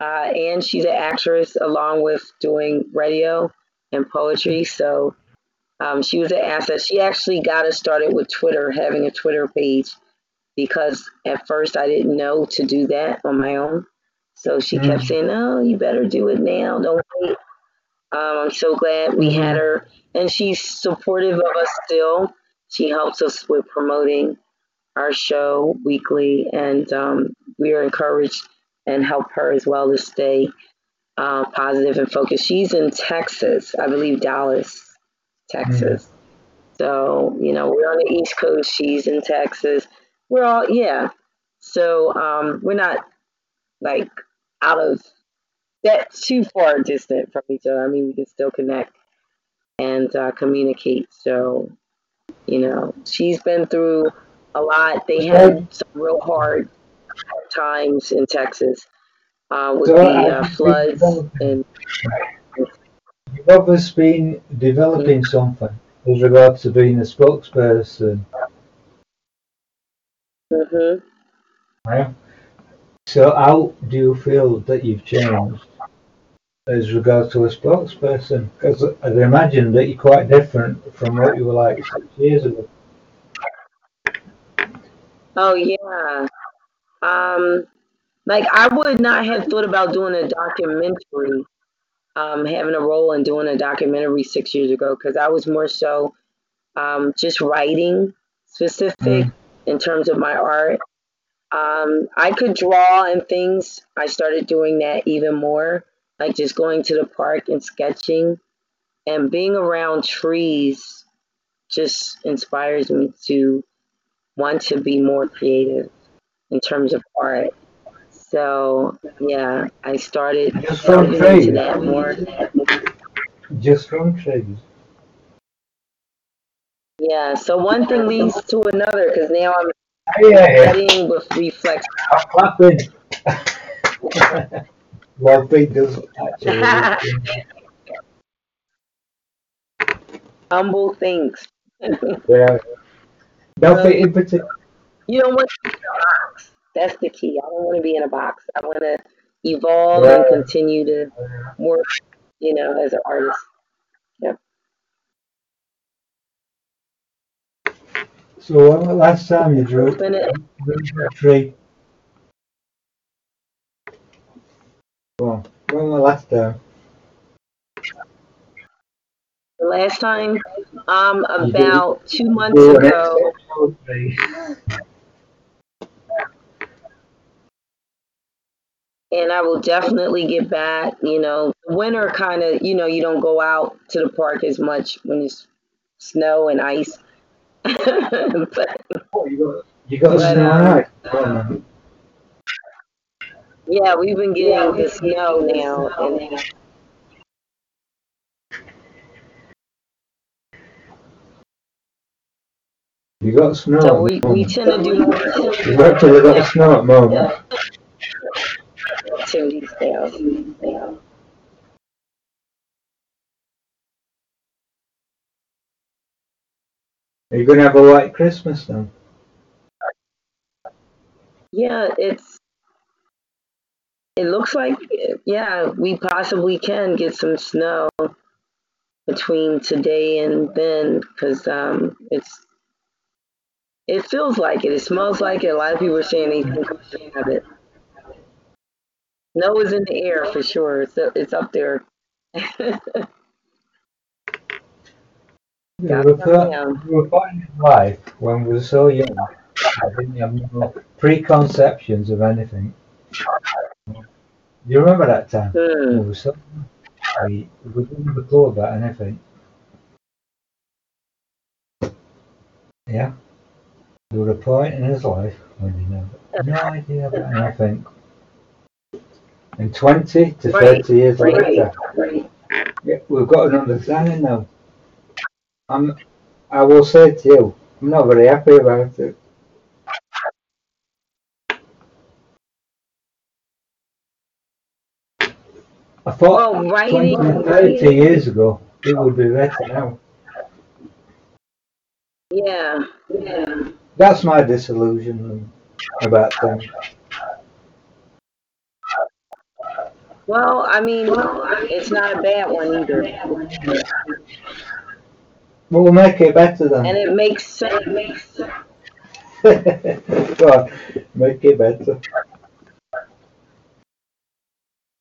uh, and she's an actress along with doing radio and poetry. So um, she was an asset. She actually got us started with Twitter, having a Twitter page, because at first I didn't know to do that on my own. So she mm. kept saying, "Oh, you better do it now. Don't wait." Um, I'm so glad we had her, and she's supportive of us still. She helps us with promoting our show weekly, and um, we are encouraged and help her as well to stay uh, positive and focused. She's in Texas, I believe Dallas, Texas. Mm-hmm. So, you know, we're on the East Coast, she's in Texas. We're all, yeah. So um, we're not like out of that too far distant from each other. I mean, we can still connect and uh, communicate. So, you know, she's been through a lot. They had some real hard times in Texas uh, with so the uh, floods and. You've obviously been developing something with regards to being a spokesperson. Mhm. Yeah. So how do you feel that you've changed as regards to a spokesperson? Because I'd imagine that you're quite different from what you were like six years ago. Oh yeah. Um, like I would not have thought about doing a documentary, um, having a role in doing a documentary six years ago because I was more so um, just writing specific mm. in terms of my art. Um, I could draw and things. I started doing that even more, like just going to the park and sketching, and being around trees just inspires me to want to be more creative in terms of art. So yeah, I started just from into that more. Just from trees. Yeah. So one thing leads to another because now I'm yeah, studying with reflection. I'm clapping. My feet doesn't Humble things. yeah. Nothing in particular. You don't want to be in a box. That's the key. I don't want to be in a box. I want to evolve and continue to work, you know, as an artist. Yep. So when was the last time you drew, a tree? Well, when was the last time? The last time, um, about two months ago. and I will definitely get back. You know, winter kind of, you know, you don't go out to the park as much when it's snow and ice. but, oh, you got, you got but, snow um, yeah, we've been getting the snow now. You got snow. So we, we tend to do more. We've got yeah. snow at the moment. Activities down. Are you going to have a white Christmas then? Yeah, it's it looks like, yeah, we possibly can get some snow between today and then, because um, it's. It feels like it. It smells like it. A lot of people are saying they think we should have it. Snow is in the air for sure. It's it's up there. We Yeah, were, put, yeah. we were put in life when we were so young. I didn't have no preconceptions of anything. You remember that time? We Hmm. were so we, we didn't have a clue about anything. Yeah. There was a point in his life when he had no idea about anything. And 20 to Right, 30 years later, yeah, we've got an understanding now. I'm, I will say to you, I'm not very happy about it. Thought Well, writing, and 30 years ago, it would be better now. yeah, yeah. That's my disillusionment about them. Well, I mean, it's not a bad one either, we'll make it better then. and it makes sense. It makes sense. Make it better.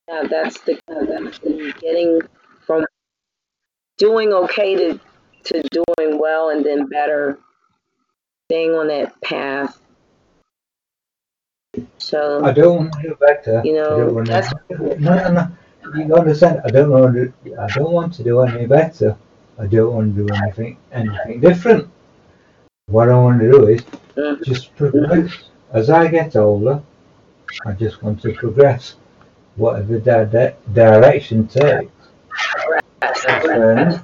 Yeah, that's the, that's the getting from doing okay to to doing well and then better, staying on that path. So I don't want to do better. You know, I don't want that's- no, no, no. You understand? I don't want to. I don't want to do any better. I don't want to do anything anything different. What I want to do is Mhm. just progress. As I get older, I just want to progress. Whatever di- di- direction takes. That's fair enough.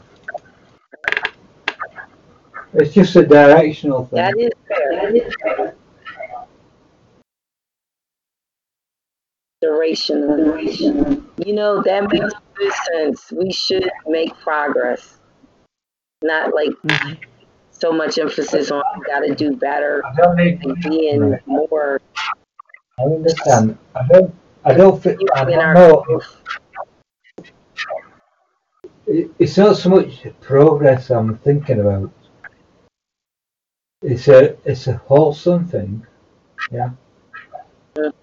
It's just a directional thing. that is fair. That is fair. Duration. You know that makes good sense. We should make progress, not like Mhm. so much emphasis on we got to do better I don't need and being more I understand. I don't. I don't think. I don't know. It's not so much progress I'm thinking about. It's a. It's a wholesome thing. Yeah.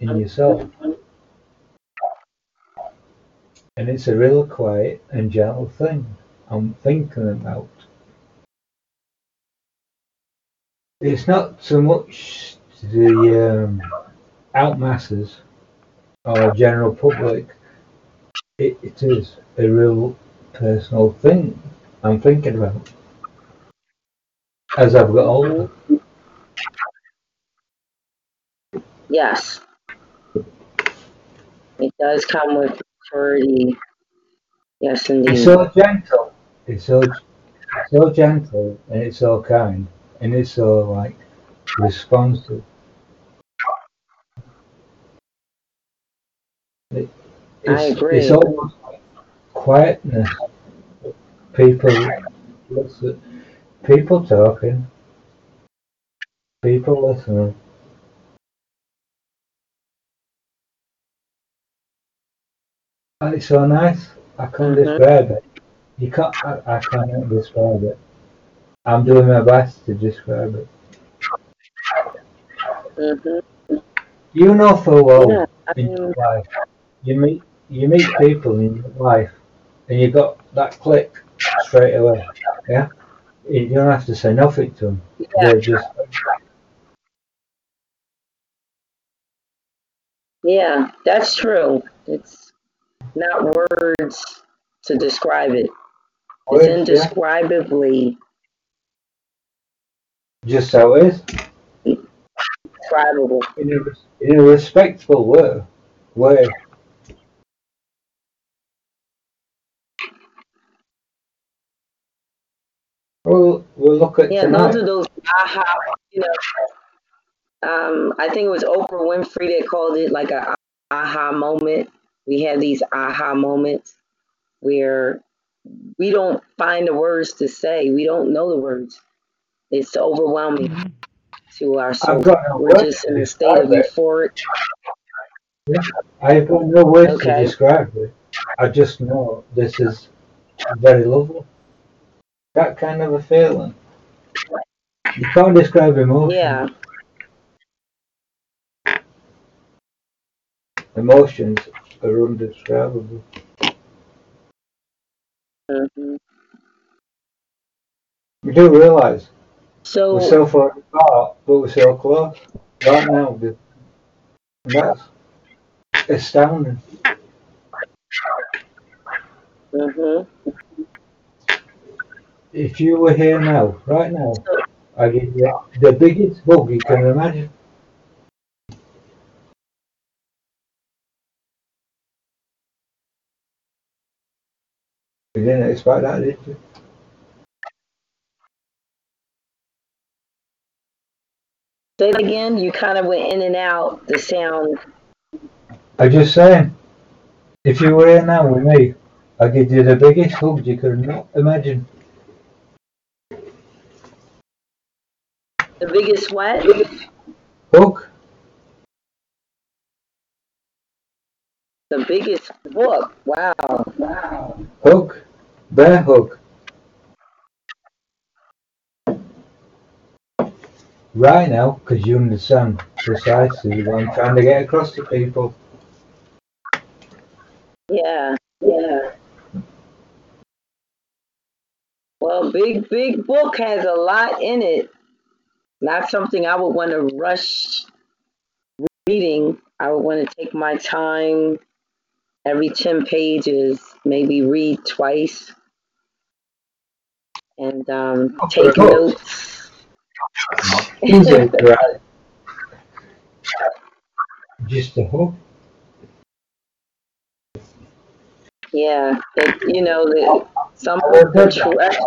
In yourself, and it's a real quiet and gentle thing. I'm thinking about. It's not so much the um, out masses or general public. It, it is a real personal thing I'm thinking about as I've got older. Yes, it does come with maturity. Yes, indeed. It's so gentle. It's so so gentle and it's so kind and it's so like responsive. It, I it's, agree. It's almost quietness. People. People talking. People listening. And it's so nice. I can't Mhm. describe it. You can't. I, I can't describe it. I'm doing my best to describe it. hmm You know full well Yeah, in your life, you meet you meet people in life, and you got that click straight away. Yeah, you don't have to say nothing to them. yeah, They're just yeah, that's true. It's not words to describe it. It's indescribably just how it is describable. in a, in a respectful way. Way. Well, we'll look at Yeah, tonight. those are those aha, you know, um, I think it was Oprah Winfrey that called it like a aha moment. We have these aha moments where we don't find the words to say. We don't know the words. It's overwhelming mm-hmm. to our soul. We're just in a state of euphoric. Yeah. I've got no words okay. to describe it. I just know this is very lovely. That kind of a feeling. You can't describe emotion. Yeah. Emotions are undescribable. Mm-hmm. We do realize so we're so far apart, but we're so close right now. That's astounding. Mm-hmm. If you were here now, right now, I give you the biggest hug you can imagine. You didn't expect that, did you? Say it again. You kind of went in and out. The sound. I just saying. If you were here now with me, I'd give you the biggest hug you could not imagine. The biggest what? Hug. The biggest book. Wow. Wow. Hug. Bear hook. Right now, because you understand precisely what I'm trying to get across to people. Yeah, yeah. Well, Big Big Book has a lot in it. Not something I would want to rush reading. I would want to take my time every 10 pages, maybe read twice and um, oh, take notes. Just a hope. Yeah, it, you know, the, some books are tre-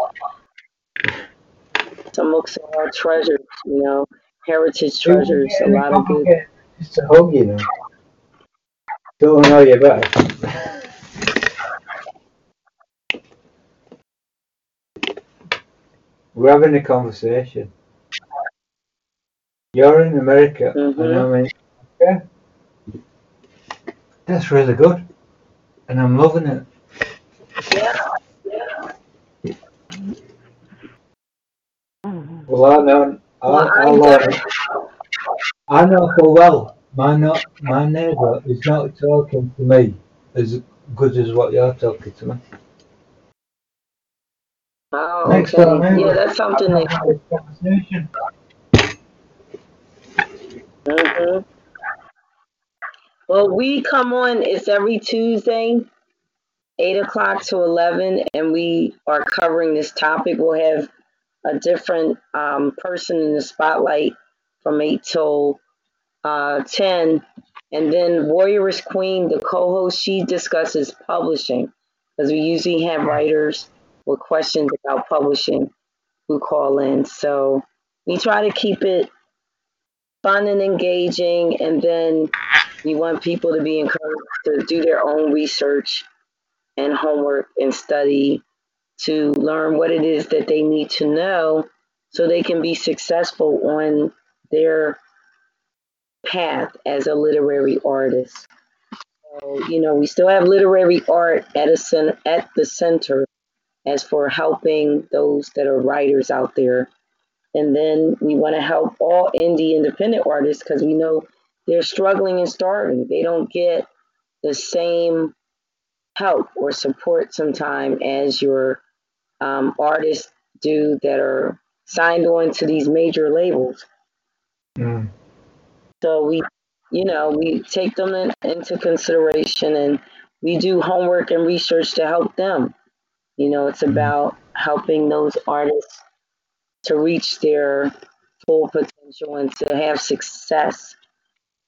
some books are treasures, you know, heritage treasures, a lot of good. Just a hug, you know. Don't know you better. We're having a conversation. You're in America mm-hmm. and I'm in America. That's really good. And I'm loving it. Yeah. yeah. Well, I know, I, well, I, I know full well my not my neighbour is not talking to me as good as what you're talking to me. Oh, Next okay. yeah, that's something that. Mm-hmm. Well, we come on. It's every Tuesday, eight o'clock to eleven, and we are covering this topic. We'll have a different um, person in the spotlight from eight till uh, ten, and then Warrioress Queen, the co-host, she discusses publishing because we usually have writers with questions about publishing who call in. So we try to keep it fun and engaging, and then we want people to be encouraged to do their own research and homework and study to learn what it is that they need to know so they can be successful on their path as a literary artist. So, you know, we still have literary art at a at the center as for helping those that are writers out there. And then we want to help all indie independent artists because we know they're struggling and starving. They don't get the same help or support sometime as your um, artists do that are signed on to these major labels. Mm. So we, you know, we take them in, into consideration and we do homework and research to help them. You know, it's mm-hmm. about helping those artists to reach their full potential and to have success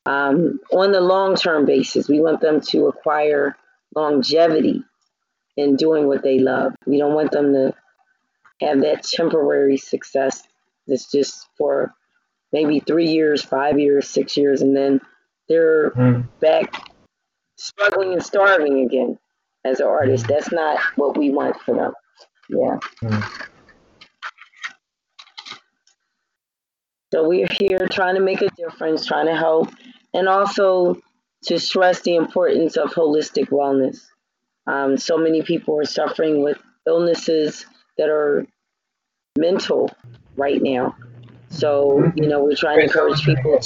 um, on the long term basis. We want them to acquire longevity in doing what they love. We don't want them to have that temporary success It's just for maybe three years, five years, six years, and then they're Mm. back struggling and starving again as an artist. That's not what we want for them. Yeah. Mm. So we're here trying to make a difference, trying to help, and also to stress the importance of holistic wellness. Um, so many people are suffering with illnesses that are mental right now. So, you know, we're trying to encourage people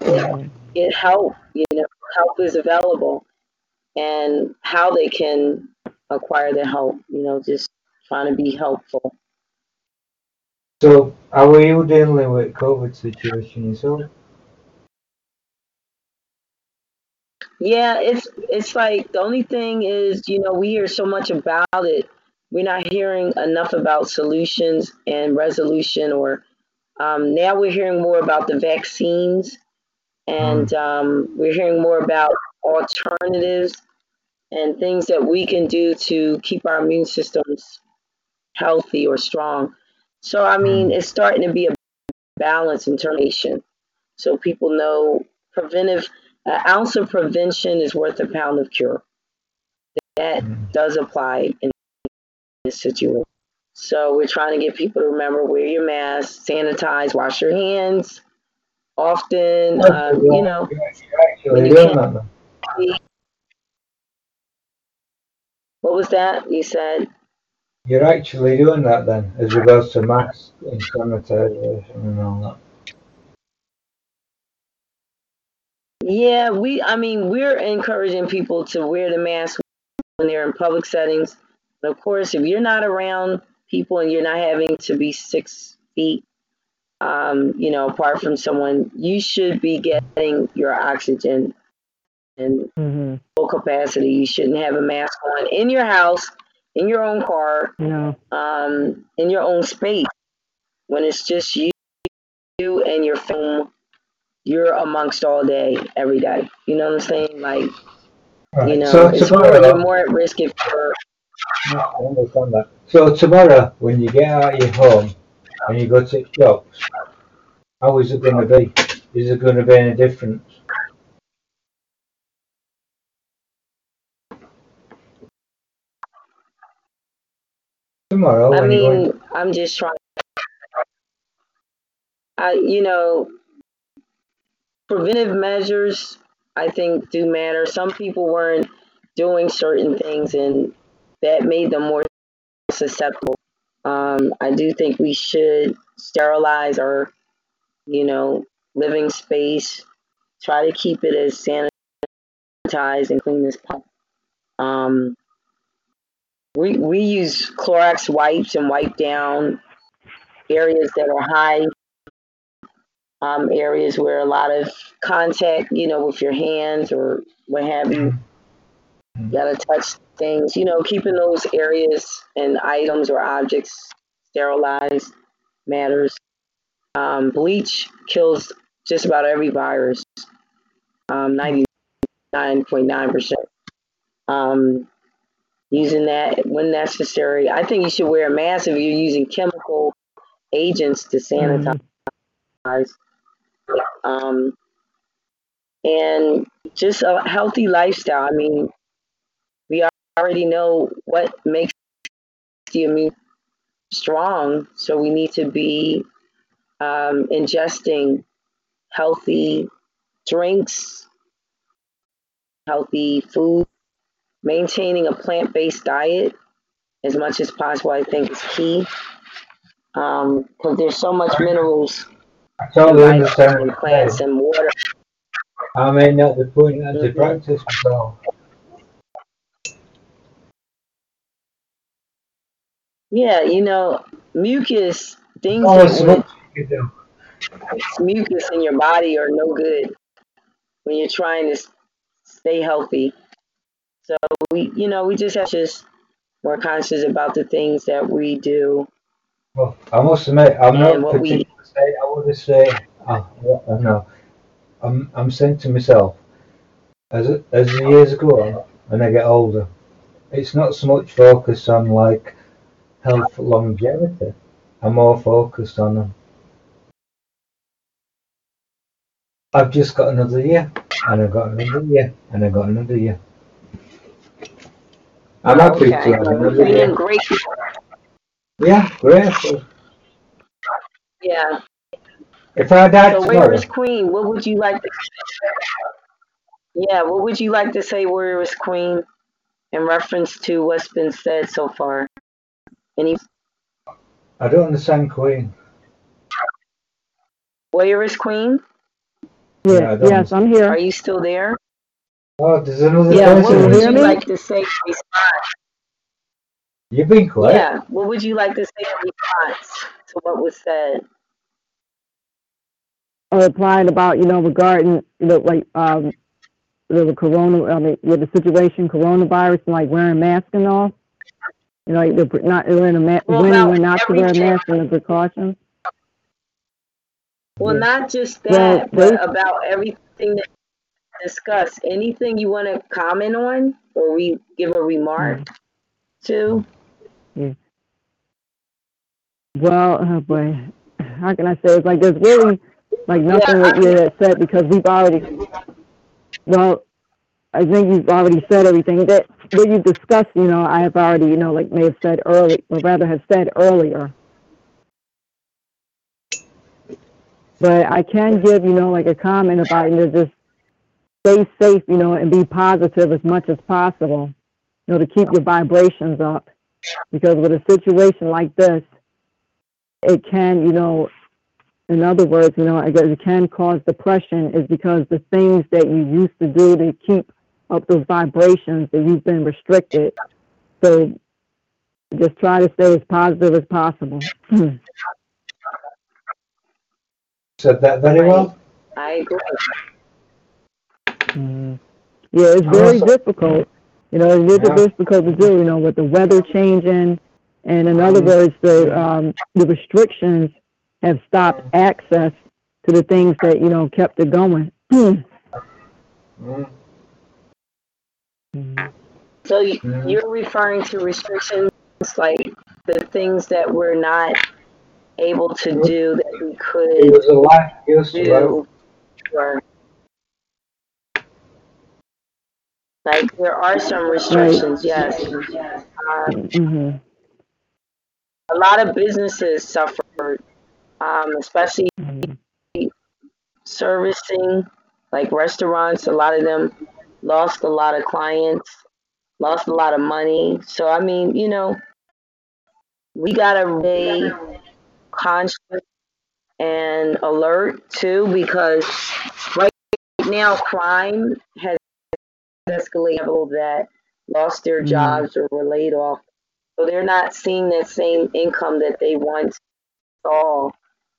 to get help. You know, help is available and how they can acquire the help, you know, just trying to be helpful. So, how are you dealing with COVID situation yourself? Yeah, it's it's like the only thing is, you know, we hear so much about it. We're not hearing enough about solutions and resolution or um, now we're hearing more about the vaccines and um, we're hearing more about alternatives and things that we can do to keep our immune systems healthy or strong. So, I mean, it's starting to be a balance in termination. So people know preventive, an ounce of prevention is worth a pound of cure. That does apply in this situation. So we're trying to get people to remember wear your mask, sanitize, wash your hands often. Um, you know, when you can't- that then. what was that you said? You're actually doing that then, as regards to masks and sanitization and all that. Yeah, we. I mean, we're encouraging people to wear the mask when they're in public settings. But of course, if you're not around people and you're not having to be six feet, um, you know, apart from someone, you should be getting your oxygen in hmm full capacity. You shouldn't have a mask on in your house, in your own car, No. um, in your own space. When it's just you, you and your phone, you're amongst all day, every day. You know what I'm saying? Like, you know, so it's more, tomorrow, you're more at risk if you're. I understand that. So tomorrow, when you get out of your home and you go to shops, how is it going to be? Is it going to be any different? Tomorrow, I mean, I'm just trying. I, you know, preventive measures, I think, do matter. Some people weren't doing certain things, and that made them more susceptible. Um, I do think we should sterilize our, you know, living space. Try to keep it as sanitized and clean as possible. Um, we we use Clorox wipes and wipe down areas that are high, um, areas where a lot of contact, you know, with your hands or what have you. You gotta touch things, you know, keeping those areas and items or objects sterilized matters. Um, bleach kills just about every virus, um, 99.9%. Um, using that when necessary. I think you should wear a mask if you're using chemical agents to sanitize. Mhm. Um, and just a healthy lifestyle. I mean, we already know what makes the immune strong, so we need to be um, ingesting healthy drinks, healthy food, maintaining a plant based diet as much as possible, I think is key. Because there's so much minerals I totally in understand what plants and water. I may not be putting that into Mhm. practice myself. Yeah, you know, mucus, things oh, that would, mucus in your body are no good when you're trying to stay healthy. So we, you know, we just have to just more conscious about the things that we do. Well, I must admit, I'm not what we- say. I would say, uh, I know. I'm, I'm saying to myself, as as the years go on and I get older, it's not so much focused on like health longevity. I'm more focused on them. I've just got another year, and I've got another year, and I've got another year. I'm happy to have another year. grateful. Yeah, grateful. Yeah. If I died So where tomorrow, is Queen? What would you like to Yeah, what would you like to say where is Queen in reference to what's been said so far? Any I don't understand Queen. where is Queen? Yeah, I Yes, I'm here. Are you still there? Oh, there's another Yeah, what would person. you like to say in response? You've been quiet. Yeah, what would you like to say in response to what was said? I replied about, you know, regarding, you know, like, um, the corona, I mean, with the situation, coronavirus, and like wearing masks and all. You know, like the, not wearing a mask, Well, when and about not to wear a everything. mask and the precautions. Well, Yeah. not just Well, that, but they- about everything that we discussed. Anything you want to comment on or we give a remark to? Well, oh boy, how can I say? It's like there's really like nothing Yeah, that you had said because we've already. Well, I think you've already said everything that that you discussed. You know, I have already, you know, like may have said early, or rather have said earlier. But I can give, you know, like a comment about, you know, just stay safe, you know, and be positive as much as possible, you know, to keep your vibrations up. Because with a situation like this, it can, you know, in other words, you know, I guess it can cause depression is because the things that you used to do to keep up those vibrations that you've been restricted. So just try to stay as positive as possible. Said that very well. I agree. Mhm. Yeah, it's very Also- difficult. You know, it's really Yeah. difficult to do. You know, with the weather changing, and in other Mhm. words, the um, the restrictions have stopped access to the things that you know kept it going. Mm. So you- Mhm. you're referring to restrictions like the things that we're not able to do that we He could was a life he used to have. do or like there are some restrictions, yes. Um, hmm a lot of businesses suffered, um, especially servicing, like restaurants. A lot of them lost a lot of clients, lost a lot of money. So I mean, you know, we gotta be conscious and alert too, because right now crime has people that lost their Mhm. jobs or were laid off. So they're not seeing that same income that they once saw.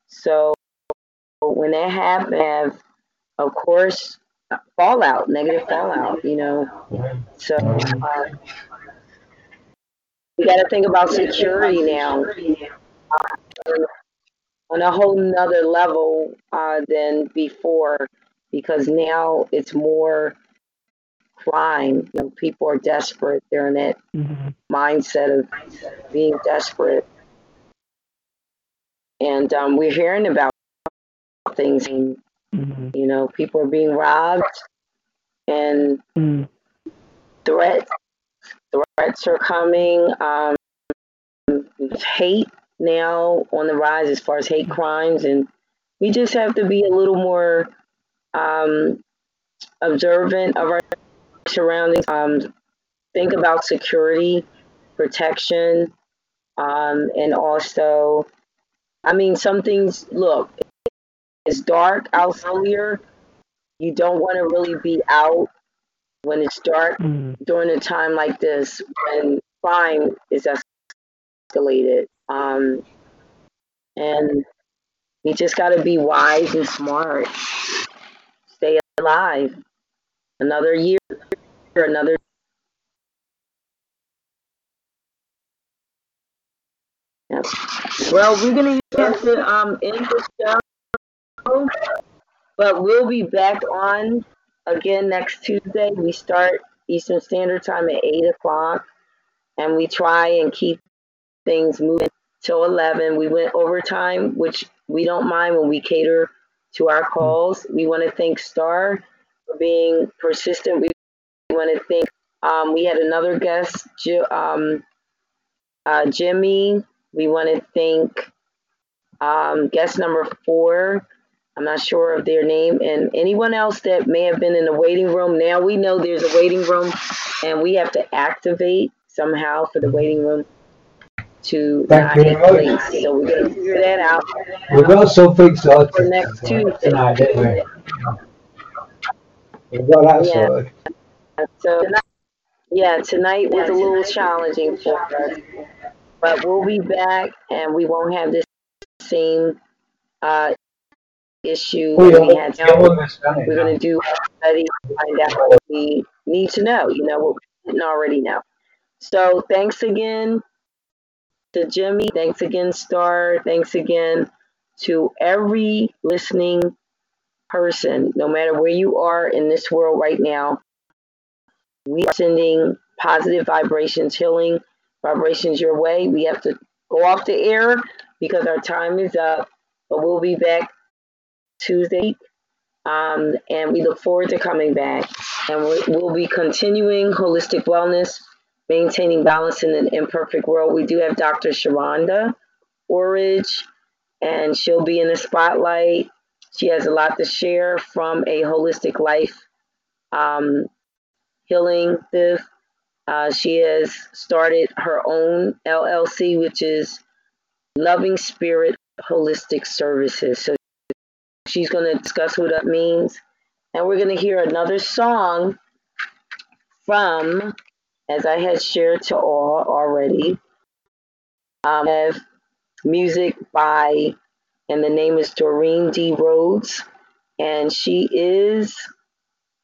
So when that happens, of course, fallout, negative fallout, you know. So uh, we got to think about security now uh, on a whole nother level uh, than before because now it's more crime. You know, people are desperate. They're in that hmm mindset of being desperate. And um, we're hearing about things, and, hmm you know, people are being robbed and mm threats. Threats are coming. Um, hate now on the rise as far as hate crimes, and we just have to be a little more um, observant of our surroundings. Um, think about security, protection, um, and also, I mean, some things. Look, it's dark out earlier. You don't want to really be out when it's dark mm during a time like this when crime is escalated. Um, and we just got to be wise and smart. Stay alive. Another year, another. Yep. Well, we're gonna have to um, end the show, but we'll be back on again next Tuesday. We start Eastern Standard Time at eight o'clock, and we try and keep things moving till 11. We went overtime, which we don't mind when we cater to our calls. We want to thank Star for being persistent. We want to thank, um, we had another guest, um, uh, Jimmy. We want to thank um, guest number four. I'm not sure of their name, and anyone else that may have been in the waiting room. Now we know there's a waiting room, and we have to activate somehow for the waiting room to Thank not you. So we're going to figure that out We've got something sorted for next Tuesday. tonight, didn't we? We've got that Yeah. Sorted. So, yeah, tonight was a little challenging for us, but we'll be back and we won't have this same uh, issue We that we all had. we all understand it We're going to do a study to find out what we need to know, you know, what we didn't already know. So, thanks again to Jimmy. Thanks again, Star. Thanks again to every listening person, no matter where you are in this world right now. We are sending positive vibrations, healing vibrations your way. We have to go off the air because our time is up, but we'll be back Tuesday. Um, and we look forward to coming back. And we- we'll be continuing holistic wellness, maintaining balance in an imperfect world. We do have Dr. Sheronda Orridge, and she'll be in the spotlight. She has a lot to share from a holistic life um, healing. Uh, she has started her own LLC, which is Loving Spirit Holistic Services. So she's going to discuss what that means. And we're going to hear another song from, as I had shared to all already, um, have music by, and the name is Doreen D. Rhodes. And she is,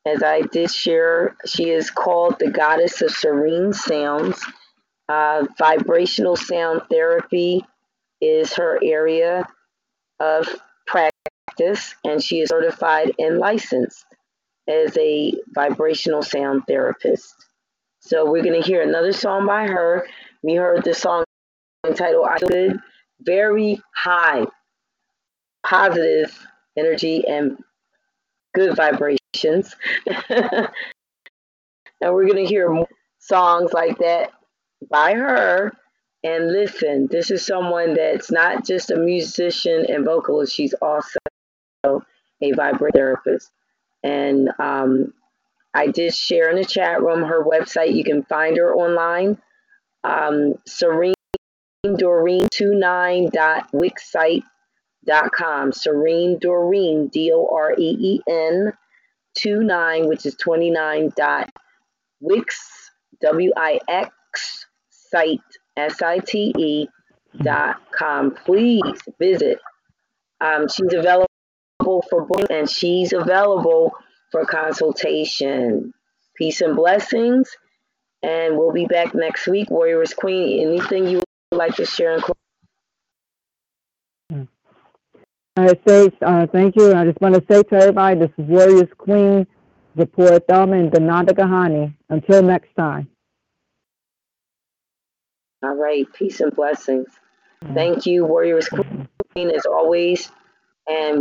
as I did share, she is called the Goddess of Serene Sounds. Uh, vibrational sound therapy is her area of practice, and she is certified and licensed as a vibrational sound therapist. So we're going to hear another song by her. We heard the song entitled I Good, very high, positive energy and good vibrations. and we're going to hear songs like that by her. And listen, this is someone that's not just a musician and vocalist, she's also a vibrator therapist. And um, I did share in the chat room her website. You can find her online. Um, Serene Doreen 29.wixsite.com. Serene Doreen, D O R E E N 29, which is 29 dot wix, W I X site, S I T E dot com. Please visit. Um, she's available for booking and she's available for consultation. Peace and blessings. And we'll be back next week. Warrioress Queen, anything you would like to share and? Right, say, uh, thank you. I just want to say to everybody, this is Warrioress Queen, Zipporah Thelman, and Donata Gahani. Until next time. All right. Peace and blessings. Thank you, Warrioress Queen, as always. And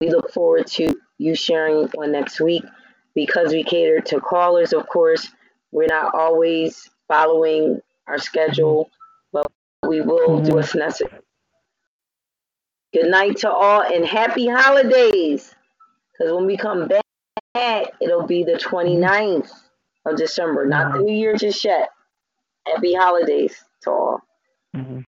we look forward to you sharing one next week because we cater to callers, of course. We're not always following our schedule, but we will do what's necessary. Good night to all and happy holidays. Because when we come back, it'll be the 29th of December, not the New Year just yet. Happy holidays to all. Mhm.